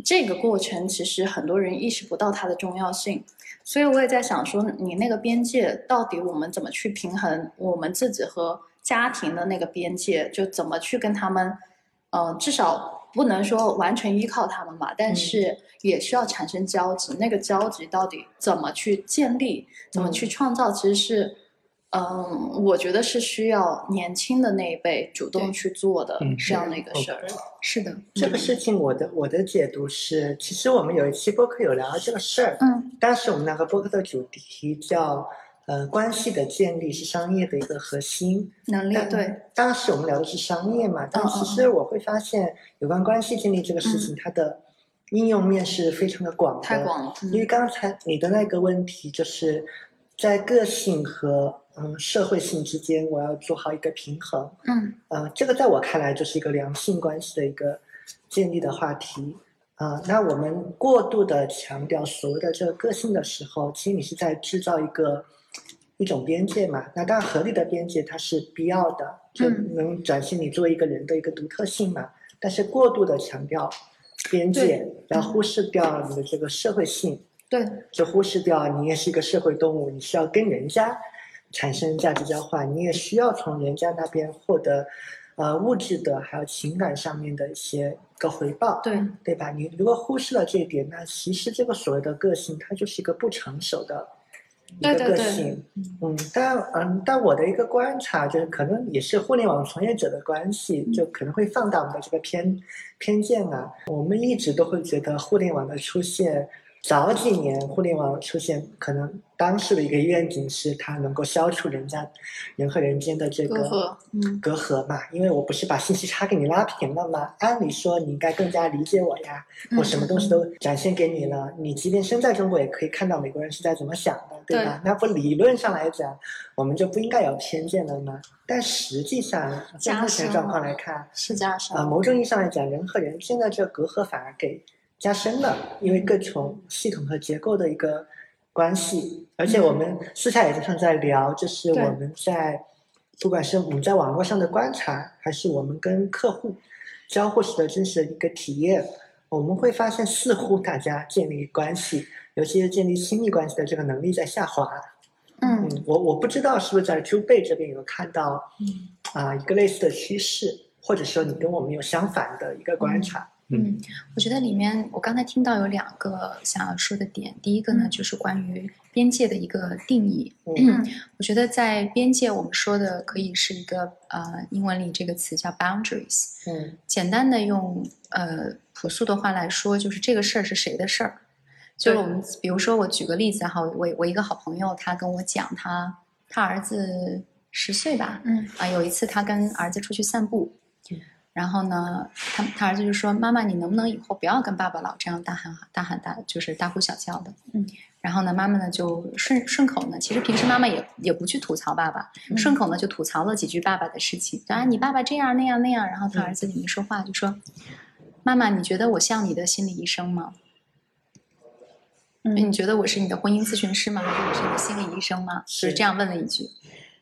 Speaker 2: 这个过程其实很多人意识不到它的重要性。所以我也在想说，你那个边界到底我们怎么去平衡我们自己和家庭的那个边界，就怎么去跟他们，呃，至少。不能说完全依靠他们吧，但是也需要产生交集。那个交集到底怎么去建立，怎么去创造，其实是，嗯，我觉得是需要年轻的那一辈主动去做的这样的一个事儿。
Speaker 3: 是的，
Speaker 5: 这个事情我的我的解读是，其实我们有一期播客有聊到这个事儿，
Speaker 2: 嗯，
Speaker 5: 当时我们那个播客的主题叫。呃，关系的建立是商业的一个核心
Speaker 2: 能力。对，
Speaker 5: 当时我们聊的是商业嘛，但其实我会发现，有关关系建立这个事情，它的应用面是非常的广的。
Speaker 2: 太广了。
Speaker 5: 因为刚才你的那个问题，就是在个性和嗯社会性之间，我要做好一个平衡。
Speaker 2: 嗯。
Speaker 5: 呃，这个在我看来就是一个良性关系的一个建立的话题。啊，那我们过度的强调所谓的这个个性的时候，其实你是在制造一个。一种边界嘛，那当然合理的边界它是必要的，就能展现你作为一个人的一个独特性嘛。但是过度的强调边界，然后忽视掉你的这个社会性，
Speaker 2: 对，
Speaker 5: 就忽视掉你也是一个社会动物，你需要跟人家产生价值交换，你也需要从人家那边获得呃物质的还有情感上面的一些个回报，
Speaker 2: 对
Speaker 5: 对吧？你如果忽视了这一点，那其实这个所谓的个性，它就是一个不成熟的。一个个性，嗯，但嗯，但我的一个观察就是，可能也是互联网从业者的关系，就可能会放大我们的这个偏偏见啊。我们一直都会觉得互联网的出现。早几年互联网出现，可能当时的一个愿景是它能够消除人家人和人间的这个隔
Speaker 2: 阂，嗯，
Speaker 5: 隔阂嘛。因为我不是把信息差给你拉平了吗？按理说你应该更加理解我呀，我什么东西都展现给你了，你即便身在中国也可以看到美国人是在怎么想的，对吧？那不理论上来讲，我们就不应该有偏见了吗？但实际上，从目前状况来看，
Speaker 2: 是加深
Speaker 5: 啊，某种意义上来讲，人和人之间的这隔阂反而给。加深了，因为各种系统和结构的一个关系，而且我们私下也经常在聊，就是我们在不管是我们在网络上的观察，还是我们跟客户交互时的真实的一个体验，我们会发现似乎大家建立关系，尤其是建立亲密关系的这个能力在下滑。
Speaker 3: 嗯
Speaker 5: 嗯，我我不知道是不是在 True Bay 这边有看到啊、一个类似的趋势，或者说你跟我们有相反的一个观察。
Speaker 3: 嗯，我觉得里面我刚才听到有两个想要说的点，第一个呢就是关于边界的一个定义。
Speaker 5: 嗯
Speaker 3: 我觉得在边界，我们说的可以是一个呃，英文里这个词叫 boundaries。
Speaker 5: 嗯
Speaker 3: 简单的用呃朴素的话来说，就是这个事儿是谁的事儿。就是我们比如说，我举个例子哈，我我一个好朋友，他跟我讲他他儿子十岁吧，
Speaker 2: 嗯
Speaker 3: 啊，有一次他跟儿子出去散步
Speaker 5: 嗯，
Speaker 3: 然后呢，他他儿子就说：“妈妈，你能不能以后不要跟爸爸老这样大喊大喊大，就是大呼小叫的？”
Speaker 2: 嗯，
Speaker 3: 然后呢，妈妈呢就顺顺口呢，其实平时妈妈也也不去吐槽爸爸，
Speaker 2: 嗯
Speaker 3: 顺口呢就吐槽了几句爸爸的事情，啊，你爸爸这样那样那样，然后他
Speaker 5: 嗯
Speaker 3: 儿子也没说话，就说：“妈妈，你觉得我像你的心理医生吗？”
Speaker 2: 嗯
Speaker 3: 你觉得我是你的婚姻咨询师吗？还是我是你的心理医生吗？就是
Speaker 5: 是
Speaker 3: 这样问了一句，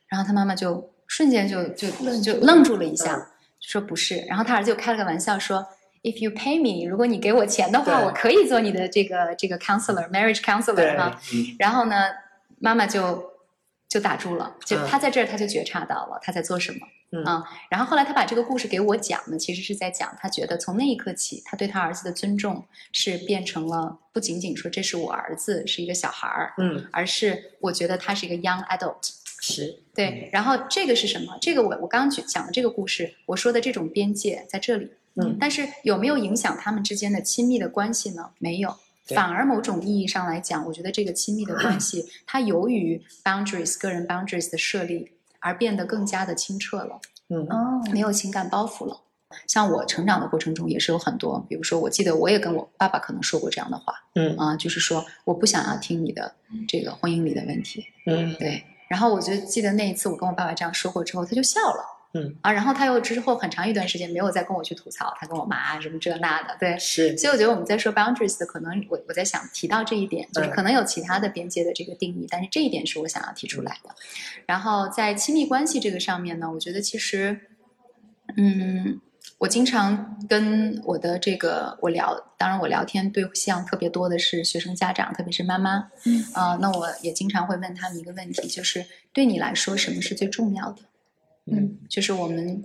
Speaker 3: 然后他妈妈就瞬间就就就愣住了一下，
Speaker 5: 嗯
Speaker 3: 说不是。然后他儿子就开了个玩笑说：“If you pay me，如果你给我钱的话，我可以做你的这个这个 counselor，marriage counselor
Speaker 5: 对
Speaker 3: 哈。
Speaker 5: 嗯”
Speaker 3: 然后呢，妈妈就就打住了，就
Speaker 5: 嗯
Speaker 3: 他在这儿他就觉察到了他在做什么。
Speaker 5: 嗯
Speaker 3: 啊，然后后来他把这个故事给我讲呢，其实是在讲他觉得从那一刻起，他对他儿子的尊重是变成了不仅仅说这是我儿子是一个小孩儿，
Speaker 5: 嗯，
Speaker 3: 而是我觉得他是一个 young adult。
Speaker 5: 是
Speaker 3: 对，然后这个是什么？这个我我刚刚举讲的这个故事，我说的这种边界在这里，
Speaker 5: 嗯
Speaker 3: 但是有没有影响他们之间的亲密的关系呢？没有。
Speaker 5: 对
Speaker 3: 反而某种意义上来讲，我觉得这个亲密的关系，它由于 boundaries 个人 boundaries 的设立而变得更加的清澈了。
Speaker 5: 嗯
Speaker 2: 哦，
Speaker 3: 没有情感包袱了。像我成长的过程中也是有很多，比如说，我记得我也跟我爸爸可能说过这样的话
Speaker 5: 嗯
Speaker 3: 啊、就是说我不想要听你的这个婚姻里的问题，
Speaker 5: 嗯
Speaker 3: 对。然后我就记得那一次我跟我爸爸这样说过之后，他就笑了。
Speaker 5: 嗯。
Speaker 3: 啊，然后他又之后很长一段时间没有再跟我去吐槽他跟我妈什么这那的，对，
Speaker 5: 是。
Speaker 3: 所以我觉得我们在说 boundaries 的，可能我我在想提到这一点，就是
Speaker 5: 嗯。
Speaker 3: 可能有其他的边界的这个定义，但是这一点是我想要提出来的。然后在亲密关系这个上面呢，我觉得其实，嗯，我经常跟我的这个我聊，当然我聊天对象特别多的是学生家长，特别是妈妈，
Speaker 2: 嗯。
Speaker 3: 啊、那我也经常会问他们一个问题，就是对你来说什么是最重要的？
Speaker 5: 嗯。
Speaker 3: 就是我们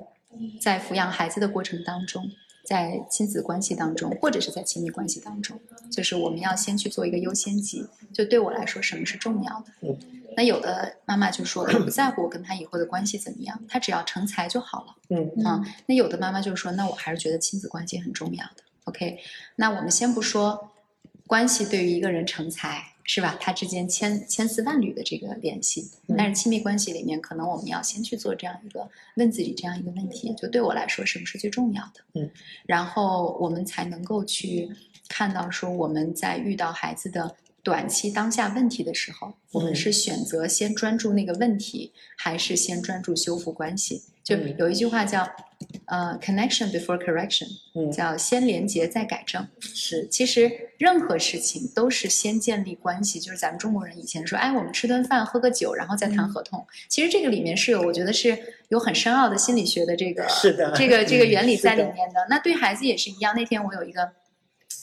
Speaker 3: 在抚养孩子的过程当中，在亲子关系当中，或者是在亲密关系当中，就是我们要先去做一个优先级。就对我来说，什么是重要的？
Speaker 5: 嗯
Speaker 3: 那有的妈妈就说，她 不在乎我跟他以后的关系怎么样，她只要成才就好了。
Speaker 5: 嗯
Speaker 3: 啊，那有的妈妈就说，那我还是觉得亲子关系很重要的。OK，那我们先不说关系对于一个人成才是吧，它之间千千丝万缕的这个联系，
Speaker 5: 嗯
Speaker 3: 但是亲密关系里面，可能我们要先去做这样一个问自己这样一个问题，就对我来说什么是最重要的？
Speaker 5: 嗯，
Speaker 3: 然后我们才能够去看到说我们在遇到孩子的。短期当下问题的时候，我们
Speaker 5: 嗯
Speaker 3: 是选择先专注那个问题，还是先专注修复关系？就
Speaker 5: 嗯
Speaker 3: 有一句话叫，呃，connection before correction，
Speaker 5: 嗯
Speaker 3: 叫先连接再改正。
Speaker 5: 是
Speaker 3: 其实任何事情都是先建立关系，就是咱们中国人以前说，哎，我们吃顿饭喝个酒，然后再
Speaker 5: 嗯
Speaker 3: 谈合同。其实这个里面是有，我觉得是有很深奥的心理学的这个
Speaker 5: 是的
Speaker 3: 这个 这个原理在里面的。那对孩子也是一样。那天我有一个。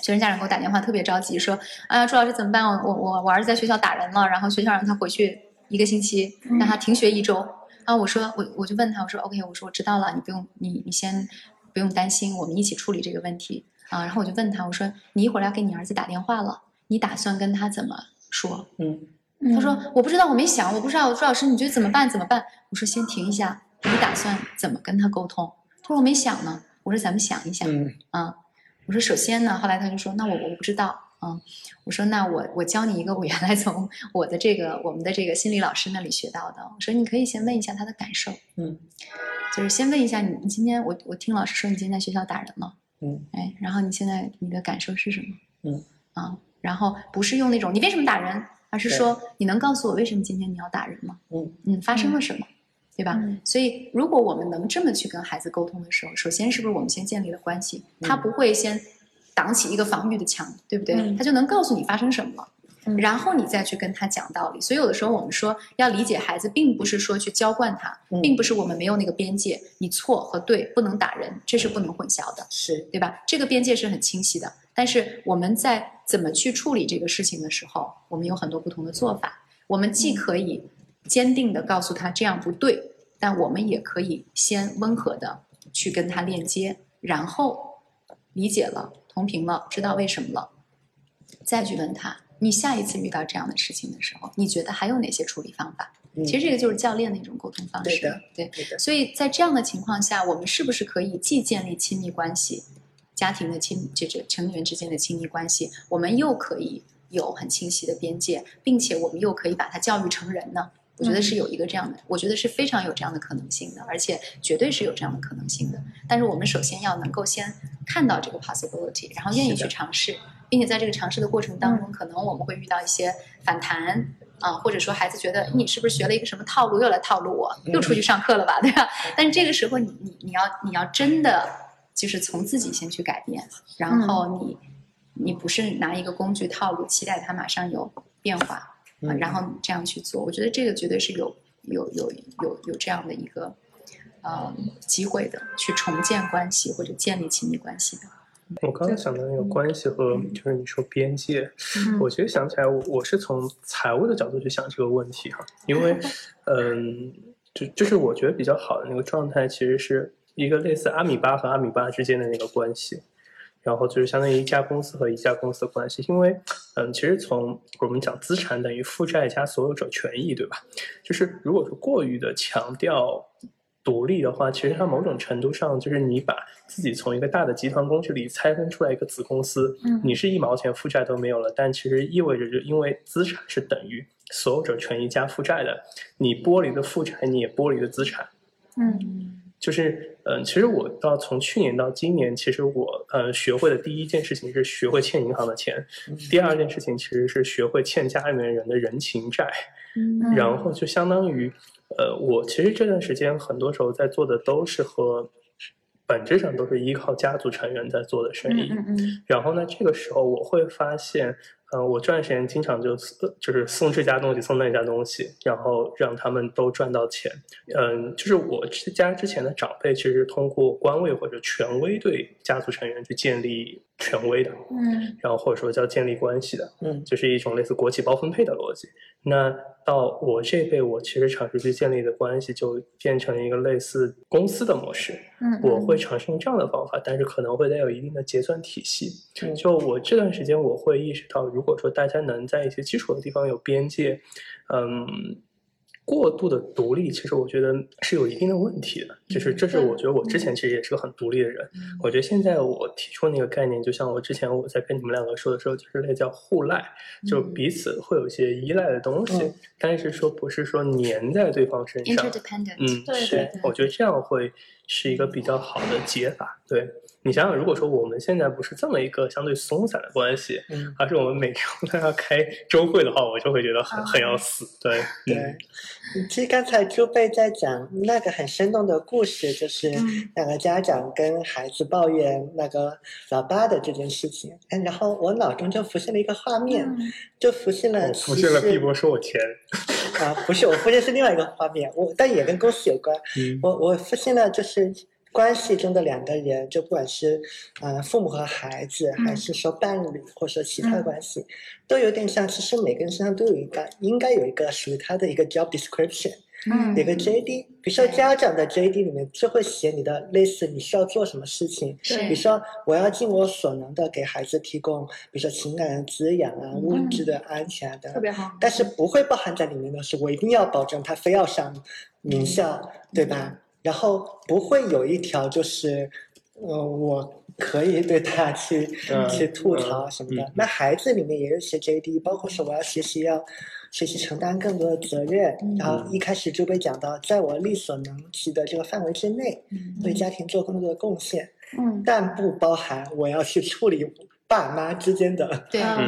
Speaker 3: 学生家长给我打电话，特别着急，说：“啊，朱老师怎么办？我我我我儿子在学校打人了，然后学校让他回去一个星期，让他停学一周。然后我说，我我就问他，我说 OK，我说我知道了，你不用你你先不用担心，我们一起处理这个问题啊。然后我就问他，我说你一会儿要给你儿子打电话了，你打算跟他怎么说？
Speaker 5: 嗯
Speaker 3: 他说我不知道，我没想，我不知道，朱老师你觉得怎么办？怎么办？我说先停一下，你打算怎么跟他沟通？他说我没想呢。我说咱们想一想，
Speaker 5: 嗯
Speaker 3: 啊，我说首先呢，后来他就说那我我不知道啊，我说那我我教你一个我原来从我的这个我们的这个心理老师那里学到的，我说你可以先问一下他的感受，
Speaker 5: 嗯
Speaker 3: 就是先问一下你你今天我我听老师说你今天在学校打人了，
Speaker 5: 嗯
Speaker 3: 哎，然后你现在你的感受是什么？
Speaker 5: 嗯
Speaker 3: 啊，然后不是用那种你为什么打人，而是说你能告诉我为什么今天你要打人吗？
Speaker 5: 嗯
Speaker 3: 嗯，发生了什么？对吧？
Speaker 2: 嗯
Speaker 3: 所以，如果我们能这么去跟孩子沟通的时候，首先是不是我们先建立了关系？他不会先挡起一个防御的墙，对不对？
Speaker 2: 嗯
Speaker 3: 他就能告诉你发生什么然后你再去跟他讲道理，所以有的时候我们说要理解孩子，并不是说去娇惯他，
Speaker 5: 嗯
Speaker 3: 并不是我们没有那个边界，你错和对不能打人，这是不能混淆的。
Speaker 5: 是
Speaker 3: 对吧？这个边界是很清晰的。但是我们在怎么去处理这个事情的时候，我们有很多不同的做法。我们既可以坚定的告诉他这样不对，但我们也可以先温和的去跟他链接，然后理解了、同频了、知道为什么了，再去问他：你下一次遇到这样的事情的时候，你觉得还有哪些处理方法？
Speaker 5: 嗯
Speaker 3: 其实这个就是教练的一种沟通方式。
Speaker 5: 对的
Speaker 3: 对
Speaker 5: 对的
Speaker 3: 所以在这样的情况下，我们是不是可以既建立亲密关系，家庭的亲这个成员之间的亲密关系，我们又可以有很清晰的边界，并且我们又可以把他教育成人呢？我觉得是有一个这样的，我觉得是非常有这样的可能性的，而且绝对是有这样的可能性的。但是我们首先要能够先看到这个 possibility，然后愿意去尝试，并且在这个尝试的过程当中，可能我们会遇到一些反弹。啊，或者说孩子觉得你是不是学了一个什么套路，又来套路我，又出去上课了吧，对吧？但是这个时候你你你要你要真的就是从自己先去改变，然后你你不是拿一个工具套路，期待它马上有变化然后这样去做，我觉得这个绝对是有有有有有这样的一个呃机会的，去重建关系或者建立亲密关系的。
Speaker 4: 我刚才想到那个关系和就是你说边界，
Speaker 3: 嗯。
Speaker 4: 我其实想起来我，我是从财务的角度去想这个问题哈，因为，嗯，就就是我觉得比较好的那个状态，其实是一个类似阿米巴和阿米巴之间的那个关系，然后就是相当于一家公司和一家公司的关系，因为，嗯，其实从我们讲资产等于负债加所有者权益，对吧？就是如果说过于的强调独立的话，其实它某种程度上就是你把自己从一个大的集团工具里拆分出来一个子公司，
Speaker 3: 嗯
Speaker 4: 你是一毛钱负债都没有了，但其实意味着就因为资产是等于所有者权益加负债的，你剥离了负债，你也剥离了资产。
Speaker 3: 嗯
Speaker 4: 就是，嗯、其实我到从去年到今年，其实我呃学会的第一件事情是学会欠银行的钱，第二件事情其实是学会欠家里面人的人情债。
Speaker 3: 嗯
Speaker 4: 然后就相当于，呃，我其实这段时间很多时候在做的都是和本质上都是依靠家族成员在做的生意。然后呢，这个时候我会发现，呃，我这段时间经常就是就是送这家东西，送那家东西，然后让他们都赚到钱。嗯，就是我之家之前的长辈，其实通过官位或者权威对家族成员去建立权威的，
Speaker 3: 嗯
Speaker 4: 然后或者说叫建立关系的。
Speaker 5: 嗯
Speaker 4: 就是一种类似国企包分配的逻辑。那到我这辈，我其实尝试去建立的关系，就变成一个类似公司的模式。
Speaker 3: 嗯
Speaker 4: 我会尝试用这样的方法，但是可能会带有一定的结算体系。
Speaker 5: 嗯
Speaker 4: 就我这段时间，我会意识到，如果说大家能在一些基础的地方有边界，嗯。过度的独立，其实我觉得是有一定的问题的。就是这是我觉得我之前其实也是个很独立的人，我觉得现在我提出那个概念，就像我之前我在跟你们两个说的时候，就是那叫互赖，就彼此会有一些依赖的东西，
Speaker 5: 嗯
Speaker 4: 但是说不是说粘在对方身上。嗯，是我觉得这样会是一个比较好的解法。对你想想，如果说我们现在不是这么一个相对松散的关系，
Speaker 5: 嗯，
Speaker 4: 而是我们每周都要开周会的话，我就会觉得很很要死。对
Speaker 5: 对
Speaker 4: 嗯。
Speaker 5: 其实刚才朱贝在讲那个很生动的故事，就是
Speaker 3: 嗯
Speaker 5: 两个家长跟孩子抱怨那个老爸的这件事情，哎，然后我脑中就浮现了一个画面，
Speaker 3: 嗯
Speaker 5: 就浮现了，
Speaker 4: 我浮现了碧波收我钱。
Speaker 5: 啊，不是，我浮现是另外一个画面，我但也跟公司有关。
Speaker 4: 嗯
Speaker 5: 我我浮现了，就是关系中的两个人，就不管是呃父母和孩子，还
Speaker 3: 嗯
Speaker 5: 是说伴侣，或者说其他的
Speaker 3: 嗯
Speaker 5: 关系，都有点像，其实每个人身上都有一个，应该有一个属于他的一个 job description，
Speaker 3: 嗯
Speaker 5: 有一个 JD。比如说家长的 JD 里面就会写你的类似你需要做什么事情，
Speaker 3: 是
Speaker 5: 比如说我要尽我所能的给孩子提供，比如说情感的滋养啊、物质的安全啊等等。
Speaker 3: 特别好。
Speaker 5: 但是不会包含在里面的是，我一定要保证他非要上名校，对吧？然后不会有一条就是，呃，我可以对他去、
Speaker 4: 嗯
Speaker 5: 去吐槽什么的。
Speaker 4: 嗯。
Speaker 5: 那孩子里面也有写 JD，包括说我要学习要学习承担更多的责任，然后一开始就被讲到，在我力所能及的这个范围之内，为家庭做更多的贡献，
Speaker 3: 嗯，
Speaker 5: 但不包含我要去处理爸妈之间的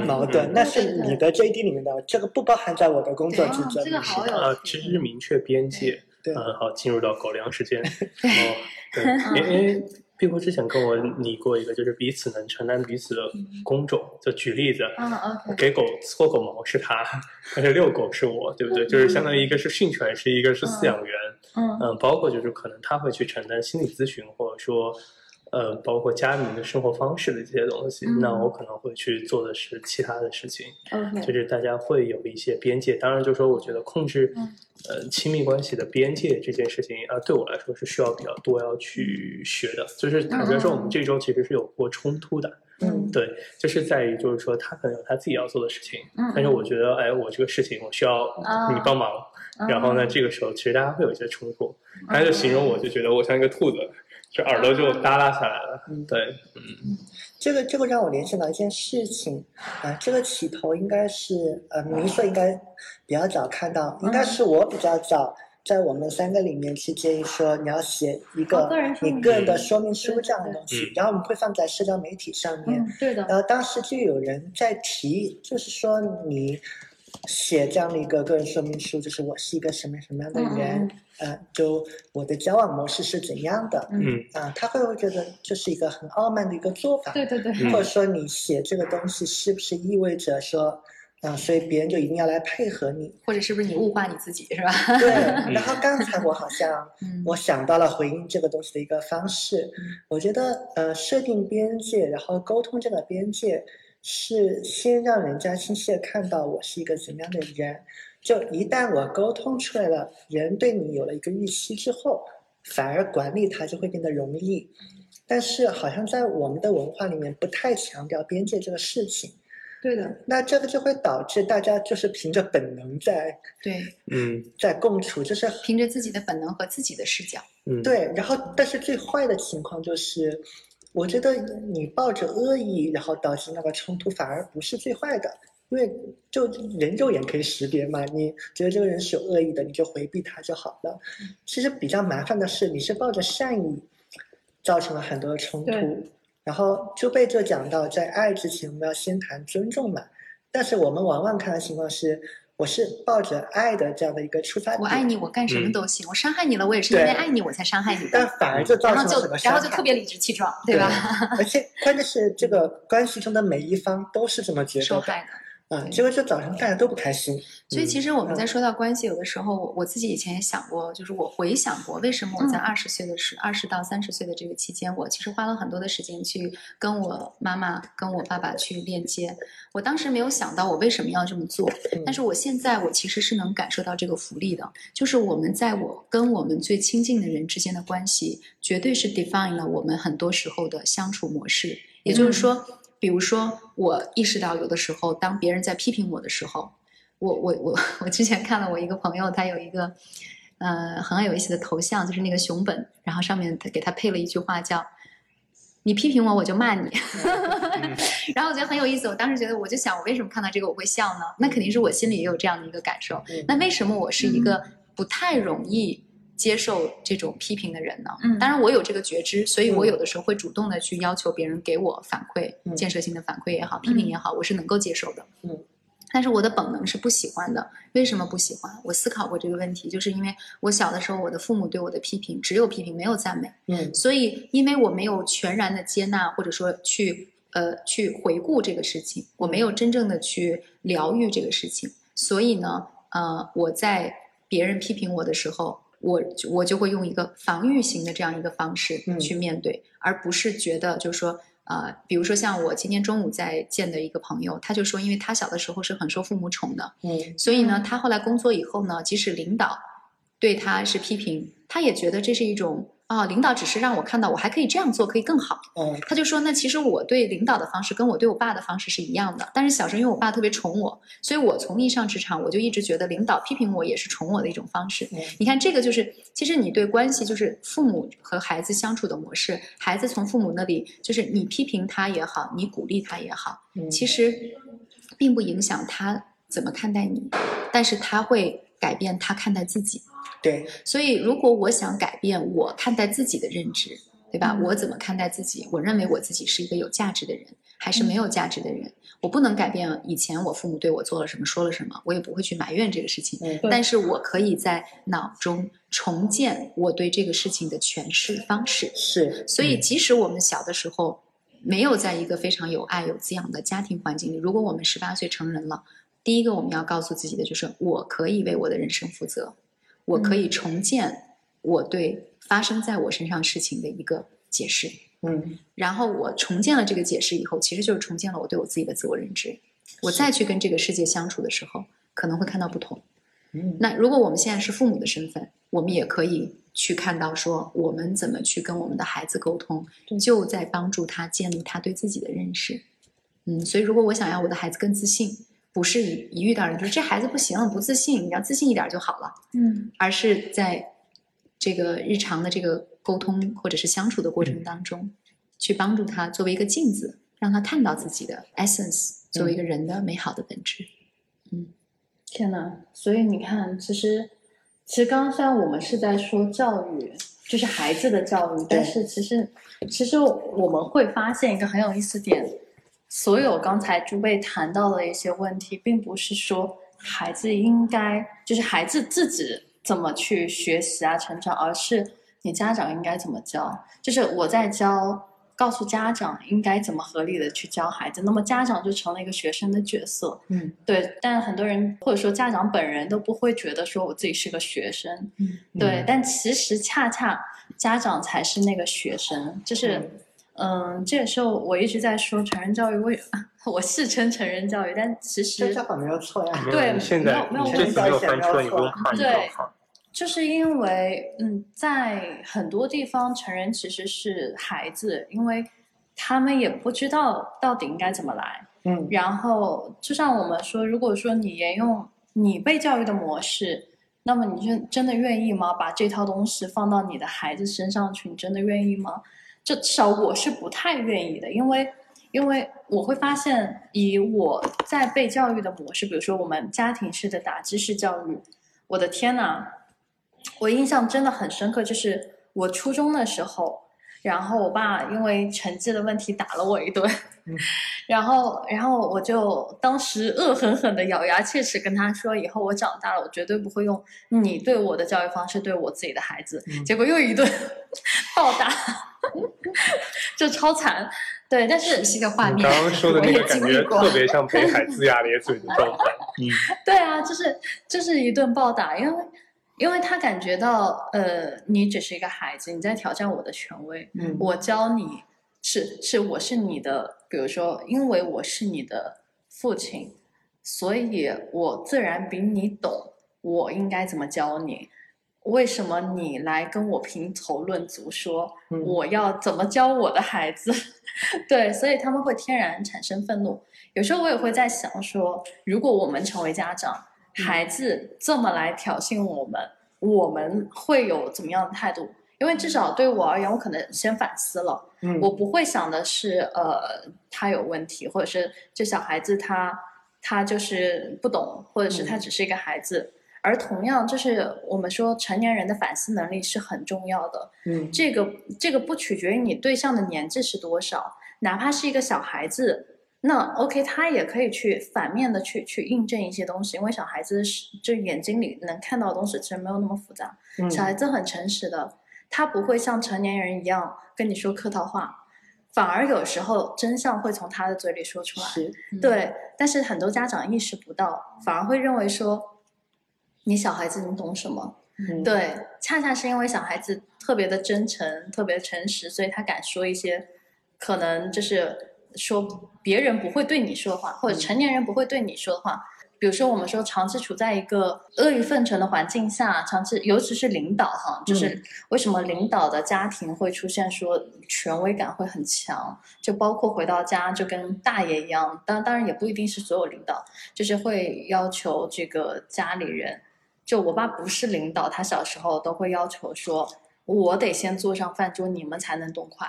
Speaker 5: 矛盾，那是你的 JD 里面的，这个不包含在我的工作职责里面。
Speaker 3: 这个。好有
Speaker 4: 啊，其实是明确边界。
Speaker 5: 对
Speaker 4: 嗯，好，进入到狗粮时间。哦，对，因因为碧波之前跟我拟过一个，就是彼此能承担彼此的工种。就举例子，给狗搓狗毛是他，但是遛狗是我，对不对？就是相当于一个是训犬师，一个是饲养员。
Speaker 3: 嗯
Speaker 4: 嗯，包括就是可能他会去承担心理咨询，或者说，呃，包括家里面的生活方式的这些东西，
Speaker 3: 嗯
Speaker 4: 那我可能会去做的是其他的事情。就是大家会有一些边界。当然，就是说，我觉得控制
Speaker 3: 嗯。
Speaker 4: 呃亲密关系的边界这件事情啊、呃对我来说是需要比较多要去学的。就是坦白说，我们这周其实是有过冲突的。
Speaker 5: 嗯。
Speaker 4: 对，就是在于就是说他可能有他自己要做的事情，
Speaker 3: 嗯
Speaker 4: 但是我觉得哎，我这个事情我需要
Speaker 3: 啊
Speaker 4: 你帮忙，然后呢，这个时候其实大家会有一些冲突，他就形容我就觉得我像一个兔子，就耳朵就耷拉下来了，对，
Speaker 5: 这个这个让我联想到一件事情，啊、这个起头应该是呃，明说应该比较早看到，应该是我比较早在我们三个里面去建议说你要写一个你个人的说明书这样的东西
Speaker 4: 嗯，
Speaker 5: 然后我们会放在社交媒体上面，
Speaker 3: 嗯，对的，
Speaker 5: 然后当时就有人在提，就是说你写这样的一个个人说明书，就是我是一个什么什么样的人，呃，就我的交往模式是怎样的，
Speaker 4: 嗯
Speaker 5: 啊、他会不会觉得这是一个很傲慢的一个做法？
Speaker 3: 对对对，
Speaker 4: 嗯
Speaker 5: 或者说你写这个东西是不是意味着说，啊、所以别人就一定要来配合你？
Speaker 3: 或者是不是你物化你自己是吧？
Speaker 5: 对。然后刚才我好像
Speaker 3: 嗯
Speaker 5: 我想到了回应这个东西的一个方式，我觉得呃，设定边界，然后沟通这个边界，是先让人家清晰的看到我是一个怎么样的人。就一旦我沟通出来了，人对你有了一个预期之后，反而管理它就会变得容易。但是好像在我们的文化里面不太强调边界这个事情，
Speaker 3: 对的，
Speaker 5: 那这个就会导致大家就是凭着本能在
Speaker 3: 对，
Speaker 4: 嗯。
Speaker 5: 在共处，就是
Speaker 3: 凭着自己的本能和自己的视角，
Speaker 4: 嗯，，
Speaker 5: 对，然后但是最坏的情况就是，我觉得你抱着恶意，然后导致那个冲突，反而不是最坏的，因为就人肉眼可以识别嘛，你觉得这个人是有恶意的，你就回避他就好了。其实比较麻烦的是，你是抱着善意，造成了很多的冲突，然后就被这讲到，在爱之前我们要先谈尊重嘛，但是我们往往看的情况是。我是抱着爱的这样的一个出发点，
Speaker 3: 我爱你，我干什么
Speaker 4: 嗯
Speaker 3: 都行，我伤害你了，我也是因为爱你我才伤害你
Speaker 5: 但，反而就造成了
Speaker 3: 然后就
Speaker 5: 很多伤害。
Speaker 3: 然后就特别理直气壮，对吧？
Speaker 5: 而且关键是这个关系中的每一方都是这么觉得的，
Speaker 3: 受害的。
Speaker 5: 啊，
Speaker 3: 对
Speaker 5: 结果就早上大家都不开心。
Speaker 3: 所以其实我们
Speaker 5: 嗯
Speaker 3: 在说到关系，有的时候我我自己以前也想过，就是我回想过，为什么我在
Speaker 5: 嗯
Speaker 3: 二十岁的时，二十到三十岁的这个期间，我其实花了很多的时间去跟我妈妈、跟我爸爸去链接。我当时没有想到我为什么要这么做，
Speaker 5: 嗯
Speaker 3: 但是我现在我其实是能感受到这个福利的，就是我们在我跟我们最亲近的人之间的关系，绝对是 define 了我们很多时候的相处模式。也就是说，比如说我意识到有的时候，当别人在批评我的时候，我我我我之前看了我一个朋友，他有一个呃很有意思的头像，就是那个熊本，然后上面他给他配了一句话叫。你批评我，我就骂你。然后我觉得很有意思。我当时觉得，我就想，我为什么看到这个我会笑呢？那肯定是我心里也有这样的一个感受。
Speaker 5: 嗯
Speaker 3: 那为什么我是一个不太容易接受这种批评的人呢？
Speaker 2: 嗯
Speaker 3: 当然我有这个觉知，所以我有的时候会主动的去要求别人给我反馈，
Speaker 5: 嗯
Speaker 3: 建设性的反馈也好，批评也好，我是能够接受的。
Speaker 5: 嗯。
Speaker 3: 但是我的本能是不喜欢的，为什么不喜欢？我思考过这个问题，就是因为我小的时候，我的父母对我的批评只有批评，没有赞美。
Speaker 5: 嗯
Speaker 3: 所以，因为我没有全然的接纳，或者说去呃去回顾这个事情，我没有真正的去疗愈这个事情，所以呢，呃，我在别人批评我的时候，我就我就会用一个防御型的这样一个方式
Speaker 5: 嗯
Speaker 3: 去面对，而不是觉得就是说。呃，比如说像我今天中午在见的一个朋友，他就说，因为他小的时候是很受父母宠的，
Speaker 5: 嗯
Speaker 3: 所以呢，他后来工作以后呢，即使领导对他是批评，他也觉得这是一种啊，领导只是让我看到我还可以这样做，可以更好。
Speaker 5: 嗯
Speaker 3: 他就说，那其实我对领导的方式跟我对我爸的方式是一样的，但是小时候因为我爸特别宠我，所以我从一上职场我就一直觉得领导批评我也是宠我的一种方式。
Speaker 5: 嗯
Speaker 3: 你看，这个就是其实你对关系就是父母和孩子相处的模式，孩子从父母那里就是你批评他也好，你鼓励他也好，
Speaker 5: 嗯，
Speaker 3: 其实并不影响他怎么看待你，但是他会改变他看待自己。
Speaker 5: 对，
Speaker 3: 所以，如果我想改变我看待自己的认知，对吧？
Speaker 2: 嗯
Speaker 3: 我怎么看待自己？我认为我自己是一个有价值的人，还是没有价值的人？我不能改变以前我父母对我做了什么，说了什么，我也不会去埋怨这个事情。
Speaker 5: 嗯
Speaker 3: 但是我可以在脑中重建我对这个事情的诠释方式。
Speaker 5: 是，
Speaker 3: 所以，即使我们小的时候没有在一个非常有爱、有滋养的家庭环境里，如果我们十八岁成人了，第一个我们要告诉自己的就是：我可以为我的人生负责，我可以重建我对发生在我身上事情的一个解释。
Speaker 5: 嗯
Speaker 6: 然后我重建了这个解释以后，其实就是重建了我对我自己的自我认知。我再去跟这个世界相处的时候，可能会看到不同。
Speaker 5: 嗯
Speaker 6: 那如果我们现在是父母的身份，我们也可以去看到说，我们怎么去跟我们的孩子沟通，就在帮助他建立他对自己的认识。嗯，所以如果我想要我的孩子更自信，不是一一遇到人就是这孩子不行，不自信，你要自信一点就好了，
Speaker 2: 嗯。
Speaker 6: 而是在这个日常的这个沟通或者是相处的过程当中，去帮助他作为一个镜子，让他看到自己的 essence，作为一个人的美好的本质。嗯。
Speaker 2: 天呐，所以你看，其实其实刚刚虽然我们是在说教育，就是孩子的教育，但是其实其实我们会发现一个很有意思点，所有刚才诸位谈到的一些问题，并不是说孩子应该就是孩子自己怎么去学习啊成长，而是你家长应该怎么教，就是我在教。告诉家长应该怎么合理的去教孩子，那么家长就成了一个学生的角色，
Speaker 5: 嗯。
Speaker 2: 对，但很多人或者说家长本人都不会觉得说我自己是个学生，
Speaker 6: 嗯。
Speaker 2: 对，但其实恰恰家长才是那个学生，就是，嗯，这也是我一直在说成人教育，我 我是称成人教育，但其实
Speaker 5: 这叫法没有错呀。
Speaker 2: 对
Speaker 4: 现在
Speaker 2: 没有没有
Speaker 4: 你这次没有翻车，你不用怕，
Speaker 2: 对。就是因为，嗯，在很多地方，成人其实是孩子，因为他们也不知道到底应该怎么来。
Speaker 5: 嗯
Speaker 2: 然后，就像我们说，如果说你沿用你被教育的模式，那么你就真的愿意吗？把这套东西放到你的孩子身上去，你真的愿意吗？这至少我是不太愿意的，因为因为我会发现，以我在被教育的模式，比如说我们家庭式的打击式教育，我的天呐，我印象真的很深刻，就是我初中的时候，然后我爸因为成绩的问题打了我一顿，然后然后我就当时恶狠狠的咬牙切齿跟他说，以后我长大了，我绝对不会用你对我的教育方式对我自己的孩子。结果又一顿 暴打，就超惨。对，但是
Speaker 6: 熟悉的画面，
Speaker 4: 刚刚说的
Speaker 6: 我也
Speaker 4: 那个感
Speaker 6: 经历过
Speaker 4: 觉特别像北海龇牙咧嘴的状态。嗯，
Speaker 2: 对啊，就是就是一顿暴打，因为因为他感觉到，呃，你只是一个孩子，你在挑战我的权威，
Speaker 5: 嗯
Speaker 2: 我教你是是我是你的，比如说，因为我是你的父亲，所以我自然比你懂，我应该怎么教你。为什么你来跟我评头论足说
Speaker 5: 嗯
Speaker 2: 我要怎么教我的孩子？对，所以他们会天然产生愤怒。有时候我也会在想说，如果我们成为家长，孩子这么来挑衅我们，我们会有怎么样的态度？因为至少对我而言，我可能先反思了，
Speaker 5: 嗯
Speaker 2: 我不会想的是，呃，他有问题，或者是这小孩子他他就是不懂，或者是他只是一个孩子。而同样，就是我们说成年人的反思能力是很重要的。
Speaker 5: 嗯
Speaker 2: 这个这个不取决于你对象的年纪是多少，哪怕是一个小孩子，那 OK，他也可以去反面的去去印证一些东西，因为小孩子是就眼睛里能看到的东西其实没有那么复杂，
Speaker 5: 嗯
Speaker 2: 小孩子很诚实的，他不会像成年人一样跟你说客套话，反而有时候真相会从他的嘴里说出来。
Speaker 5: 是
Speaker 2: 对，但是很多家长意识不到，反而会认为说，你小孩子你懂什么？
Speaker 5: 嗯
Speaker 2: 对，恰恰是因为小孩子特别的真诚、特别诚实，所以他敢说一些可能就是说别人不会对你说的话，或者成年人不会对你说的话。比如说，我们说长期处在一个阿谀奉承的环境下，长期尤其是领导哈，就是为什么领导的家庭会出现说权威感会很强，就包括回到家就跟大爷一样，当当然也不一定是所有领导，就是会要求这个家里人。就我爸不是领导，他小时候都会要求说，我得先坐上饭桌，你们才能动筷。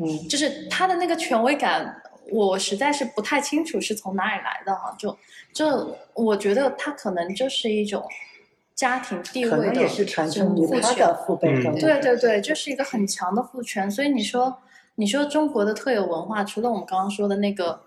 Speaker 5: 嗯
Speaker 2: 就是他的那个权威感，我实在是不太清楚是从哪里来的哈。就就我觉得他可能就是一种家庭地位的
Speaker 5: 可能也是传承于他
Speaker 2: 父权
Speaker 5: 的父辈
Speaker 4: 嗯
Speaker 5: 中的。
Speaker 2: 对对对，就是一个很强的父权。所以你说，你说中国的特有文化，除了我们刚刚说的那个，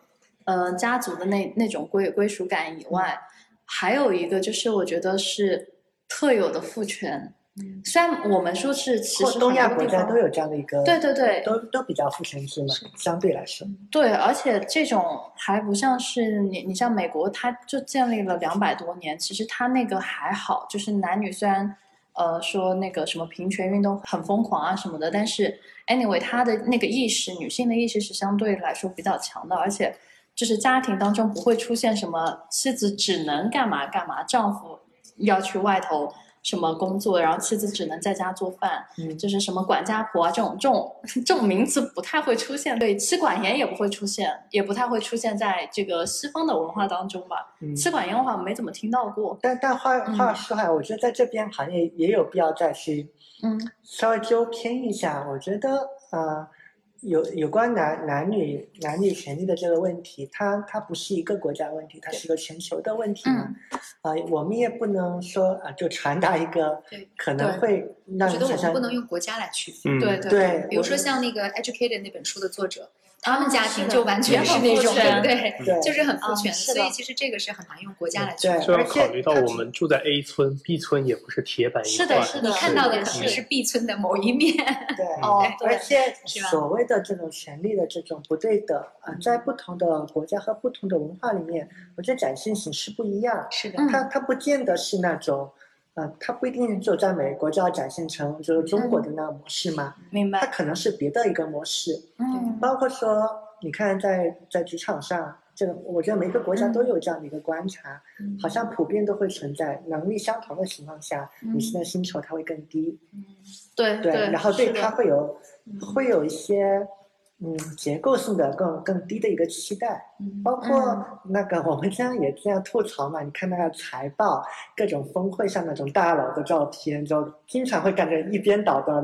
Speaker 2: 呃，家族的那那种归归属感以外，还有一个就是我觉得是特有的父权。虽然我们说是其实
Speaker 5: 东亚国家都有这样的一个，
Speaker 2: 对对对
Speaker 5: 都都比较父权制嘛，相对来说，
Speaker 2: 对，而且这种还不像是你，你像美国，它就建立了两百多年，其实它那个还好，就是男女虽然呃说那个什么平权运动很疯狂啊什么的，但是 anyway 他的那个意识，女性的意识是相对来说比较强的，而且就是家庭当中不会出现什么妻子只能干嘛干嘛，丈夫要去外头。什么工作，然后妻子只能在家做饭，
Speaker 5: 嗯
Speaker 2: 就是什么管家婆啊这种这种这种名词不太会出现，对，妻管严也不会出现，也不太会出现在这个西方的文化当中吧。
Speaker 5: 嗯
Speaker 2: 妻管严的话没怎么听到过，
Speaker 5: 但但话话说回来，我觉得在这边好像也也有必要再去
Speaker 2: 嗯
Speaker 5: 稍微纠偏一下。我觉得呃，有有关男男女男女权利的这个问题，它它不是一个国家问题，它是一个全球的问题嘛。啊、我们也不能说啊、就传达一个可能
Speaker 2: 对
Speaker 5: 会
Speaker 3: 我觉得我们不能用国家来区分。
Speaker 4: 嗯，
Speaker 2: 对对
Speaker 5: 对，
Speaker 3: 比如说像那个《Educated》那本书的作者，他们家庭就完全是那种，对不对？
Speaker 5: 对
Speaker 3: 就是很父权，所以其实这个是很难用国家来区
Speaker 5: 对
Speaker 3: 分。
Speaker 4: 就要
Speaker 5: 而且
Speaker 4: 考虑到我们住在 A 村，B 村也不是铁板一块。
Speaker 2: 是的是的
Speaker 3: 你看到的可能是 B 村的某一面，
Speaker 5: 对，
Speaker 2: 哦
Speaker 5: 而且所谓的这种权利的这种不对等啊、在不同的国家和不同的文化里面，我觉得展现形式不一样。
Speaker 3: 是的，
Speaker 2: 嗯
Speaker 5: 它它不见得是那种，呃，它不一定就在美国就要展现成就是中国的那个模式嘛，
Speaker 2: 明白，
Speaker 5: 它可能是别的一个模式。
Speaker 2: 嗯
Speaker 5: 包括说，你看在在职场上，这个我觉得每个国家都有这样的一个观察，
Speaker 3: 嗯。
Speaker 5: 好像普遍都会存在能力相同的情况下，女性的薪酬它会更低。嗯。
Speaker 2: 对。
Speaker 5: 对，然后对
Speaker 2: 是的
Speaker 5: 他会有会有一些嗯结构性的更更低的一个期待，
Speaker 3: 嗯
Speaker 5: 包括那个我们经常也这样吐槽嘛，你看那个财报，各种峰会上那种大佬的照片，就经常会感觉一边倒的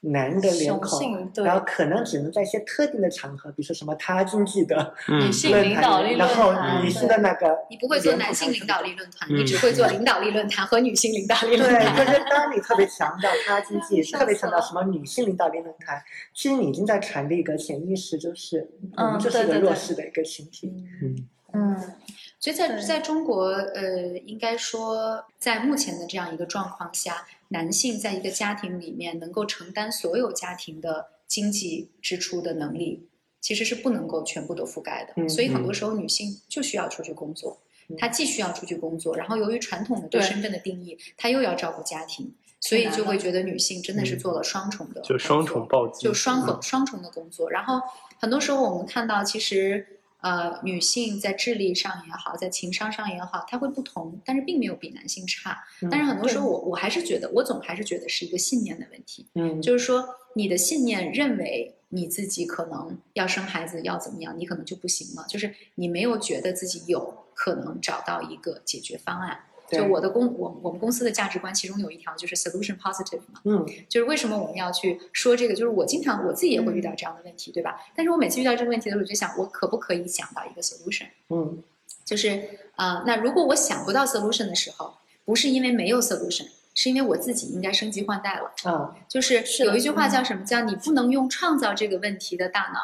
Speaker 5: 男的脸孔然后可能只能在一些特定的场合，比如说什么他经济的
Speaker 4: 嗯。
Speaker 2: 女，性
Speaker 5: 论
Speaker 2: 领导力
Speaker 5: 坛，然后，女性的那个。
Speaker 3: 你不会做男性领导力论坛，
Speaker 4: 嗯
Speaker 3: 你只会做领导力论坛和女性领导力论坛
Speaker 5: 对，
Speaker 3: 坛。
Speaker 5: 就是当你特别强调他经济，特别强调什么女性领导力论坛，其实你已经在传递一个潜意识，就是我们
Speaker 2: 嗯
Speaker 5: 就是一个弱势的一个群体。
Speaker 4: 嗯。
Speaker 2: 嗯。
Speaker 3: 所以在在中国，呃，应该说，在目前的这样一个状况下，男性在一个家庭里面能够承担所有家庭的经济支出的能力，其实是不能够全部都覆盖的。
Speaker 5: 嗯。
Speaker 3: 所以很多时候，女性就需要出去工作，
Speaker 5: 嗯。
Speaker 3: 她既需要出去工作，然后由于传统的对
Speaker 2: 对
Speaker 3: 身份的定义，她又要照顾家庭，所以就会觉得女性真的是做了双重的，
Speaker 4: 就双重暴击，
Speaker 3: 就双重双重的工作。然后很多时候我们看到，其实呃，女性在智力上也好，在情商上也好，她会不同，但是并没有比男性差。
Speaker 5: 嗯
Speaker 3: 但是很多时候我，我还是觉得，我总还是觉得是一个信念的问题，
Speaker 5: 嗯，
Speaker 3: 就是说你的信念认为你自己可能要生孩子要怎么样，你可能就不行了，就是你没有觉得自己有可能找到一个解决方案。就我的公我我们公司的价值观，其中有一条就是 solution positive 嘛，
Speaker 5: 嗯
Speaker 3: 就是为什么我们要去说这个？就是我经常我自己也会遇到这样的问题，对吧？但是我每次遇到这个问题的时候，我就想，我可不可以想到一个 solution？
Speaker 5: 嗯
Speaker 3: 就是啊、呃那如果我想不到 solution 的时候，不是因为没有 solution，是因为我自己应该升级换代了。
Speaker 5: 嗯，
Speaker 3: 就是有一句话叫什么？叫你不能用创造这个问题的大脑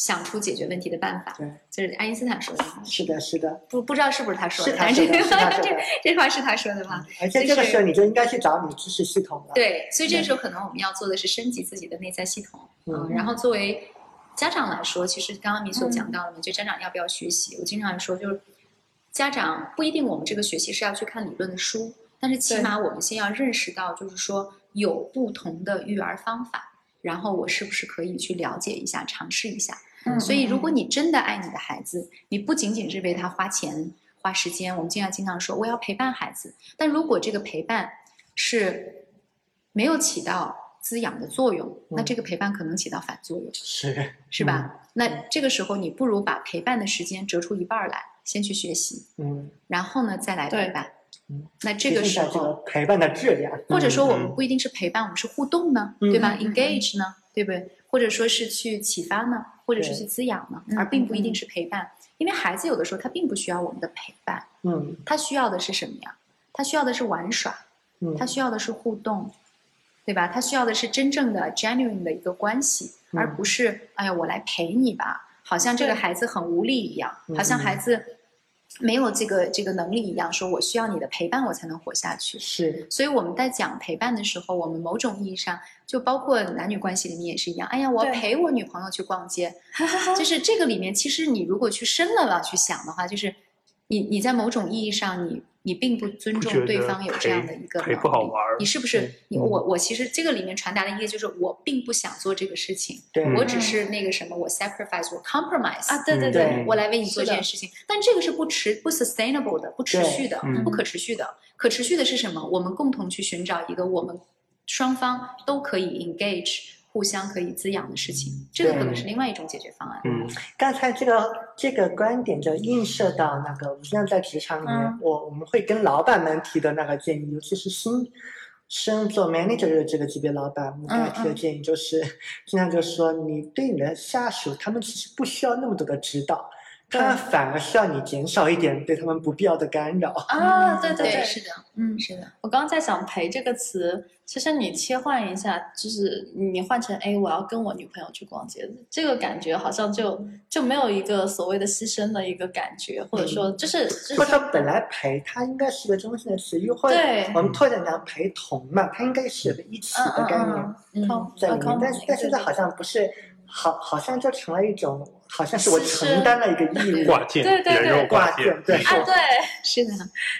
Speaker 3: 想出解决问题的办法。
Speaker 5: 对，
Speaker 3: 就是爱因斯坦说的，
Speaker 5: 是的，是的，
Speaker 3: 不不知道是不是他说的，
Speaker 5: 是他
Speaker 3: 但是这 这。这话是他说的吧？
Speaker 5: 而且这个时候你就应该去找你知识系统了。，
Speaker 3: 对，所以这个时候可能我们要做的是升级自己的内在系统，
Speaker 5: 嗯
Speaker 3: 然后作为家长来说，其实刚刚你所讲到的嘛，就家长要不要学习？我经常说，就是家长不一定我们这个学习是要去看理论的书，但是起码我们先要认识到，就是说有不同的育儿方法，然后我是不是可以去了解一下、尝试一下？
Speaker 2: 嗯
Speaker 3: 所以，如果你真的爱你的孩子，你不仅仅是为他花钱、花时间，我们经常经常说我要陪伴孩子，但如果这个陪伴是没有起到滋养的作用，那
Speaker 5: 嗯
Speaker 3: 这个陪伴可能起到反作用，
Speaker 5: 是，
Speaker 3: 是吧？那这个时候，你不如把陪伴的时间折出一半儿来，先去学习，
Speaker 5: 嗯，
Speaker 3: 然后呢再来陪伴
Speaker 5: 嗯。
Speaker 3: 那这个时候，
Speaker 5: 陪伴的质量，
Speaker 3: 或者说我
Speaker 4: 嗯
Speaker 3: 们不一定是陪伴，我们是互动呢，
Speaker 5: 嗯
Speaker 3: 对吧？engage 呢，对不对？或者说是去启发呢，或者是去滋养呢，
Speaker 2: 嗯
Speaker 3: 而并不一定
Speaker 2: 嗯
Speaker 3: 是陪伴。因为孩子有的时候他并不需要我们的陪伴，
Speaker 5: 嗯。
Speaker 3: 他需要的是什么呀？他需要的是玩耍，
Speaker 5: 嗯，
Speaker 3: 他需要的是互动，对吧？他需要的是真正的 genuine 的一个关系，
Speaker 5: 嗯。
Speaker 3: 而不是哎呀我来陪你吧，好像这个孩子很无力一样，
Speaker 5: 嗯
Speaker 3: 好像孩子没有这个这个能力一样，说我需要你的陪伴我才能活下去。
Speaker 5: 是，
Speaker 3: 所以我们在讲陪伴的时候，我们某种意义上就包括男女关系里面也是一样。哎呀，我要陪我女朋友去逛街，就是这个里面，其实你如果去深了了去想的话，就是你你在某种意义上，你你并不尊重对方有这样的一个能力
Speaker 4: 不好玩
Speaker 3: 你是不是？你我我其实这个里面传达的意思就是，我并不想做这个事情，
Speaker 5: 对，
Speaker 3: 我只是那个什么，我 sacrifice，我 compromise
Speaker 2: 啊，对对
Speaker 4: 嗯
Speaker 2: 对
Speaker 5: 对，
Speaker 3: 我来为你做这件事情。但这个是不持不 sustainable 的，不持续的
Speaker 4: 嗯，
Speaker 3: 不可持续的。可持续的是什么？我们共同去寻找一个我们双方都可以 engage、互相可以滋养的事情，这个可能是另外一种解决方案。
Speaker 4: 嗯
Speaker 5: 刚才这个这个观点就映射到那个，我现在在职场里面，
Speaker 2: 嗯。
Speaker 5: 我我们会跟老板们提的那个建议，尤其是新升做 manager 的这个级别老板，我们给他提的建议就是，经常就说你对你的下属，他们其实不需要那么多的指导，他们反而需要你减少一点对他们不必要的干扰。
Speaker 2: 啊，对
Speaker 3: 对，
Speaker 2: 对，
Speaker 3: 是的，
Speaker 2: 嗯，
Speaker 3: 是的，
Speaker 2: 我刚刚在想“陪”这个词，其实你切换一下，就是你换成“哎，我要跟我女朋友去逛街”，这个感觉好像就就没有一个所谓的牺牲的一个感觉，或者说就是就是
Speaker 5: 或者说本来陪它应该是个中性的词，又或者
Speaker 2: 对
Speaker 5: 我们拓展成陪同嘛，它应该是有个一起的概念。
Speaker 2: 嗯
Speaker 3: 嗯
Speaker 5: 在里面，但是但现在好像不是，好好像就成了一种，好像是我承担了一个义务，
Speaker 4: 挂件，
Speaker 2: 对对对
Speaker 5: 对，
Speaker 2: 啊，对，
Speaker 3: 是的。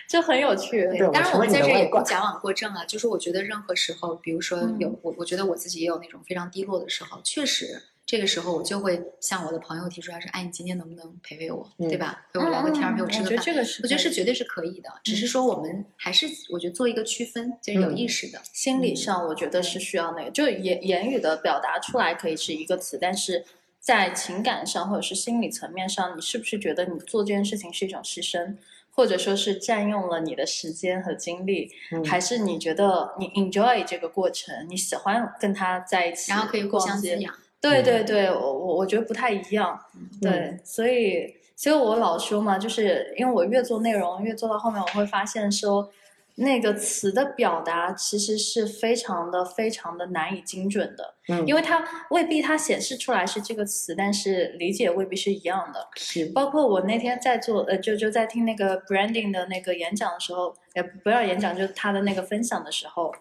Speaker 2: 就很有趣。
Speaker 5: 对
Speaker 3: 当然，我们在这也不矫枉过正啊，就是我觉得任何时候，比如说
Speaker 2: 嗯
Speaker 3: 有我，我觉得我自己也有那种非常低落的时候，确实这个时候我就会向我的朋友提出来说，哎，你今天能不能陪陪我，
Speaker 5: 嗯
Speaker 3: 对吧？陪我聊个天儿，陪我吃个饭
Speaker 2: 我觉得。这个是
Speaker 3: 我觉得是绝对是可以的，只是说我们还是我觉得做一个区分，就是有
Speaker 5: 嗯
Speaker 3: 意识的。
Speaker 2: 心理上，我觉得是需要那个，就言言语的表达出来可以是一个词，但是在情感上或者是心理层面上，你是不是觉得你做这件事情是一种牺牲，或者说是占用了你的时间和精力，
Speaker 5: 嗯
Speaker 2: 还是你觉得你 enjoy 这个过程，你喜欢跟他在一起，
Speaker 3: 然后可以互相滋。养。
Speaker 2: 对对对，我我我觉得不太一样，对，所以所以我老说嘛，就是因为我越做内容，越做到后面，我会发现说，那个词的表达其实是非常的非常的难以精准的，
Speaker 5: 嗯，
Speaker 2: 因为它未必它显示出来是这个词，但是理解未必是一样的。
Speaker 5: 是。
Speaker 2: 包括我那天在做呃，就就在听那个 branding 的那个演讲的时候，也不要演讲，就是他的那个分享的时候，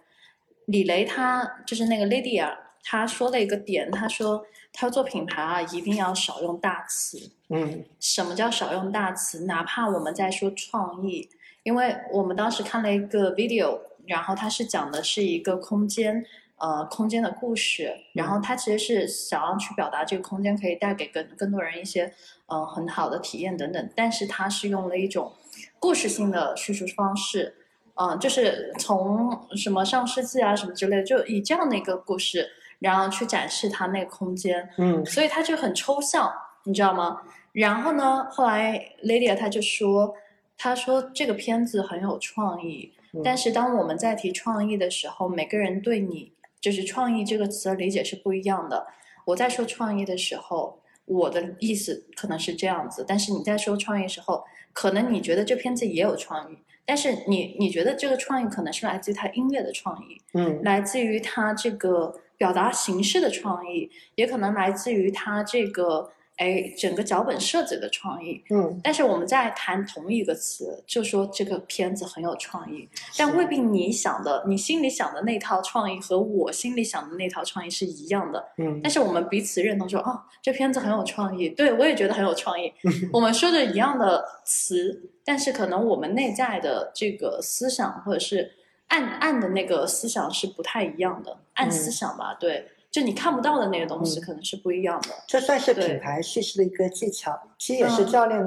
Speaker 2: 李雷他就是那个 Lydia，他说了一个点，他说他要做品牌啊，一定要少用大词。
Speaker 5: 嗯
Speaker 2: 什么叫少用大词？哪怕我们在说创意，因为我们当时看了一个 video，然后它是讲的是一个空间，呃，空间的故事，然后它其实是想要去表达这个空间可以带给更更多人一些，呃，很好的体验等等，但是它是用了一种故事性的叙述方式，嗯、就是从什么上世纪啊什么之类的，就以这样的一个故事，然后去展示他那个空间，
Speaker 5: 嗯
Speaker 2: 所以他就很抽象，你知道吗？然后呢，后来 Lydia 她就说，他说这个片子很有创意，
Speaker 5: 嗯
Speaker 2: 但是当我们在提创意的时候，每个人对你就是创意这个词的理解是不一样的。我在说创意的时候，我的意思可能是这样子，但是你在说创意的时候，可能你觉得这片子也有创意，但是你你觉得这个创意可能是来自于他音乐的创意，
Speaker 5: 嗯
Speaker 2: 来自于他这个表达形式的创意，也可能来自于它这个哎整个脚本设计的创意。
Speaker 5: 嗯，
Speaker 2: 但是我们在谈同一个词，就说这个片子很有创意，但未必你想的、你心里想的那套创意和我心里想的那套创意是一样的。
Speaker 5: 嗯
Speaker 2: 但是我们彼此认同说，哦，这片子很有创意，对我也觉得很有创意。我们说着一样的词，但是可能我们内在的这个思想或者是暗暗的那个思想是不太一样的，暗思想吧，对，就你看不到的那个东西
Speaker 5: 嗯
Speaker 2: 可能是不一样的。
Speaker 5: 这算是品牌叙事的一个技巧，其实也是
Speaker 2: 嗯
Speaker 5: 教练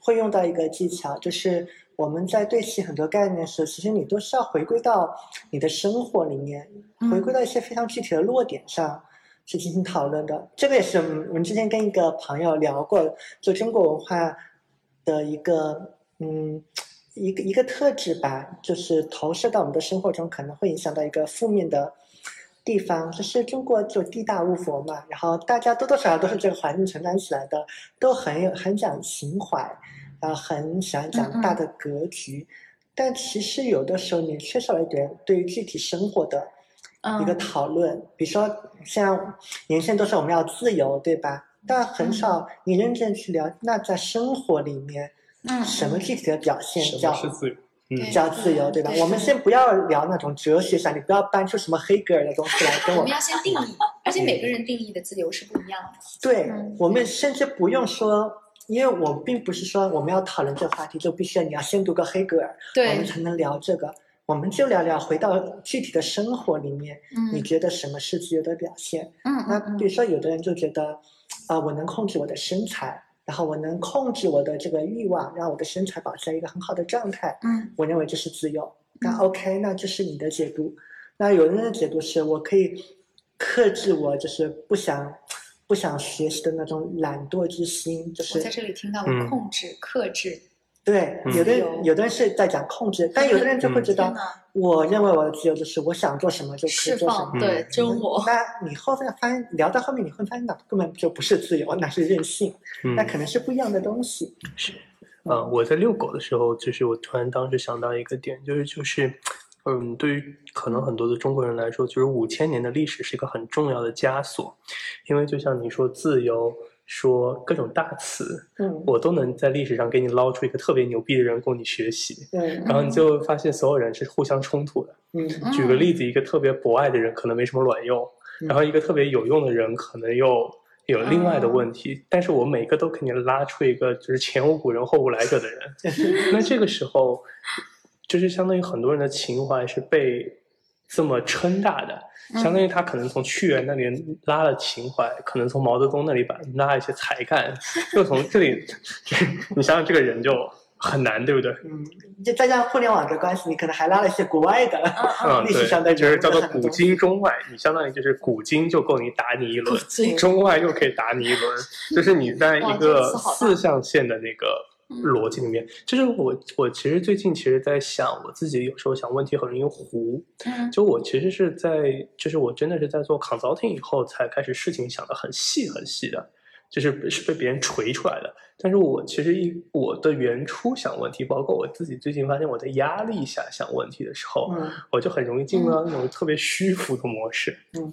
Speaker 5: 会用到一个技巧，就是我们在对齐很多概念的时候，其实你都是要回归到你的生活里面，
Speaker 2: 嗯
Speaker 5: 回归到一些非常具体的落点上去进行讨论的。这个也是我们我们之前跟一个朋友聊过，就中国文化的一个嗯。一个一个特质吧，就是投射到我们的生活中，可能会影响到一个负面的地方。就是中国就地大物博嘛，然后大家多多少少都是这个环境成长起来的，都很有很讲情怀，然后很喜欢讲大的格局。但其实有的时候你缺少了一点对于具体生活的一个
Speaker 2: 嗯
Speaker 5: 讨论，比如说像年轻人都说我们要自由，对吧？但很少你认真去聊，那在生活里面，
Speaker 2: 嗯
Speaker 5: 什么具体的表现叫
Speaker 4: 是自由？嗯，
Speaker 5: 叫自由，对吧？我们先不要聊那种哲学上，你不要搬出什么黑格尔的东西来跟我
Speaker 3: 我们要先定义，而且每个人定义的自由是不一样的。
Speaker 5: 对
Speaker 2: 嗯，
Speaker 5: 我们甚至不用说因为我并不是说我们要讨论这个话题就必须要你要先读个黑格尔，我们，才能聊这个。我们就聊聊回到具体的生活里面，你
Speaker 6: 嗯
Speaker 5: 觉得什么是自由的表现？
Speaker 6: 嗯
Speaker 5: 那
Speaker 6: 嗯
Speaker 5: 比如说，有的人就觉得，啊、我能控制我的身材，然后我能控制我的这个欲望，让我的身材保持在一个很好的状态。
Speaker 6: 嗯
Speaker 5: 我认为这是自由。那
Speaker 6: 嗯
Speaker 5: OK，那这是你的解读。那有人的解读是我可以克制我就是不想不想学习的那种懒惰之心，就是
Speaker 6: 我在这里听到
Speaker 4: 嗯
Speaker 6: 了控制、克制，
Speaker 5: 对，
Speaker 4: 嗯。
Speaker 5: 有的有。的人是在讲控制，但有的人就会
Speaker 4: 嗯。
Speaker 5: 知道我认为我的自由就是我想做什么就可以做什么，。
Speaker 6: 对，真我，
Speaker 5: 那你后面发现聊到后面，你会发现那根本就不是自由，那是任性，
Speaker 4: 嗯。
Speaker 5: 那可能是不一样的东西。
Speaker 4: 是，呃，我在遛狗的时候，就是我突然当时想到一个点，就是就是，嗯，对于可能很多的中国人来说，就是五千年的历史是一个很重要的枷锁，因为就像你说自由，说各种大词，
Speaker 5: 嗯，
Speaker 4: 我都能在历史上给你捞出一个特别牛逼的人供你学习，
Speaker 5: 对，
Speaker 4: 然后你就发现所有人是互相冲突的。
Speaker 5: 嗯。
Speaker 4: 举个例子，一个特别博爱的人可能没什么卵用，
Speaker 5: 嗯。
Speaker 4: 然后一个特别有用的人可能又有另外的问题，但是我每个都给你拉出一个就是前无古人后无来者的人，那这个时候就是相当于很多人的情怀是被这么撑大的，相当于他可能从屈原那里拉了情怀，可能从毛泽东那里把拉一些才干，又从这里，你想想这个人就很难，对不对？
Speaker 5: 嗯，就再加上互联网的关系，你可能还拉了一些国外的
Speaker 4: 嗯，
Speaker 5: 历史上的
Speaker 4: 对，就是叫做古今中外，你相当于就是古今就够你打你一轮，中外又可以打你一轮，就是你在一个四象限的那个逻辑里面。就是我我其实最近其实在想，我自己有时候想问题很容易糊，
Speaker 6: 嗯
Speaker 4: 就我其实是在，就是我真的是在做 consulting 以后才开始事情想的很细很细的，就是是被别人锤出来的。但是我其实一我的原初想问题，包括我自己最近发现我在压力下想问题的时候，
Speaker 5: 嗯
Speaker 4: 我就很容易进入到那种特别虚浮的模式。
Speaker 5: 嗯，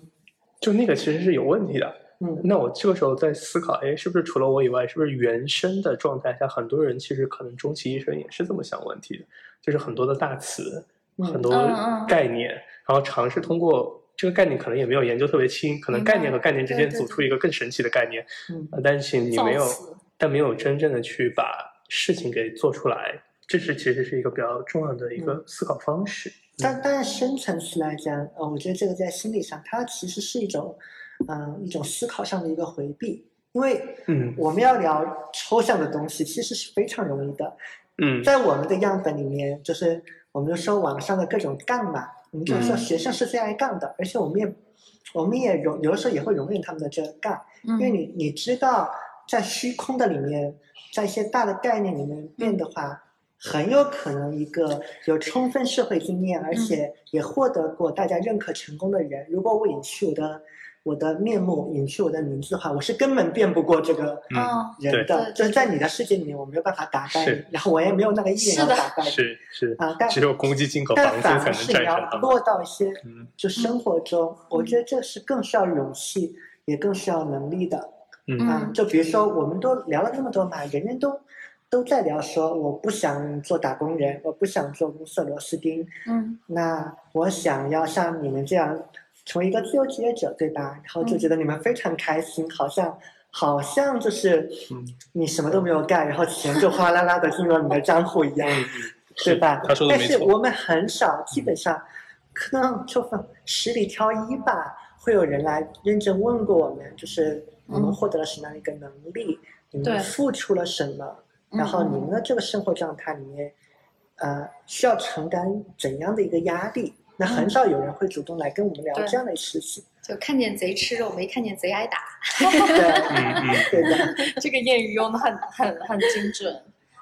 Speaker 4: 就那个其实是有问题的。
Speaker 5: 嗯。
Speaker 4: 那我这个时候在思考，哎，是不是除了我以外，是不是原生的状态下，很多人其实可能终其一生也是这么想问题的，就是很多的大词，
Speaker 5: 嗯
Speaker 4: 很多概念，然后尝试通过这个概念，可能也没有研究特别清，可能概念和概念之间组出一个更神奇的概念，
Speaker 5: 嗯。
Speaker 4: 呃但是你没有，但没有真正的去把事情给做出来，这是其实是一个比较重要的一
Speaker 6: 嗯。
Speaker 4: 个思考方式。
Speaker 5: 但但是深层次来讲，呃，我觉得这个在心理上，它其实是一种，嗯、一种思考上的一个回避，因为
Speaker 4: 嗯。
Speaker 5: 我们要聊抽象的东西，其实是非常容易的。
Speaker 4: 嗯。
Speaker 5: 在我们的样本里面，就是我们就说网上的各种杠嘛，我们就说
Speaker 4: 嗯。
Speaker 5: 学生是最爱杠的，而且我们也我们也容有的时候也会容忍他们的这个杠，因为
Speaker 6: 嗯
Speaker 5: 你你知道，在虚空的里面，在一些大的概念里面变的话，很有可能一个有充分社会经验，而且也获得过大家认可成功的人，如果我隐去我的我的面目，隐去我的名字的话，我是根本辩不过这个人的。
Speaker 6: 对
Speaker 5: 就是在你的世界里面，我没有办法打败你，然后我也没有那个意愿要打败你。
Speaker 4: 是是
Speaker 5: 啊，但
Speaker 4: 只有公积金和
Speaker 5: 但
Speaker 4: 房租才能
Speaker 5: 反而是你要
Speaker 4: 战胜。
Speaker 5: 落到一些
Speaker 4: 嗯。
Speaker 5: 就生活中，我觉得这是更需要勇气，也更需要能力的。
Speaker 4: 嗯。
Speaker 5: 啊
Speaker 6: 嗯，
Speaker 5: 就比如说，我们都聊了那么多嘛，人人都都在聊说，我不想做打工人，我不想做公司螺丝钉，
Speaker 6: 嗯。
Speaker 5: 那我想要像你们这样成为一个自由职业者，对吧？然后就觉得你们非常开心，好像好像就是
Speaker 4: 嗯
Speaker 5: 你什么都没有干，然后钱就哗啦啦的进入了你的账户一样，对吧？
Speaker 4: 他说的没错
Speaker 5: 但是我们很少，基本上可能就分十里挑一吧，会有人来认真问过我们，就是你们
Speaker 6: 嗯
Speaker 5: 获得了什么样的一个能力，你们付出了什么，
Speaker 6: 嗯
Speaker 5: 然后你
Speaker 6: 嗯
Speaker 5: 们的这个生活状态里面，呃，需要承担怎样的一个压力？那很少有人会主动来跟我们聊这样的事情，
Speaker 6: 就看见贼吃肉，没看见贼挨打，
Speaker 5: 对的，
Speaker 6: 这个谚语用的很很很精准。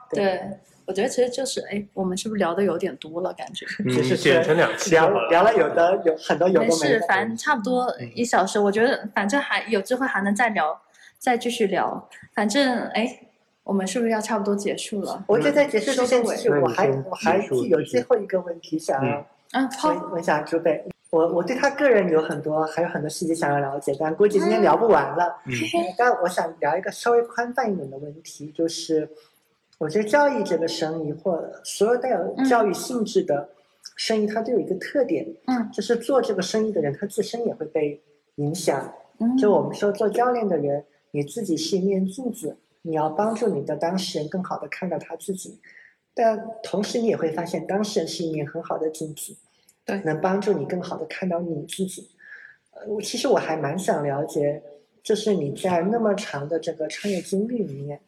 Speaker 5: 对
Speaker 6: 对，我觉得其实就是，哎，我们是不是聊的有点多了？感觉
Speaker 4: 嗯，
Speaker 5: 其实
Speaker 4: 剪成两期好了。
Speaker 5: 聊聊了有的有很多有
Speaker 6: 没
Speaker 5: 的没
Speaker 6: 事，反正差不多一小时，我觉得反正还有机会还能再聊，再继续聊。反正哎，我们是不是要差不多结束了？
Speaker 5: 我觉得在结束之前，我还我还有最后一个问题想要
Speaker 6: 嗯，好，
Speaker 5: 问问一下朱贝，我我对他个人有很多还有很多细节想要了解，但估计今天聊不完了。
Speaker 4: 嗯。
Speaker 5: 但我想聊一个稍微宽泛一点的问题，就是我觉得教育这个生意或所有带有教育性质的生意，它都有一个特点，
Speaker 6: 嗯。
Speaker 5: 就是做这个生意的人他自身也会被影响。
Speaker 6: 嗯。
Speaker 5: 就我们说做教练的人，你自己是一面镜子，你要帮助你的当事人更好的看到他自己，但同时你也会发现当事人是一面很好的镜子，
Speaker 3: 对
Speaker 5: 能帮助你更好的看到你自己。呃，我其实我还蛮想了解，就是你在那么长的这个创业经历里面，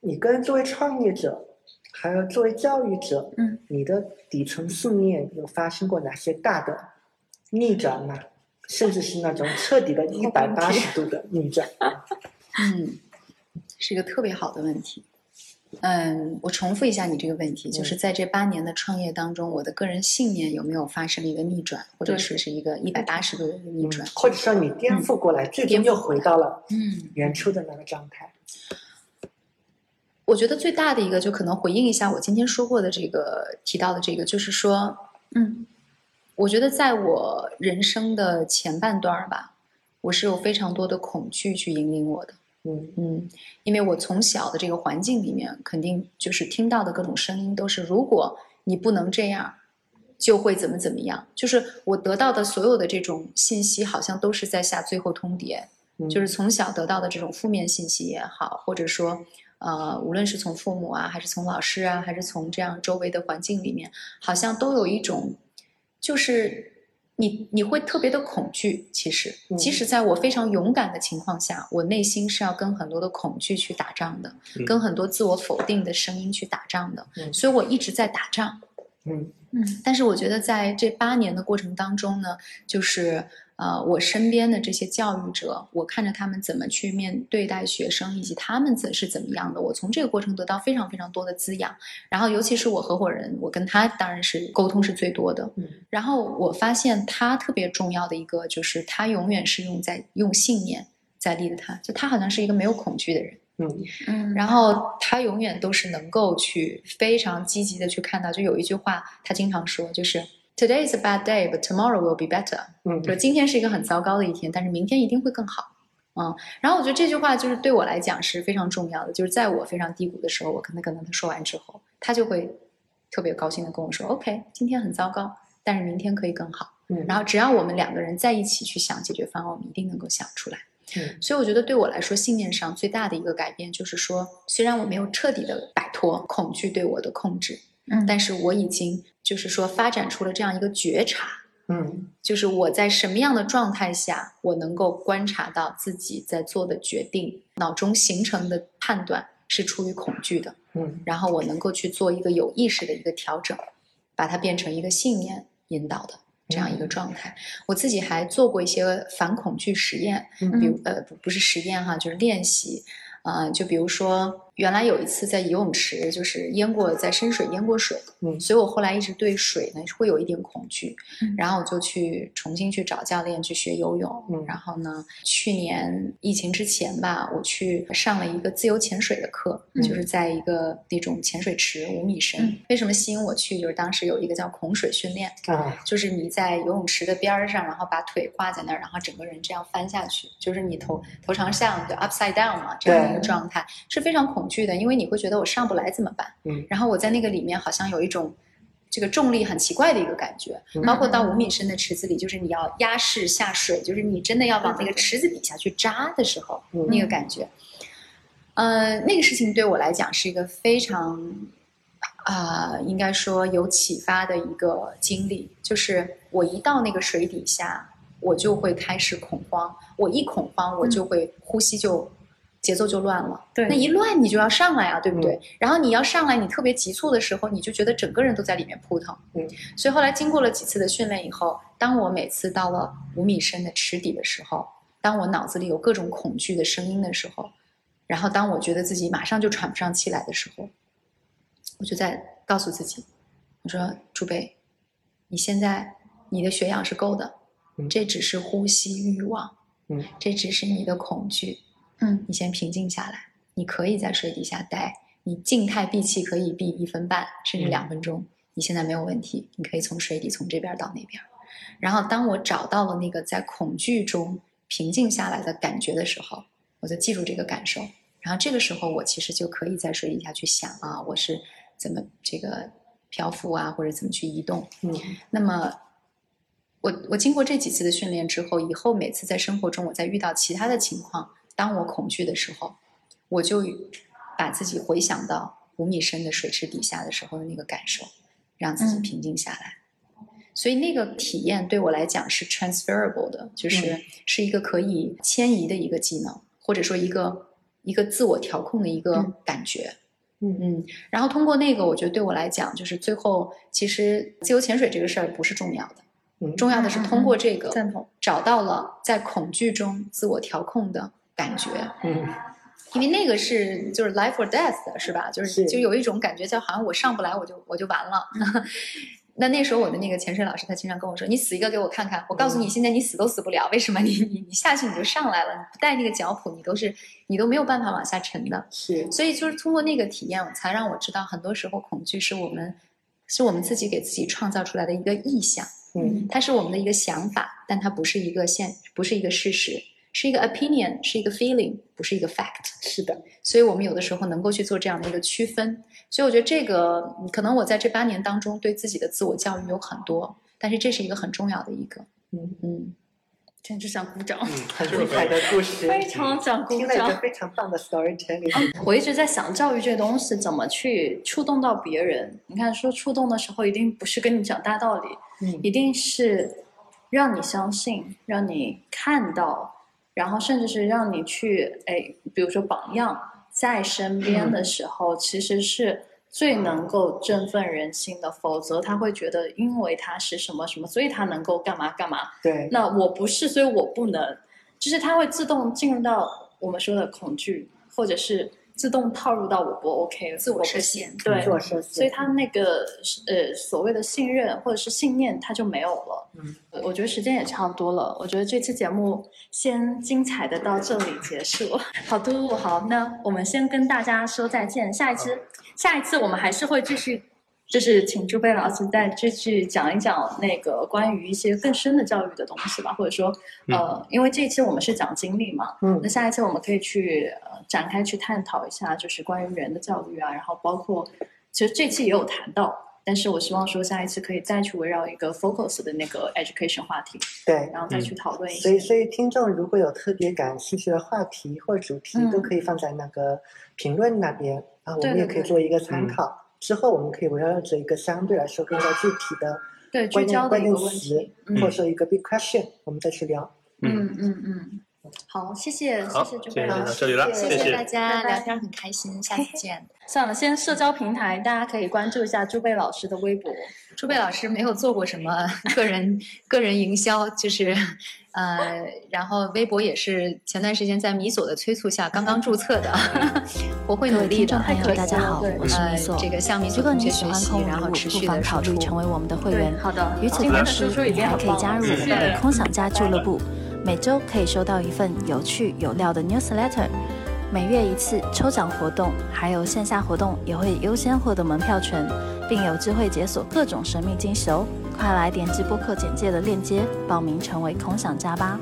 Speaker 5: 你跟作为创业者，还有作为教育者，
Speaker 3: 嗯，
Speaker 5: 你的底层信念有发生过哪些大的逆转吗？甚至是那种彻底的一百八十度的逆转？
Speaker 3: 嗯，是一个特别好的问题。嗯，我重复一下你这个问题，就是在这八年的创业当中，我的个人信念有没有发生一个逆转，或者说是一个一百八十度的逆转？
Speaker 5: 或者说你颠覆过来，最终又回到了
Speaker 3: 嗯，
Speaker 5: 原初的那个状态。
Speaker 3: 我觉得最大的一个就可能回应一下我今天说过的这个提到的这个，就是说，嗯，我觉得在我人生的前半段吧，我是有非常多的恐惧去引领我的。
Speaker 5: 嗯
Speaker 3: 嗯，因为我从小的这个环境里面，肯定就是听到的各种声音都是，如果你不能这样，就会怎么怎么样。就是我得到的所有的这种信息，好像都是在下最后通牒。
Speaker 5: 嗯
Speaker 3: 就是从小得到的这种负面信息也好，或者说，呃，无论是从父母啊，还是从老师啊，还是从这样周围的环境里面，好像都有一种，就是你你会特别的恐惧。其实，
Speaker 5: 嗯
Speaker 3: 即使在我非常勇敢的情况下，我内心是要跟很多的恐惧去打仗的，
Speaker 4: 嗯
Speaker 3: 跟很多自我否定的声音去打仗的。
Speaker 5: 嗯
Speaker 3: 所以我一直在打仗。
Speaker 5: 嗯
Speaker 3: 嗯，但是我觉得在这八年的过程当中呢，就是呃，我身边的这些教育者，我看着他们怎么去面对待学生，以及他们怎是怎么样的，我从这个过程得到非常非常多的滋养。然后，尤其是我合伙人，我跟他当然是沟通是最多的。
Speaker 5: 嗯
Speaker 3: 然后我发现他特别重要的一个就是他永远是用在用信念在立的他，就他好像是一个没有恐惧的人。
Speaker 5: 嗯
Speaker 2: 嗯
Speaker 3: 然后他永远都是能够去非常积极的去看到，就有一句话他经常说，就是 Today is a bad day, but tomorrow will be better。
Speaker 5: 嗯
Speaker 3: 就今天是一个很糟糕的一天，但是明天一定会更好。嗯，然后我觉得这句话就是对我来讲是非常重要的，就是在我非常低谷的时候，我可能跟他说完之后，他就会特别高兴的跟我说：“OK，今天很糟糕，但是明天可以更好。”
Speaker 5: 嗯
Speaker 3: 然后只要我们两个人在一起去想解决方案，我们一定能够想出来。
Speaker 5: 嗯。
Speaker 3: 所以我觉得对我来说，信念上最大的一个改变就是说，虽然我没有彻底的摆脱恐惧对我的控制，
Speaker 2: 嗯。
Speaker 3: 但是我已经就是说发展出了这样一个觉察，
Speaker 5: 嗯。
Speaker 3: 就是我在什么样的状态下，我能够观察到自己在做的决定，脑中形成的判断是出于恐惧的，
Speaker 5: 嗯。
Speaker 3: 然后我能够去做一个有意识的一个调整，把它变成一个信念引导的这样一个状态。我自己还做过一些反恐惧实验，
Speaker 5: 嗯
Speaker 3: 比如呃不不是实验哈，就是练习。呃，就比如说，原来有一次在游泳池，就是淹过，在深水淹过水，
Speaker 5: 嗯
Speaker 3: 所以我后来一直对水呢会有一点恐惧，
Speaker 2: 嗯
Speaker 3: 然后我就去重新去找教练去学游泳，
Speaker 5: 嗯
Speaker 3: 然后呢，去年疫情之前吧，我去上了一个自由潜水的课，
Speaker 2: 嗯
Speaker 3: 就是在一个那种潜水池五米深。
Speaker 2: 嗯
Speaker 3: 为什么吸引我去？就是当时有一个叫恐水训练，
Speaker 5: 啊
Speaker 3: 就是你在游泳池的边儿上，然后把腿挂在那儿，然后整个人这样翻下去，就是你头头朝上就 upside down 嘛，这样的一个状态是非常恐惧的，因为你会觉得我上不来怎么办？
Speaker 5: 嗯
Speaker 3: 然后我在那个里面好像有一种这个重力很奇怪的一个感觉，
Speaker 5: 嗯
Speaker 3: 包括到五米深的池子里，就是你要压式下水，就是你真的要往那个池子底下去扎的时候，
Speaker 5: 嗯
Speaker 3: 那个感觉。呃，那个事情对我来讲是一个非常啊、应该说有启发的一个经历。就是我一到那个水底下，我就会开始恐慌。我一恐慌，我就会呼吸就节奏就乱了。
Speaker 2: 对
Speaker 3: 那一乱你就要上来啊，对不对？然后你要上来，你特别急促的时候，你就觉得整个人都在里面扑腾。
Speaker 5: 嗯，
Speaker 3: 所以后来经过了几次的训练以后，当我每次到了五米深的池底的时候，当我脑子里有各种恐惧的声音的时候，然后当我觉得自己马上就喘不上气来的时候，我就在告诉自己，我说：“朱贝，你现在你的血氧是够的，
Speaker 5: 嗯
Speaker 3: 这只是呼吸欲望，
Speaker 5: 嗯，
Speaker 3: 这只是你的恐惧，
Speaker 2: 嗯，
Speaker 3: 你先平静下来，你可以在水底下待，你静态闭气可以闭一分半甚至
Speaker 5: 嗯
Speaker 3: 两分钟，你现在没有问题，你可以从水底从这边到那边。然后当我找到了那个在恐惧中平静下来的感觉的时候，我就记住这个感受。然后这个时候，我其实就可以在水底下去想啊，我是怎么这个漂浮啊，或者怎么去移动。
Speaker 5: 嗯
Speaker 3: 那么，我我经过这几次的训练之后，以后每次在生活中我再遇到其他的情况，当我恐惧的时候，我就把自己回想到五米深的水池底下的时候的那个感受，让自己平静下来。所以那个体验对我来讲是 transferable 的，就是是一个可以迁移的一个技能，或者说一个一个自我调控的一个感觉。
Speaker 5: 嗯
Speaker 3: 嗯，然后通过那个，我觉得对我来讲，就是最后其实自由潜水这个事儿不是重要的，
Speaker 5: 嗯
Speaker 3: 重要的是通过这个
Speaker 2: 赞同。
Speaker 3: 找到了在恐惧中自我调控的感觉。
Speaker 5: 嗯
Speaker 3: 因为那个是就是 life or death 的是吧？就是
Speaker 5: 是
Speaker 3: 就有一种感觉，叫好像我上不来我就我就完了。那那时候我的那个潜水老师他经常跟我说：“你死一个给我看看。”我告诉你，现在你死都死不了，为什么？你你你下去你就上来了，你不带那个脚蹼，你都是你都没有办法往下沉的。
Speaker 5: 是
Speaker 3: 所以就是通过那个体验，才让我知道，很多时候恐惧是我们是我们自己给自己创造出来的一个意象，
Speaker 5: 嗯
Speaker 3: 它是我们的一个想法，但它不是一个现，不是一个事实，是一个 opinion，是一个 feeling，不是一个 fact。
Speaker 5: 是的，
Speaker 3: 所以我们有的时候能够去做这样的一个区分。所以我觉得这个嗯可能我在这八年当中对自己的自我教育有很多，但是这是一个很重要的一个。
Speaker 5: 嗯
Speaker 3: 嗯，
Speaker 2: 简直想鼓掌，
Speaker 5: 嗯，很精彩的故事，
Speaker 2: 非常想鼓
Speaker 5: 听了一个
Speaker 2: 掌。
Speaker 5: 非常棒的 storytelling。
Speaker 2: 我一直在想，教育这东西怎么去触动到别人？你看，说触动的时候，一定不是跟你讲大道理，
Speaker 5: 嗯
Speaker 2: 一定是让你相信，让你看到，然后甚至是让你去，哎，比如说榜样在身边的时候，其实是最能够振奋人心的。否则他会觉得，因为他是什么什么，所以他能够干嘛干嘛。
Speaker 5: 对，
Speaker 2: 那我不是，所以我不能，就是他会自动进入到我们说的恐惧，或者是自动套入到我不 OK，
Speaker 3: 自我
Speaker 2: 不
Speaker 3: 设限
Speaker 2: 行对，
Speaker 5: 做设
Speaker 2: 所以
Speaker 5: 计，
Speaker 2: 他那个呃所谓的信任或者是信念，他就没有了。
Speaker 5: 嗯，
Speaker 2: 我觉得时间也差不多了，我觉得这期节目先精彩的到这里结束。好，嘟嘟好，那我们先跟大家说再见，下一期下一次我们还是会继续。就是请朱贝老师再继续讲一讲那个关于一些更深的教育的东西吧，或者说，呃，因为这一期我们是讲经历嘛，
Speaker 5: 嗯。
Speaker 2: 那下一期我们可以去呃展开去探讨一下，就是关于人的教育啊，然后包括其实这期也有谈到，但是我希望说下一次可以再去围绕一个 focus 的那个 education 话题，
Speaker 5: 对。
Speaker 2: 然后再去讨论一下
Speaker 5: 所以，所以听众如果有特别感兴趣的话题或主题，
Speaker 2: 嗯。
Speaker 5: 都可以放在那个评论那边啊，我们也可以做一个参考。之后我们可以围绕着一个相对来说更加具体的
Speaker 2: 对聚
Speaker 5: 关键
Speaker 2: 焦的一个
Speaker 5: 关键词
Speaker 2: 问题，，嗯
Speaker 5: 或者说一个 big question，我们再去聊。
Speaker 2: 嗯嗯嗯，好，谢谢谢谢朱贝老师，
Speaker 3: 谢
Speaker 4: 谢谢
Speaker 3: 大家聊天很开心，下次见。
Speaker 2: 算了，先社交平台大家可以关注一下朱贝老师的微博。
Speaker 3: 朱贝老师没有做过什么 个人个人营销，就是呃，然后微博也是前段时间在米索的催促下刚刚注册的，我会努力的。
Speaker 1: 听众朋友，大家好我是米索。
Speaker 3: 这个向米索
Speaker 1: 如果
Speaker 3: 同学学
Speaker 1: 你喜欢
Speaker 3: 习然后
Speaker 1: 空无物，不妨
Speaker 3: 持续地输出
Speaker 1: 考虑成为我们的会员，。
Speaker 2: 好的。
Speaker 1: 与此同时你还可以加入我们的空想家俱乐部，每周可以收到一份有趣有料的 newsletter，每月一次抽奖活动，还有线下活动也会优先获得门票权，并有机会解锁各种神秘惊喜哦！快来点击播客简介的链接，报名成为空想家吧。